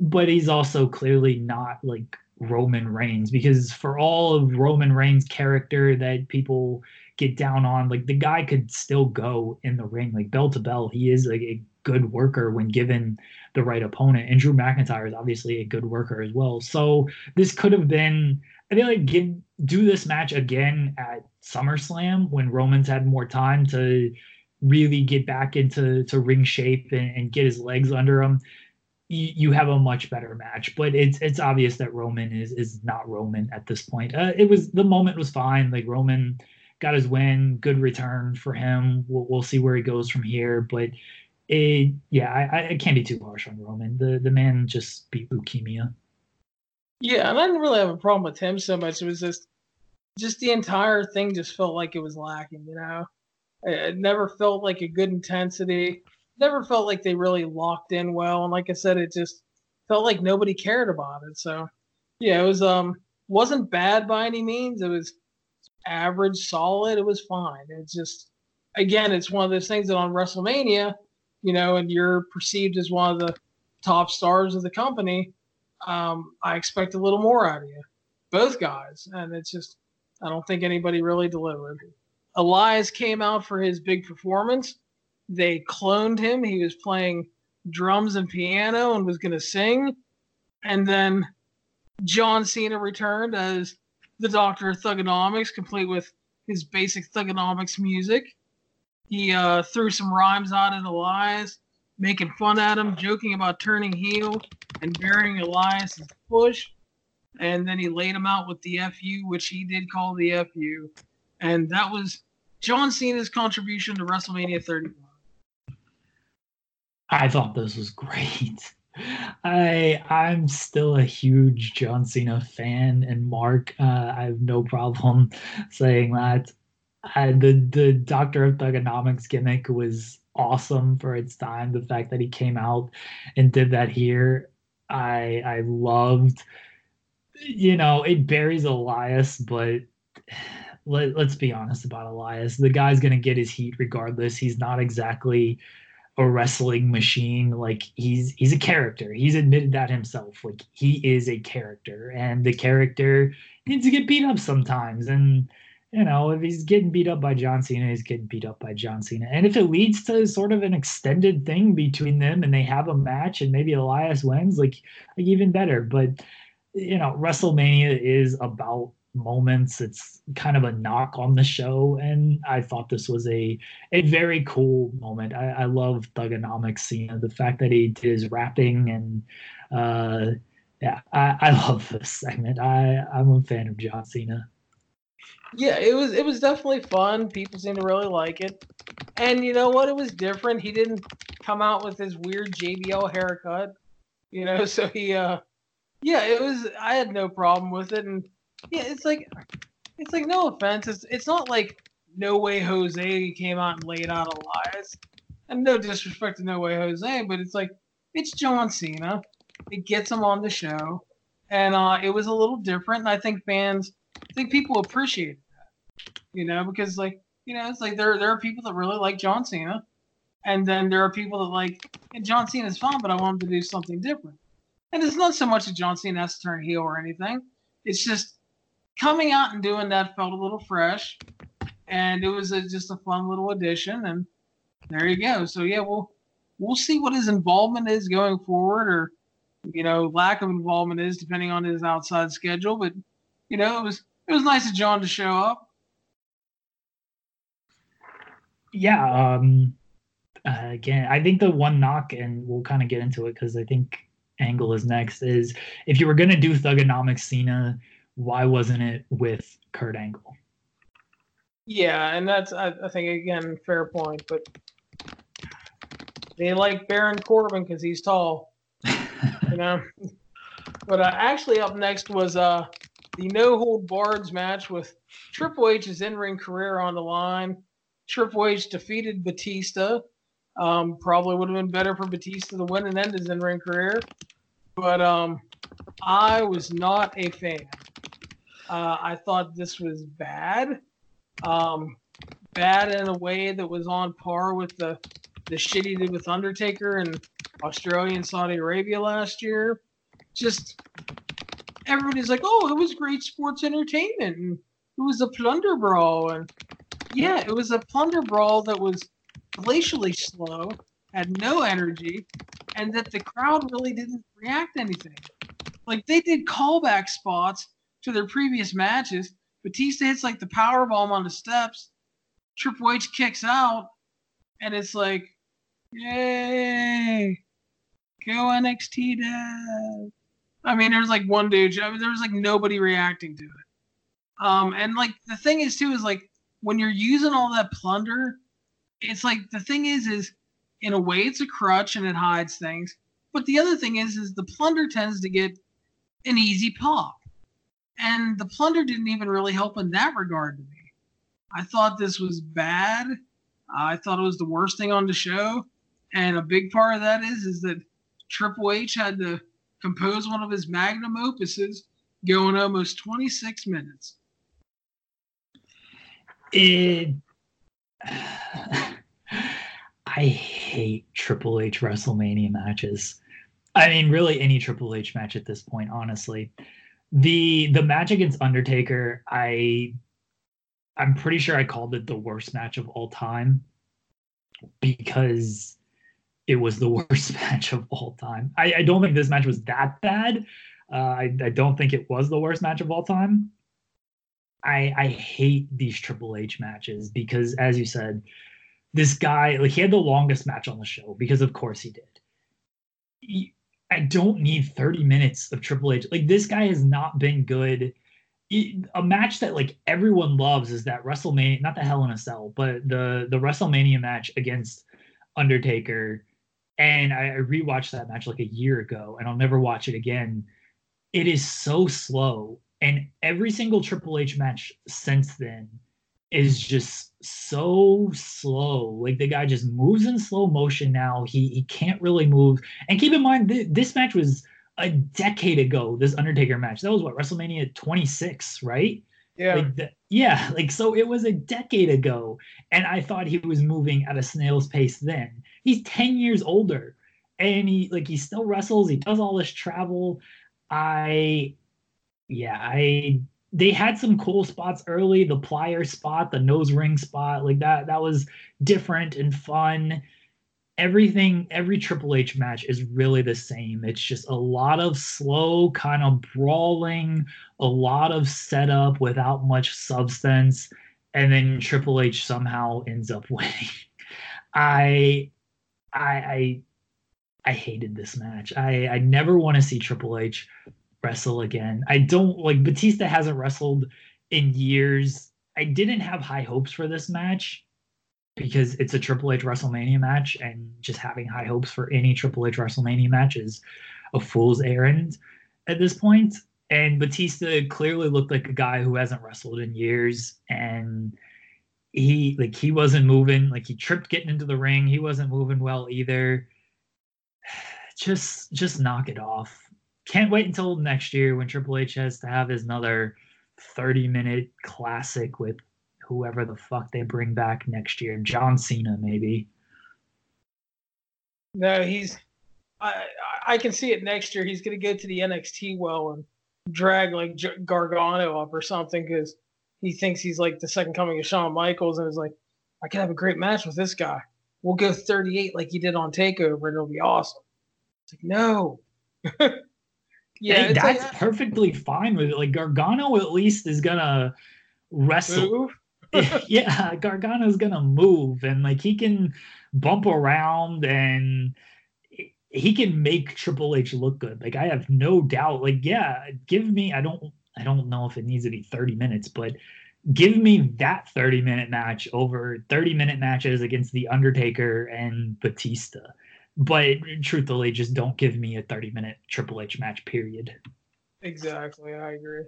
but he's also clearly not like Roman Reigns because for all of Roman Reigns' character that people get down on, like the guy could still go in the ring, like bell to bell. He is like a good worker when given the right opponent. And Drew McIntyre is obviously a good worker as well. So this could have been, I feel like give do this match again at SummerSlam when Roman's had more time to really get back into to ring shape and, and get his legs under him you, have a much better match. But it's it's obvious that Roman is is not Roman at this point. Uh, it was the moment was fine. Like Roman got his win, good return for him. We'll, we'll see where he goes from here. But it, yeah, I, I can't be too harsh on Roman. The the man just beat leukemia. Yeah, and I didn't really have a problem with him so much. It was just just the entire thing just felt like it was lacking. You know, it, it never felt like a good intensity never felt like they really locked in well. And like I said, it just felt like nobody cared about it. So yeah, it was um wasn't bad by any means. It was average, solid. It was fine. It's just, again, it's one of those things that on WrestleMania, you know, and you're perceived as one of the top stars of the company. Um, I expect a little more out of you, both guys, and it's just, I don't think anybody really delivered. Elias came out for his big performance. They cloned him. He was playing drums and piano and was going to sing. And then John Cena returned as the Doctor of Thuganomics, complete with his basic Thuganomics music. He uh, threw some rhymes out at Elias, making fun at him, joking about turning heel and burying Elias's push. And then he laid him out with the FU, which he did call the FU. And that was John Cena's contribution to WrestleMania 31. I thought this was great. I I'm still a huge John Cena fan, and Mark, uh, I have no problem saying that. I, the the Doctor of Thuganomics gimmick was awesome for its time. The fact that he came out and did that here, I I loved. You know, it buries Elias, but let, let's be honest about Elias. The guy's gonna get his heat regardless. He's not exactly a wrestling machine like he's he's a character. He's admitted that himself. Like he is a character and the character needs to get beat up sometimes. And you know if he's getting beat up by john cena he's getting beat up by john cena. And if it leads to sort of an extended thing between them and they have a match and maybe elias wins like like even better. But you know wrestlemania is about moments. It's kind of a knock on the show, and I thought this was a a very cool moment. I, I love Thuganomics, you the fact that he did his rapping and uh, yeah, I, I love this segment. I I'm a fan of John Cena. Yeah, it was it was definitely fun. People seem to really like it, and you know what? It was different. He didn't come out with his weird JBL haircut, you know. So he, uh, yeah, it was. I had no problem with it, and yeah, it's like it's like no offense. It's it's not like No Way Jose came out and laid out Elias. And no disrespect to No Way Jose, but it's like it's John Cena. It gets him on the show. And uh, it was a little different, and I think fans I think people appreciated that. You know, because like, you know, it's like there there are people that really like John Cena. And then there are people that like and John Cena's fine, but I want him to do something different. And it's not so much that John Cena has to turn heel or anything. It's just coming out and doing that felt a little fresh, and it was a, just a fun little addition. And there you go. So yeah, we'll we'll see what his involvement is going forward, or you know, lack of involvement is depending on his outside schedule. But you know, it was it was nice of John to show up. Yeah. Um, uh, again, I think the one knock, and we'll kind of get into it because I think Angle is next. Is if you were going to do Thuganomics Cena why wasn't it with Kurt Angle? Yeah, and that's I, I think again fair point, but they like Baron Corbin because he's tall, you know. But uh, actually, up next was uh, the no hold barred match with Triple H's in ring career on the line. Triple H defeated Batista. Um, probably would have been better for Batista to win and end his in ring career, but um, I was not a fan. Uh, I thought this was bad. Um, bad in a way that was on par with the the shit he did with Undertaker in Australia and Saudi Arabia last year. Just everybody's like, oh, it was great sports entertainment and it was a plunder brawl and yeah, it was a plunder brawl that was glacially slow, had no energy, and that the crowd really didn't react anything. Like they did callback spots to their previous matches. Batista hits like the power bomb on the steps. Triple H kicks out, and it's like, yay, go NXT Dev. I mean, there's like one dude. I mean, there was like nobody reacting to it. Um, and like the thing is too is like when you're using all that plunder, it's like the thing is is in a way it's a crutch and it hides things. But the other thing is is the plunder tends to get an easy pop. And the plunder didn't even really help in that regard to me. I thought this was bad. I thought it was the worst thing on the show. And a big part of that is is that Triple H had to compose one of his magnum opuses going almost 26 minutes. It. I hate Triple H WrestleMania matches. I mean, really any Triple H match at this point, honestly. The the match against Undertaker, I I'm pretty sure I called it the worst match of all time because it was the worst match of all time. I, I don't think this match was that bad. Uh, I, I don't think it was the worst match of all time. I I hate these Triple H matches because, as you said, this guy like he had the longest match on the show because of course he did. I don't need 30 minutes of Triple H. Like this guy has not been good. A match that like everyone loves is that WrestleMania, not the Hell in a Cell, but the the WrestleMania match against Undertaker. And I, I rewatched that match like a year ago, and I'll never watch it again. It is so slow, and every single Triple H match since then is just so slow. Like the guy just moves in slow motion now. He he can't really move. And keep in mind, th- this match was a decade ago. This Undertaker match. That was what WrestleMania 26, right? Yeah. Like the, yeah. Like so, it was a decade ago, and I thought he was moving at a snail's pace then. He's 10 years older, and he like he still wrestles. He does all this travel. I yeah, I they had some cool spots early the plier spot the nose ring spot like that that was different and fun. Everything every triple h match is really the same. It's just a lot of slow kind of brawling a lot of setup without much substance and then triple h somehow ends up winning. I i i i hated this match. I i never want to see triple h wrestle again. I don't like Batista hasn't wrestled in years. I didn't have high hopes for this match because it's a Triple H WrestleMania match, and just having high hopes for any Triple H WrestleMania match is a fool's errand at this point. And Batista clearly looked like a guy who hasn't wrestled in years, and he like he wasn't moving. Like he tripped getting into the ring. He wasn't moving well either. Just just knock it off can't wait until next year when Triple H has to have his another 30 minute classic with whoever the fuck they bring back next year. John Cena, maybe. No, he's. I I can see it next year. He's going to go to the NXT well and drag like Gargano up or something because he thinks he's like the second coming of Shawn Michaels and is like, I can have a great match with this guy. We'll go 38 like he did on Takeover and it'll be awesome. It's like no. Yeah, hey, that's like, perfectly fine with it. Like Gargano at least is gonna wrestle. yeah, Gargano's gonna move and like he can bump around and he can make Triple H look good. Like I have no doubt. Like yeah, give me. I don't. I don't know if it needs to be 30 minutes, but give me that 30 minute match over 30 minute matches against the Undertaker and Batista but truthfully, just don't give me a 30 minute Triple H match, period. Exactly. I agree.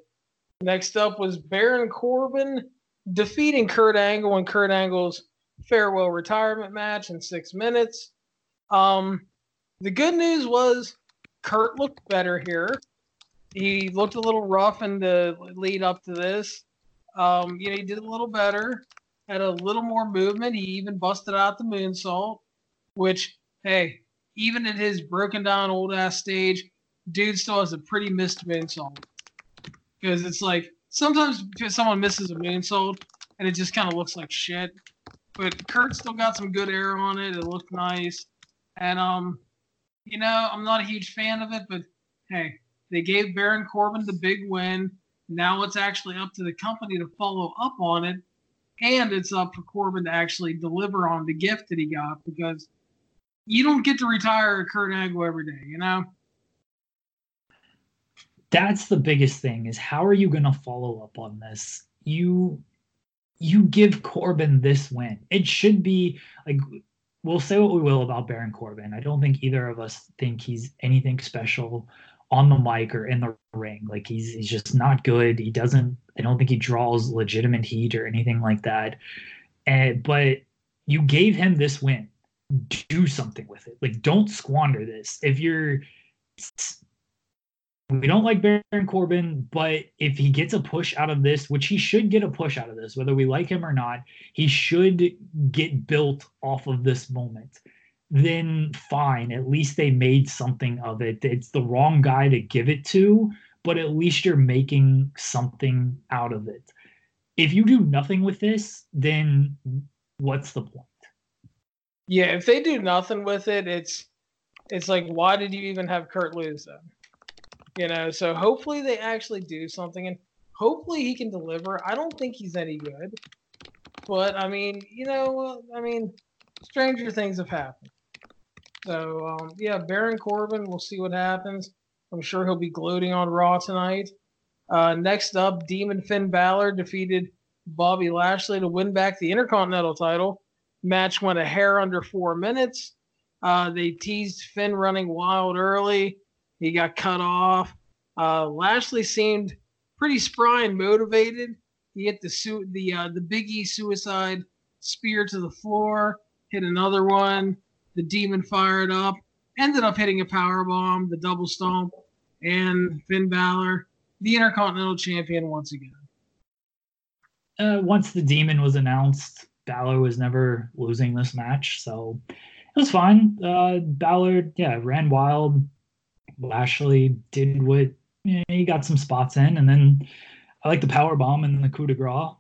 Next up was Baron Corbin defeating Kurt Angle in Kurt Angle's farewell retirement match in six minutes. Um, the good news was Kurt looked better here. He looked a little rough in the lead up to this. Um, you know, he did a little better, had a little more movement. He even busted out the moonsault, which hey, even in his broken down old ass stage, dude still has a pretty missed moonsault. Because it's like sometimes someone misses a moonsault and it just kind of looks like shit. But Kurt still got some good air on it. It looked nice. And um, you know, I'm not a huge fan of it, but hey, they gave Baron Corbin the big win. Now it's actually up to the company to follow up on it. And it's up for Corbin to actually deliver on the gift that he got because you don't get to retire Kurt Angle every day, you know? That's the biggest thing is how are you going to follow up on this? You you give Corbin this win. It should be like we'll say what we will about Baron Corbin. I don't think either of us think he's anything special on the mic or in the ring. Like he's he's just not good. He doesn't I don't think he draws legitimate heat or anything like that. And but you gave him this win do something with it. Like, don't squander this. If you're we don't like Baron Corbin, but if he gets a push out of this, which he should get a push out of this, whether we like him or not, he should get built off of this moment. Then fine, at least they made something of it. It's the wrong guy to give it to, but at least you're making something out of it. If you do nothing with this, then what's the point? Yeah, if they do nothing with it, it's it's like why did you even have Kurt lose them? You know, so hopefully they actually do something and hopefully he can deliver. I don't think he's any good. But I mean, you know, I mean, stranger things have happened. So um, yeah, Baron Corbin, we'll see what happens. I'm sure he'll be gloating on Raw tonight. Uh, next up, Demon Finn Balor defeated Bobby Lashley to win back the Intercontinental title. Match went a hair under four minutes. Uh, they teased Finn running wild early. He got cut off. Uh, Lashley seemed pretty spry and motivated. He hit the su- the uh, the Biggie suicide spear to the floor. Hit another one. The demon fired up. Ended up hitting a power bomb, the double stomp, and Finn Balor, the Intercontinental Champion once again. Uh, once the demon was announced, Balor was never losing this match, so it was fine. Uh, Balor, yeah, ran wild, Lashley did what you know, he got some spots in, and then I like the power bomb and the coup de grace.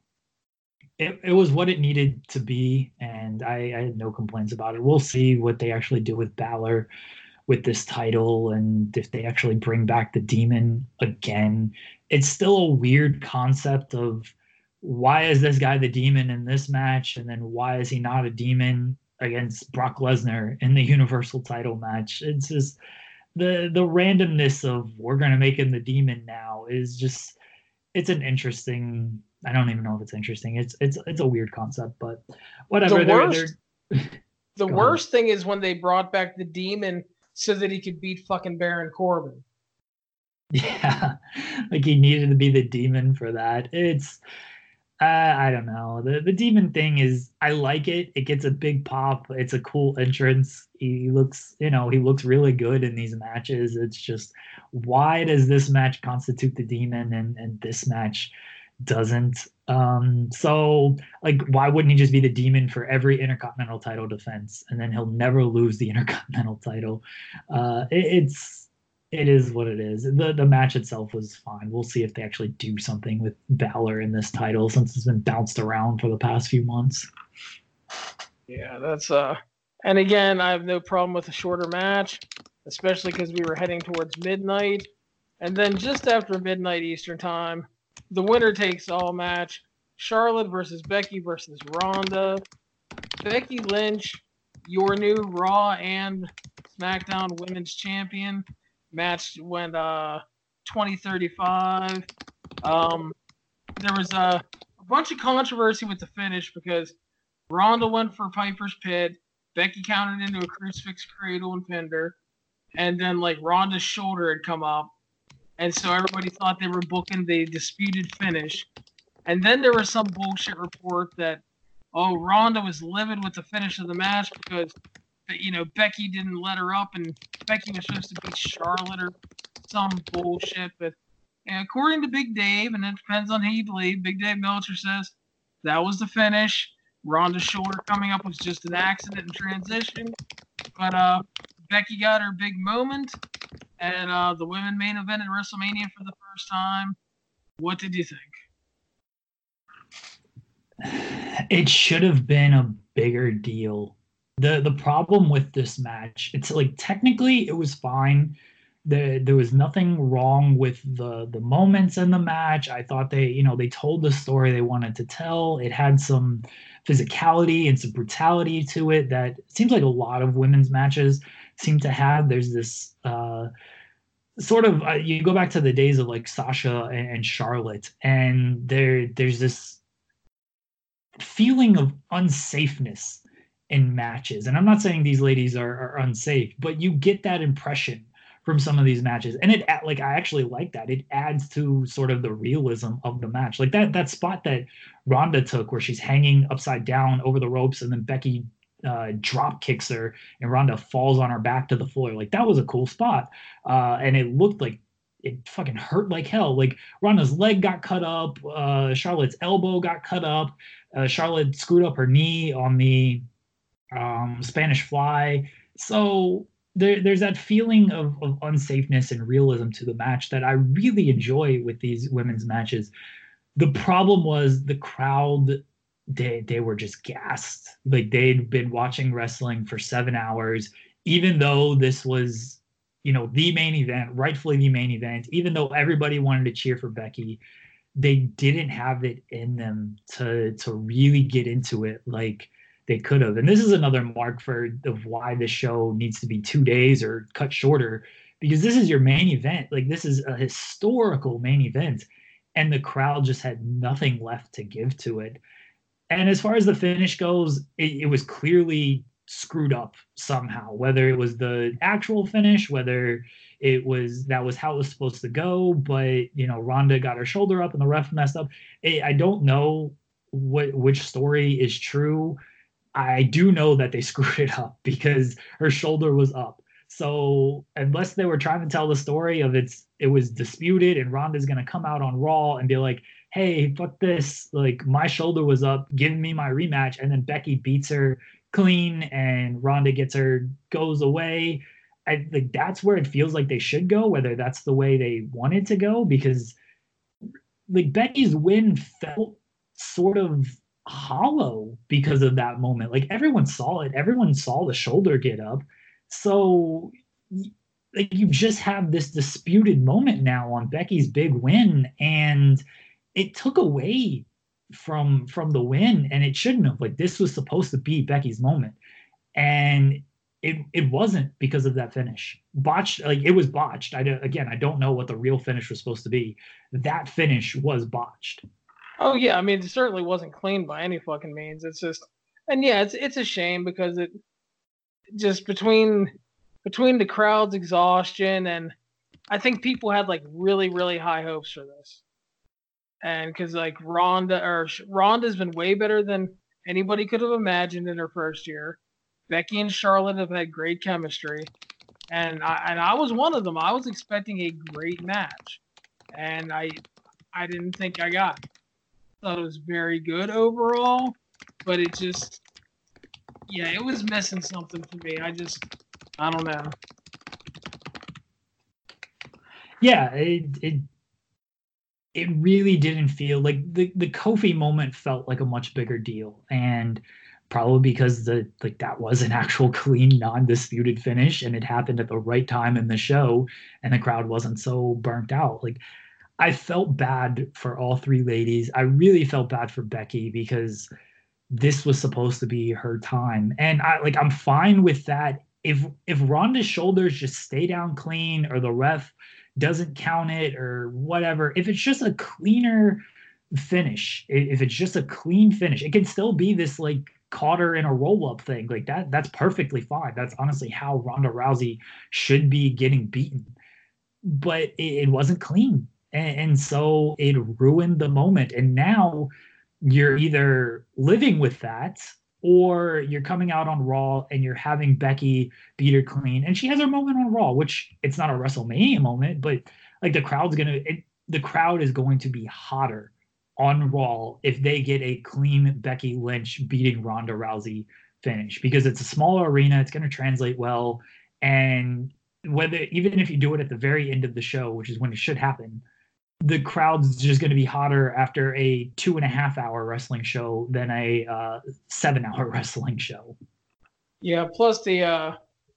It, it was what it needed to be, and I, I had no complaints about it. We'll see what they actually do with Balor with this title and if they actually bring back the demon again. It's still a weird concept of why is this guy the demon in this match, and then why is he not a demon against Brock Lesnar in the Universal title match? It's just the the randomness of we're gonna make him the demon now is just it's an interesting I don't even know if it's interesting. It's it's it's a weird concept, but whatever. The worst, they're, they're... the worst thing is when they brought back the demon so that he could beat fucking Baron Corbin. Yeah, like he needed to be the demon for that. It's uh, I don't know. The the demon thing is I like it. It gets a big pop. It's a cool entrance. He looks, you know, he looks really good in these matches. It's just why does this match constitute the demon and and this match doesn't? Um so like why wouldn't he just be the demon for every intercontinental title defense and then he'll never lose the intercontinental title? Uh it, it's it is what it is. The the match itself was fine. We'll see if they actually do something with Balor in this title since it's been bounced around for the past few months. Yeah, that's uh and again, I have no problem with a shorter match, especially because we were heading towards midnight. And then just after midnight Eastern time, the winner takes all match. Charlotte versus Becky versus Ronda. Becky Lynch, your new Raw and SmackDown Women's Champion, match went uh 2035. Um, there was a, a bunch of controversy with the finish because Ronda went for Piper's Pit, Becky countered into a crucifix cradle and pinned her, and then like Ronda's shoulder had come up, and so everybody thought they were booking the disputed finish, and then there was some bullshit report that oh Ronda was livid with the finish of the match because you know Becky didn't let her up, and Becky was supposed to beat Charlotte or some bullshit. But according to Big Dave, and it depends on who you believe, Big Dave Meltzer says that was the finish. Ronda's shoulder coming up was just an accident in transition, but uh, Becky got her big moment, and uh, the women main event at WrestleMania for the first time. What did you think? It should have been a bigger deal the the problem with this match it's like technically it was fine. There there was nothing wrong with the the moments in the match. I thought they you know they told the story they wanted to tell. It had some physicality and some brutality to it that seems like a lot of women's matches seem to have. There's this uh sort of uh, you go back to the days of like Sasha and, and Charlotte and there there's this feeling of unsafeness in matches. And I'm not saying these ladies are, are unsafe, but you get that impression from some of these matches. And it like i actually like that. It adds to sort of the realism of the match. Like that that spot that ronda took where she's hanging upside down over the ropes and then becky uh, drop kicks her and ronda falls on her back to the floor. Like that was a cool spot. Uh, and it looked like it fucking hurt like hell. Like Ronda's leg got cut up, uh, Charlotte's elbow got cut up, uh, Charlotte screwed up her knee on the um, Spanish Fly. So there, there's that feeling of, of unsafeness and realism to the match that I really enjoy with these women's matches. The problem was the crowd they they were just gassed. Like they'd been watching wrestling for seven hours, even though this was, you know, the main event, rightfully the main event, even though everybody wanted to cheer for Becky, they didn't have it in them to to really get into it like they could have. And this is another mark for of why this show needs to be two days or cut shorter, because this is your main event. Like this is a historical main event. And the crowd just had nothing left to give to it. And as far as the finish goes, it, it was clearly screwed up somehow, whether it was the actual finish, whether it was that was how it was supposed to go, but you know, Ronda got her shoulder up and the ref messed up. It, I don't know what which story is true. I do know that they screwed it up because her shoulder was up. So unless they were trying to tell the story of it's it was disputed and Ronda's gonna come out on Raw and be like, hey, fuck this. Like my shoulder was up, give me my rematch. And then Becky beats her clean and Ronda gets her, goes away. I think that's where it feels like they should go, whether that's the way they wanted to go, because like Becky's win felt sort of hollow because of that moment. Like everyone saw it, everyone saw the shoulder get up. So like you just have this disputed moment now on Becky's big win and it took away from from the win and it shouldn't have like this was supposed to be becky's moment. And it it wasn't because of that finish. Botched like it was botched. I again i don't know what the real finish was supposed to be. That finish was botched oh yeah i mean it certainly wasn't clean by any fucking means it's just and yeah it's it's a shame because it just between between the crowd's exhaustion and i think people had like really really high hopes for this and because like Ronda or Ronda's been way better than anybody could have imagined in her first year. Becky and Charlotte have had great chemistry, and I and I was one of them. I was expecting a great match, and I I didn't think I got. It. Thought it was very good overall, but it just yeah, it was missing something for me. I just I don't know. Yeah, it it it really didn't feel like the the Kofi moment felt like a much bigger deal, and probably because the like that was an actual clean, non-disputed finish, and it happened at the right time in the show, and the crowd wasn't so burnt out. Like I felt bad for all three ladies. I really felt bad for Becky because this was supposed to be her time, and I like I'm fine with that. If if Ronda's shoulders just stay down clean, or the ref doesn't count it or whatever, if it's just a cleaner finish, if it's just a clean finish, it can still be this like caught her in a roll up thing. Like that, that's perfectly fine. That's honestly how Ronda Rousey should be getting beaten. But it, it wasn't clean. And, and so it ruined the moment. And now you're either living with that or you're coming out on Raw and you're having Becky beat her clean, and she has her moment on Raw, which it's not a WrestleMania moment, but like the crowd's gonna, it, the crowd is going to be hotter on Raw if they get a clean Becky Lynch beating Ronda Rousey finish because it's a smaller arena, it's going to translate well, and whether even if you do it at the very end of the show, which is when it should happen, the crowd's just going to be hotter after a two and a half hour wrestling show than a uh, seven hour wrestling show. Yeah. Plus the uh,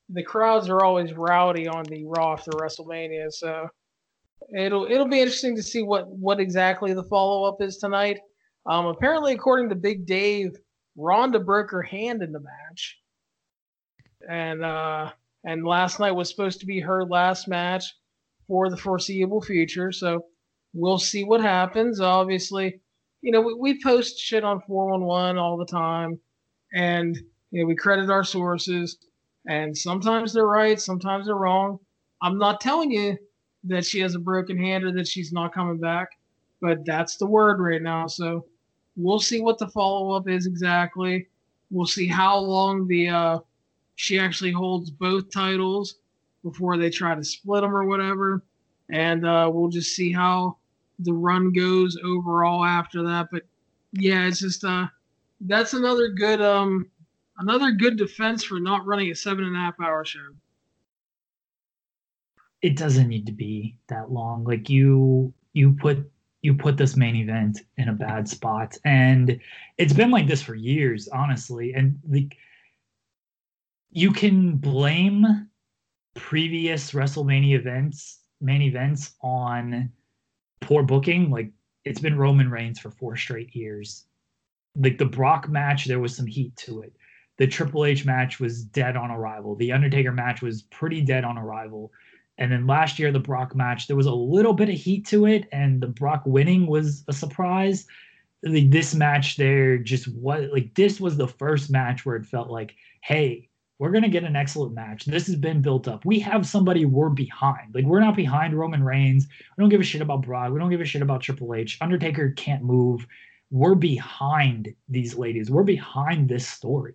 the crowds are always rowdy on the Raw after WrestleMania, so it'll it'll be interesting to see what what exactly the follow up is tonight. Um, apparently, according to Big Dave, Ronda broke her hand in the match, and uh, and last night was supposed to be her last match for the foreseeable future. So we'll see what happens. Obviously, you know, we, we post shit on 411 all the time, and you know, we credit our sources, and sometimes they're right, sometimes they're wrong. I'm not telling you that she has a broken hand or that she's not coming back, but that's the word right now. So we'll see what the follow up is exactly. We'll see how long the uh, she actually holds both titles before they try to split them or whatever. and uh, we'll just see how the run goes overall after that. But yeah, it's just uh, that's another good um, another good defense for not running a seven and a half hour show. It doesn't need to be that long. Like you, you put you put this main event in a bad spot, and it's been like this for years, honestly. And the you can blame previous WrestleMania events, main events on poor booking. Like it's been Roman Reigns for four straight years. Like the Brock match, there was some heat to it. The Triple H match was dead on arrival. The Undertaker match was pretty dead on arrival. And then last year, the Brock match, there was a little bit of heat to it, and the Brock winning was a surprise. Like this match, there just was like this was the first match where it felt like, hey, we're going to get an excellent match. This has been built up. We have somebody we're behind. Like, we're not behind Roman Reigns. We don't give a shit about Brock. We don't give a shit about Triple H. Undertaker can't move. We're behind these ladies. We're behind this story.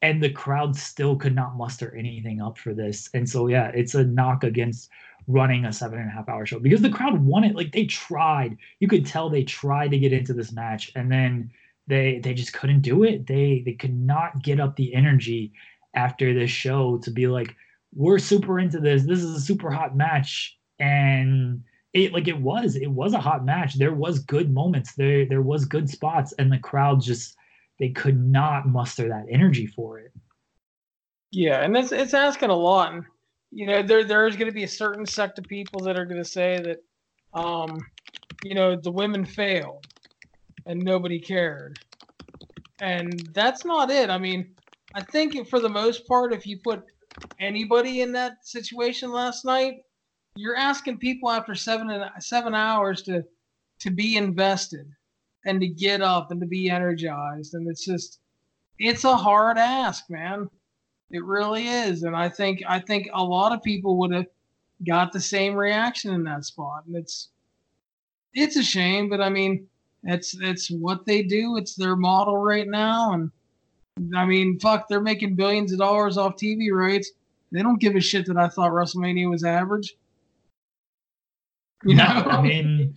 And the crowd still could not muster anything up for this. And so, yeah, it's a knock against running a seven and a half hour show because the crowd wanted, like, they tried. You could tell they tried to get into this match and then they they just couldn't do it. They they could not get up the energy after this show to be like, we're super into this. This is a super hot match. And it like it was, it was a hot match. There was good moments. There there was good spots, and the crowd just they could not muster that energy for it. Yeah, and it's it's asking a lot. And you know, there there's going to be a certain sect of people that are going to say that, um, you know, the women failed, and nobody cared, and that's not it. I mean, I think for the most part, if you put anybody in that situation last night, you're asking people after seven and seven hours to to be invested and to get up and to be energized, and it's just it's a hard ask, man. It really is, and I think I think a lot of people would have got the same reaction in that spot, and it's it's a shame, but I mean, it's it's what they do. It's their model right now, and I mean, fuck, they're making billions of dollars off TV rights. They don't give a shit that I thought WrestleMania was average. You no, know? I mean,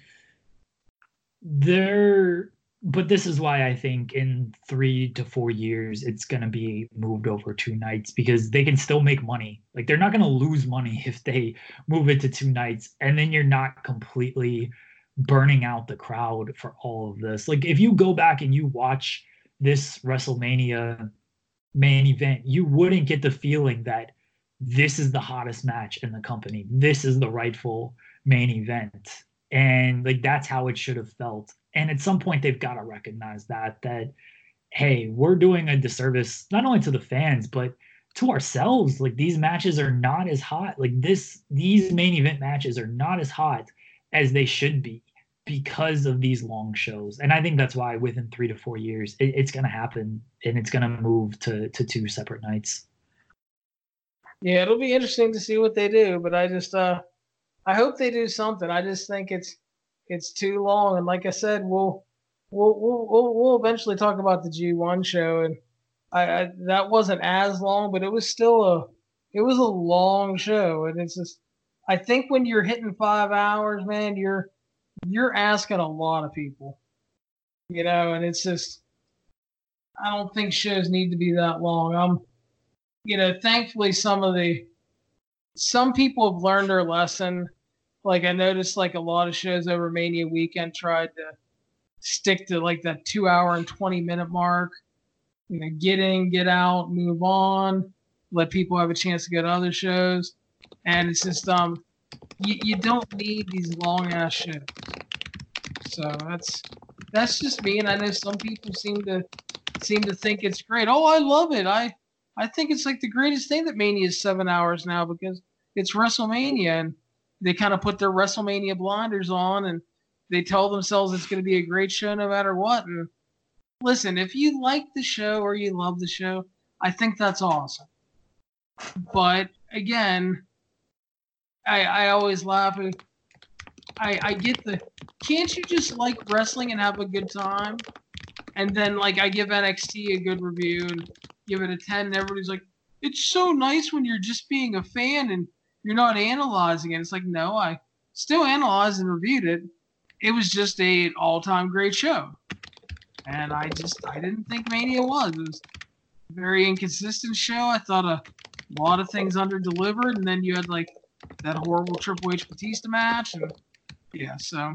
they're, but this is why I think in three to four years it's going to be moved over two nights because they can still make money. Like they're not going to lose money if they move it to two nights, and then you're not completely burning out the crowd for all of this. Like if you go back and you watch this WrestleMania main event, you wouldn't get the feeling that this is the hottest match in the company. This is the rightful main event. And like that's how it should have felt. And at some point they've got to recognize that that hey, we're doing a disservice not only to the fans but to ourselves. Like these matches are not as hot. Like this these main event matches are not as hot as they should be because of these long shows. And I think that's why within three to four years, it, it's going to happen and it's going to move to, to two separate nights. Yeah, it'll be interesting to see what they do, but I just, uh, I hope they do something. I just think it's, it's too long. And like I said, we'll, we'll, we'll, we'll, eventually talk about the G1 show. And I, I, that wasn't as long, but it was still a, it was a long show. And it's just, I think when you're hitting five hours, man, you're, you're asking a lot of people, you know, and it's just, I don't think shows need to be that long. I'm, you know, thankfully some of the, some people have learned their lesson. Like I noticed, like a lot of shows over Mania weekend tried to stick to like that two hour and 20 minute mark. You know, get in, get out, move on, let people have a chance to go to other shows. And it's just, um, you, you don't need these long ass shows. So that's that's just me, and I know some people seem to seem to think it's great. Oh, I love it. I I think it's like the greatest thing that Mania is seven hours now because it's WrestleMania, and they kind of put their WrestleMania blinders on, and they tell themselves it's going to be a great show no matter what. And listen, if you like the show or you love the show, I think that's awesome. But again, I, I always laugh. I, I get the. Can't you just like wrestling and have a good time? And then like I give NXT a good review and give it a ten, and everybody's like, "It's so nice when you're just being a fan and you're not analyzing it." It's like, no, I still analyzed and reviewed it. It was just a all-time great show, and I just I didn't think Mania was. It was a very inconsistent show. I thought a lot of things under delivered, and then you had like that horrible Triple H Batista match, and yeah, so.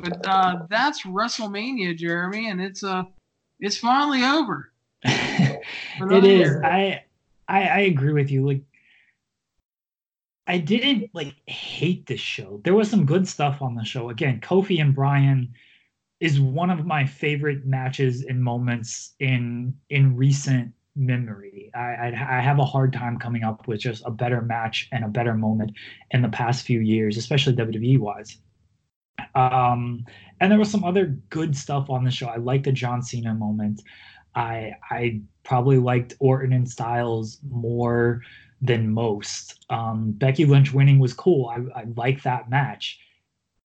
But uh, that's WrestleMania, Jeremy, and it's uh it's finally over. it is. Year. I, I I agree with you. Like I didn't like hate this show. There was some good stuff on the show. Again, Kofi and Bryan is one of my favorite matches and moments in in recent memory. I, I, have a hard time coming up with just a better match and a better moment in the past few years, especially WWE wise. Um, and there was some other good stuff on the show. I like the John Cena moment. I I probably liked Orton and Styles more than most. Um, Becky Lynch winning was cool. I, I like that match.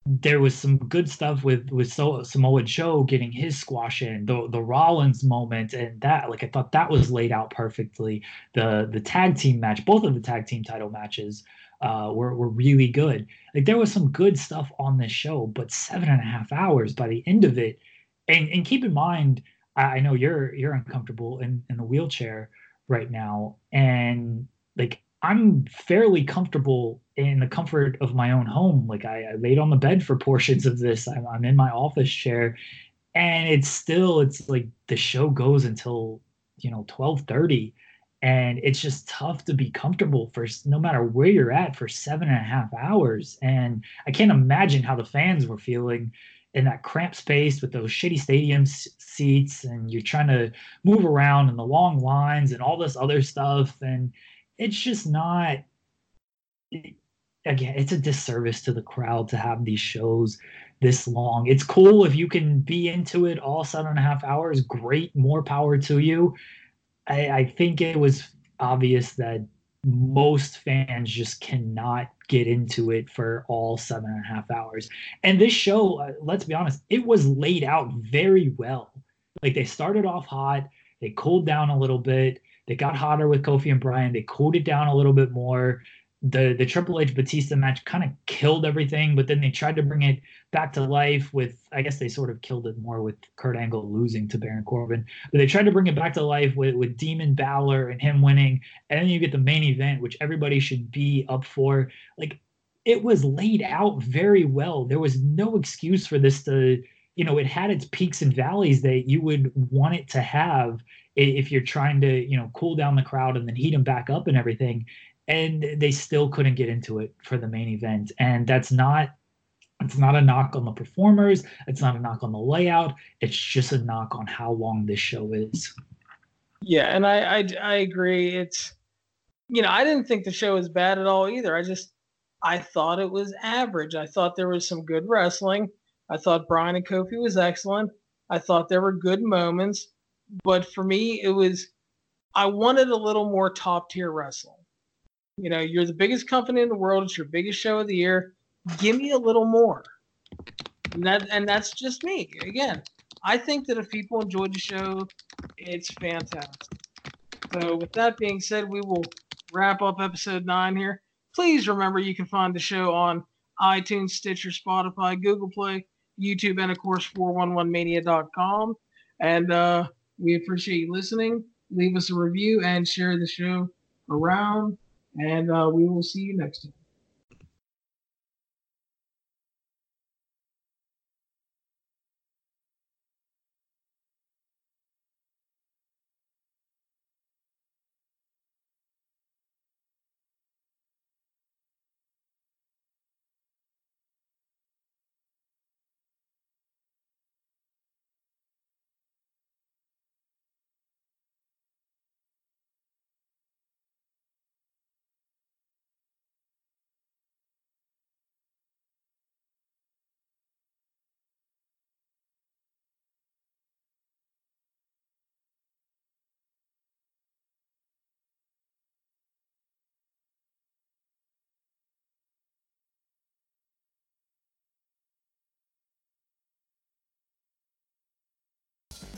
There was some good stuff with with so, Samoa Joe getting his squash in the the Rollins moment and that like I thought that was laid out perfectly. The the tag team match, both of the tag team title matches uh, were were really good. Like there was some good stuff on this show, but seven and a half hours by the end of it. And and keep in mind, I know you're you're uncomfortable in in the wheelchair right now, and like I'm fairly comfortable in the comfort of my own home. Like I, I laid on the bed for portions of this. I'm, I'm in my office chair, and it's still it's like the show goes until you know 12:30, and it's just tough to be comfortable for no matter where you're at for seven and a half hours. And I can't imagine how the fans were feeling in that cramped space with those shitty stadium seats and you're trying to move around and the long lines and all this other stuff and it's just not again it's a disservice to the crowd to have these shows this long it's cool if you can be into it all seven and a half hours great more power to you i, I think it was obvious that most fans just cannot get into it for all seven and a half hours. And this show, uh, let's be honest, it was laid out very well. Like they started off hot, they cooled down a little bit, they got hotter with Kofi and Bryan, they cooled it down a little bit more the the Triple H Batista match kind of killed everything, but then they tried to bring it back to life with I guess they sort of killed it more with Kurt Angle losing to Baron Corbin, but they tried to bring it back to life with with Demon Balor and him winning, and then you get the main event, which everybody should be up for. Like it was laid out very well. There was no excuse for this to you know it had its peaks and valleys that you would want it to have if you're trying to you know cool down the crowd and then heat them back up and everything and they still couldn't get into it for the main event. And that's not it's not a knock on the performers. It's not a knock on the layout. It's just a knock on how long this show is. Yeah and i i, I agree. It's you know i didn't think the show was bad at all either. I just i thought it was average. I thought there was some good wrestling. I thought bryan and kofi was excellent. I thought there were good moments. But for me it was i wanted a little more top tier wrestling you know, you're the biggest company in the world. It's your biggest show of the year. Give me a little more. And that and that's just me. Again, I think that if people enjoy the show, it's fantastic. So with that being said, we will wrap up episode nine here. Please remember you can find the show on iTunes, Stitcher, Spotify, Google Play, YouTube, and of course 411mania.com. And uh, we appreciate you listening. Leave us a review and share the show around and uh, we will see you next time.